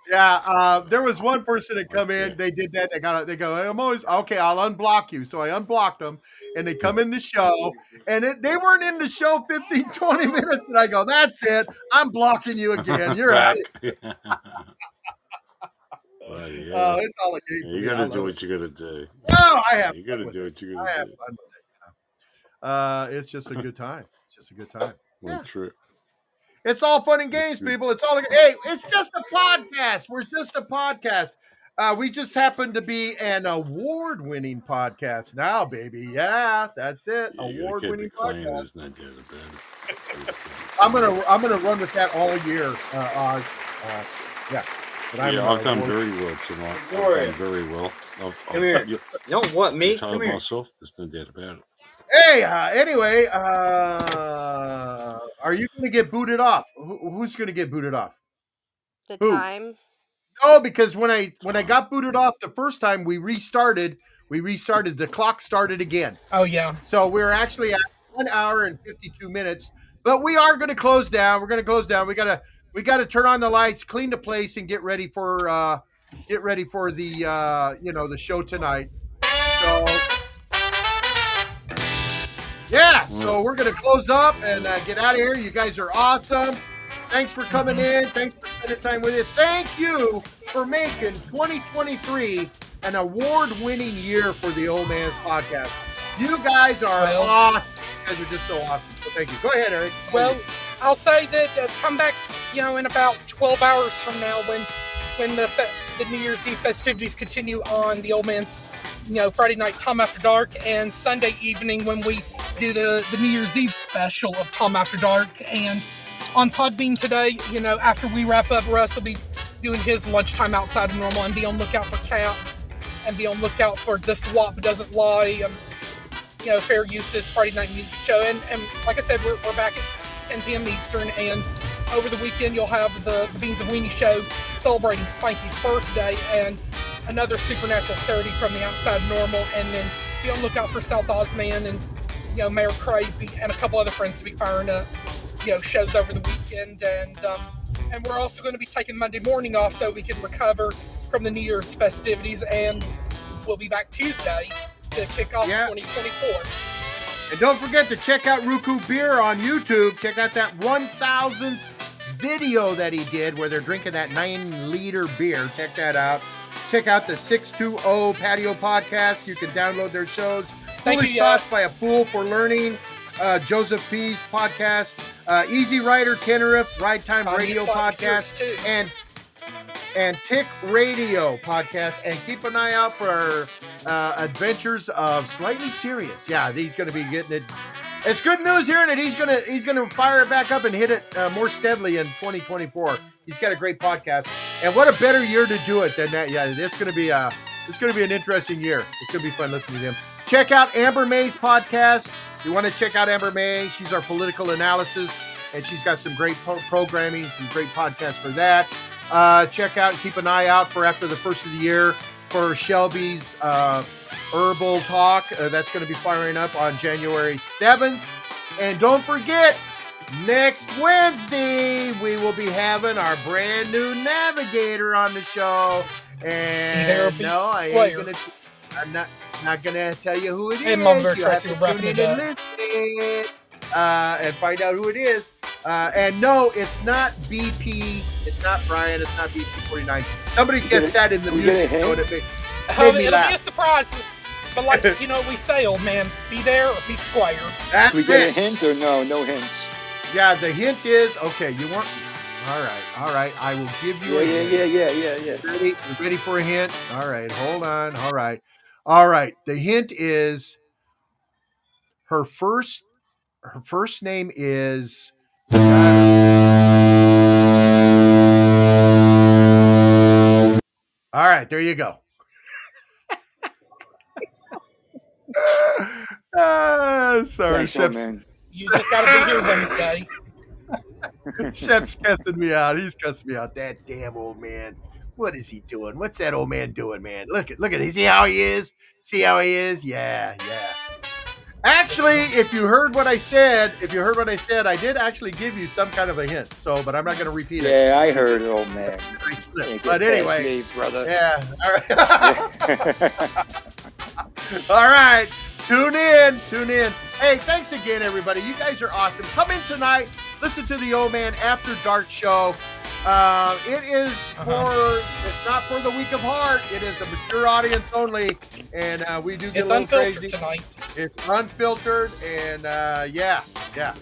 Yeah, uh, there was one person that come in. They did that. They got. They go. I'm always okay. I'll unblock you. So I unblocked them, and they come in the show, and it, they weren't in the show 15, (laughs) 20 minutes. And I go, "That's it. I'm blocking you again. You're out." Back. (laughs) Bloody (laughs) Oh, it's all a game. You gotta do what you gotta do. No, I have. You gotta do what you gotta have do. Fun with it. Uh, it's just a good time. It's just a good time. Well, true. It's all fun and games, people. It's all hey, it's just a podcast. We're just a podcast. Uh, we just happen to be an award-winning podcast now, baby. Yeah, that's it. Yeah, you gotta keep award-winning podcast. There's no doubt about it. I'm gonna I'm gonna run with that all year, uh, Oz. Uh, yeah, but I'm, Yeah, uh, I've done award- very well tonight. I've done very well. I've, Come I've, here. you- Don't what me? tired Come here. myself. There's no doubt about it. Hey, uh, anyway, uh, are you gonna get booted off? Who, who's gonna get booted off? The Who? time. No, because when I when I got booted off the first time, we restarted. We restarted. The clock started again. Oh yeah, So we're actually at one hour and fifty two minutes. But we are going to close down. We're going to close down. We gotta we gotta turn on the lights, clean the place, and get ready for uh, get ready for the uh, you know the show tonight. So yeah, so we're going to close up and uh, get out of here. You guys are awesome. Thanks for coming in. Thanks for spending time with us. Thank you for making 2023 an award-winning year for the Old Man's Podcast. You guys are Well- awesome. You guys are just so awesome. So thank you. Go ahead, Eric. Well, I'll say that uh, come back, you know, in about 12 hours from now when when the fe- the New Year's Eve festivities continue on the old man's, you know, Friday night Tom After Dark and Sunday evening when we do the the New Year's Eve special of Tom After Dark and on Podbean today, you know, after we wrap up, Russ will be doing his lunchtime outside of normal and be on lookout for cats and be on lookout for the swap doesn't lie. Um, you know, fair uses Friday night music show. And, and like I said, we're, we're back at 10 p.m. Eastern. And over the weekend, you'll have the, the Beans of Weenie show celebrating Spanky's birthday and another supernatural Saturday from the outside normal. And then be on lookout for South Ozman and, you know, Mayor Crazy and a couple other friends to be firing up, you know, shows over the weekend. And, um, and we're also going to be taking Monday morning off so we can recover from the New Year's festivities. And we'll be back Tuesday to kick off Yeah. 2024. And don't forget to check out Ruku Beer on YouTube. Check out that 1000th video that he did where they're drinking that 9 liter beer. Check that out. Check out the 620 Patio Podcast. You can download their shows. Thank Foolish you, yeah. Thoughts by a Fool for Learning. uh, Joseph P's podcast, uh, Easy Rider Tenerife Ride Time Radio podcast, and and Tick Radio podcast. And keep an eye out for our uh, adventures of Slightly Serious. Yeah, he's going to be getting it. It's good news hearing it. He's gonna he's gonna fire it back up and hit it uh, more steadily in 2024. He's got a great podcast, and what a better year to do it than that. Yeah, it's gonna be uh it's gonna be an interesting year. It's gonna be fun listening to him. Check out Amber May's podcast. If you want to check out Amber May, she's our political analysis, and she's got some great pro- programming, some great podcasts for that. Uh, check out, and keep an eye out for after the first of the year for Shelby's uh, Herbal Talk. Uh, that's going to be firing up on January 7th. And don't forget, next Wednesday, we will be having our brand new navigator on the show. And there, no, I ain't gonna, I'm not not gonna tell you who it is. And Mama Bear You'll have to tune in and listen uh, and find out who it is. Uh, and no, it's not BP. It's not Brian. It's not BP49. Somebody We guessed that in the we get a music. so hint? it made, made me it'll be a surprise. But like (laughs) you know, we say, old man, be there or be square. That's we get a hint or no? No hints. Yeah, the hint is okay. You want? All right, all right. I will give you Yeah, a yeah, hint. yeah, yeah, yeah, yeah. Ready? You ready for a hint? All right, hold on. All right, all right. The hint is her first. Her first name is. All right, there you go. (laughs) Ah, sorry, Thanks, Shep's, man. You just got to be here Wednesday. (laughs) (laughs) Shep's cussing me out. He's cussing me out. That damn old man. What is he doing? What's that old man doing, man? Look at look at. Him. See how he is. See how he is. Yeah, yeah. Actually, if you heard what I said, if you heard what I said, I did actually give you some kind of a hint. So, but I'm not going to repeat it. Yeah, I heard it, old man. I slipped. Can't get But anyway, me, brother. yeah. All right. (laughs) (laughs) All right. Tune in. Tune in. Hey, thanks again, everybody. You guys are awesome. Come in tonight. Listen to the Old Man After Dark show. Uh, it is for, it's not for the weak of heart. It is a mature audience only. And uh, we do get It's a little unfiltered crazy. tonight. It's unfiltered. And uh, yeah, yeah.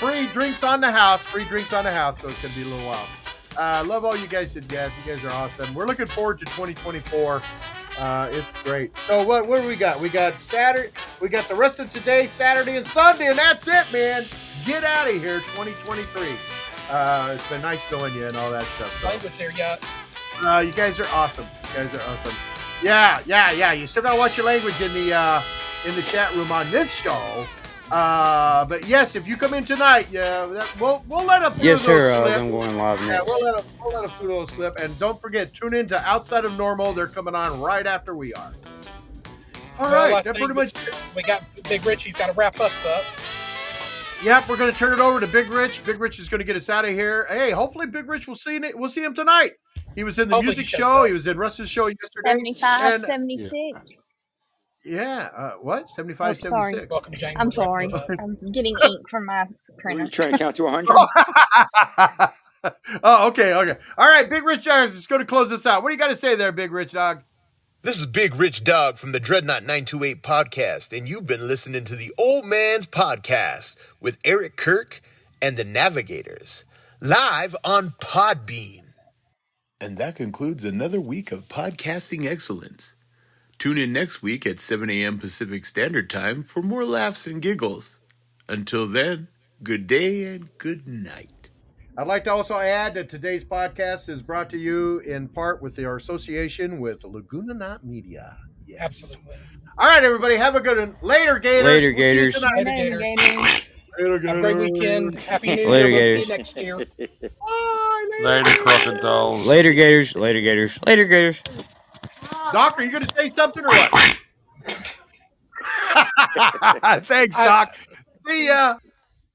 Free drinks on the house. Free drinks on the house. So it can be a little wild. Uh, love all you guys did, guys. You guys are awesome. We're looking forward to 2024. Uh, it's great. So what what do we got? We got Saturday. We got the rest of today, Saturday and Sunday, and that's it, man. Get out of here, 2023. Uh, it's been nice knowing you and all that stuff. So, Language there yet. uh, you guys are awesome. You guys are awesome. Yeah, yeah, yeah. You still gotta watch your language in the uh, in the chat room on this show. Uh, but yes, if you come in tonight, yeah, that, we'll we'll let a few Yes, of those sir. Uh, slip. I'm going live next. Yeah, we'll let, a, we'll let a few of those slip. And don't forget, tune in to Outside of Normal. They're coming on right after we are. All Well, right, that pretty much. We got Big Rich. He's got to wrap us up. Yep, we're gonna turn it over to Big Rich. Big Rich is gonna get us out of here. Hey, hopefully Big Rich will see it. We'll see him tonight. He was in the Hopefully music shows show. up. He was in Russ's show yesterday. 75, And- 76. Yeah, uh, what? 75, Oh, sorry. 76. Welcome, James. I'm sorry. I'm getting ink from my Were printer. you trying to count to 100? (laughs) oh, okay, okay. All right, Big Rich Jones is going to close this out. What do you got to say there, Big Rich Dog? This is Big Rich Dog from the Dreadnought 928 podcast, and you've been listening to the Old Man's Podcast with Eric Kirk and the Navigators, live on Podbean. And that concludes another week of podcasting excellence. Tune in next week at 7 a.m. Pacific Standard Time for more laughs and giggles. Until then, good day and good night. I'd like to also add that today's podcast is brought to you in part with our association with Lagoonanaut Media. Yes. Absolutely. All right, everybody, have a good one. Later, Gators. Later, We'll see you Gators. tonight. Later, Later, Gators. Later, Have a great weekend. Happy New Later, Year. We'll see you next year. (laughs) (laughs) Bye, later. Later, crocodiles. Later, Gators. Later, Gators. Later, Gators. Doc, are you going to say something or what? (laughs) (laughs) Thanks, Doc. See ya.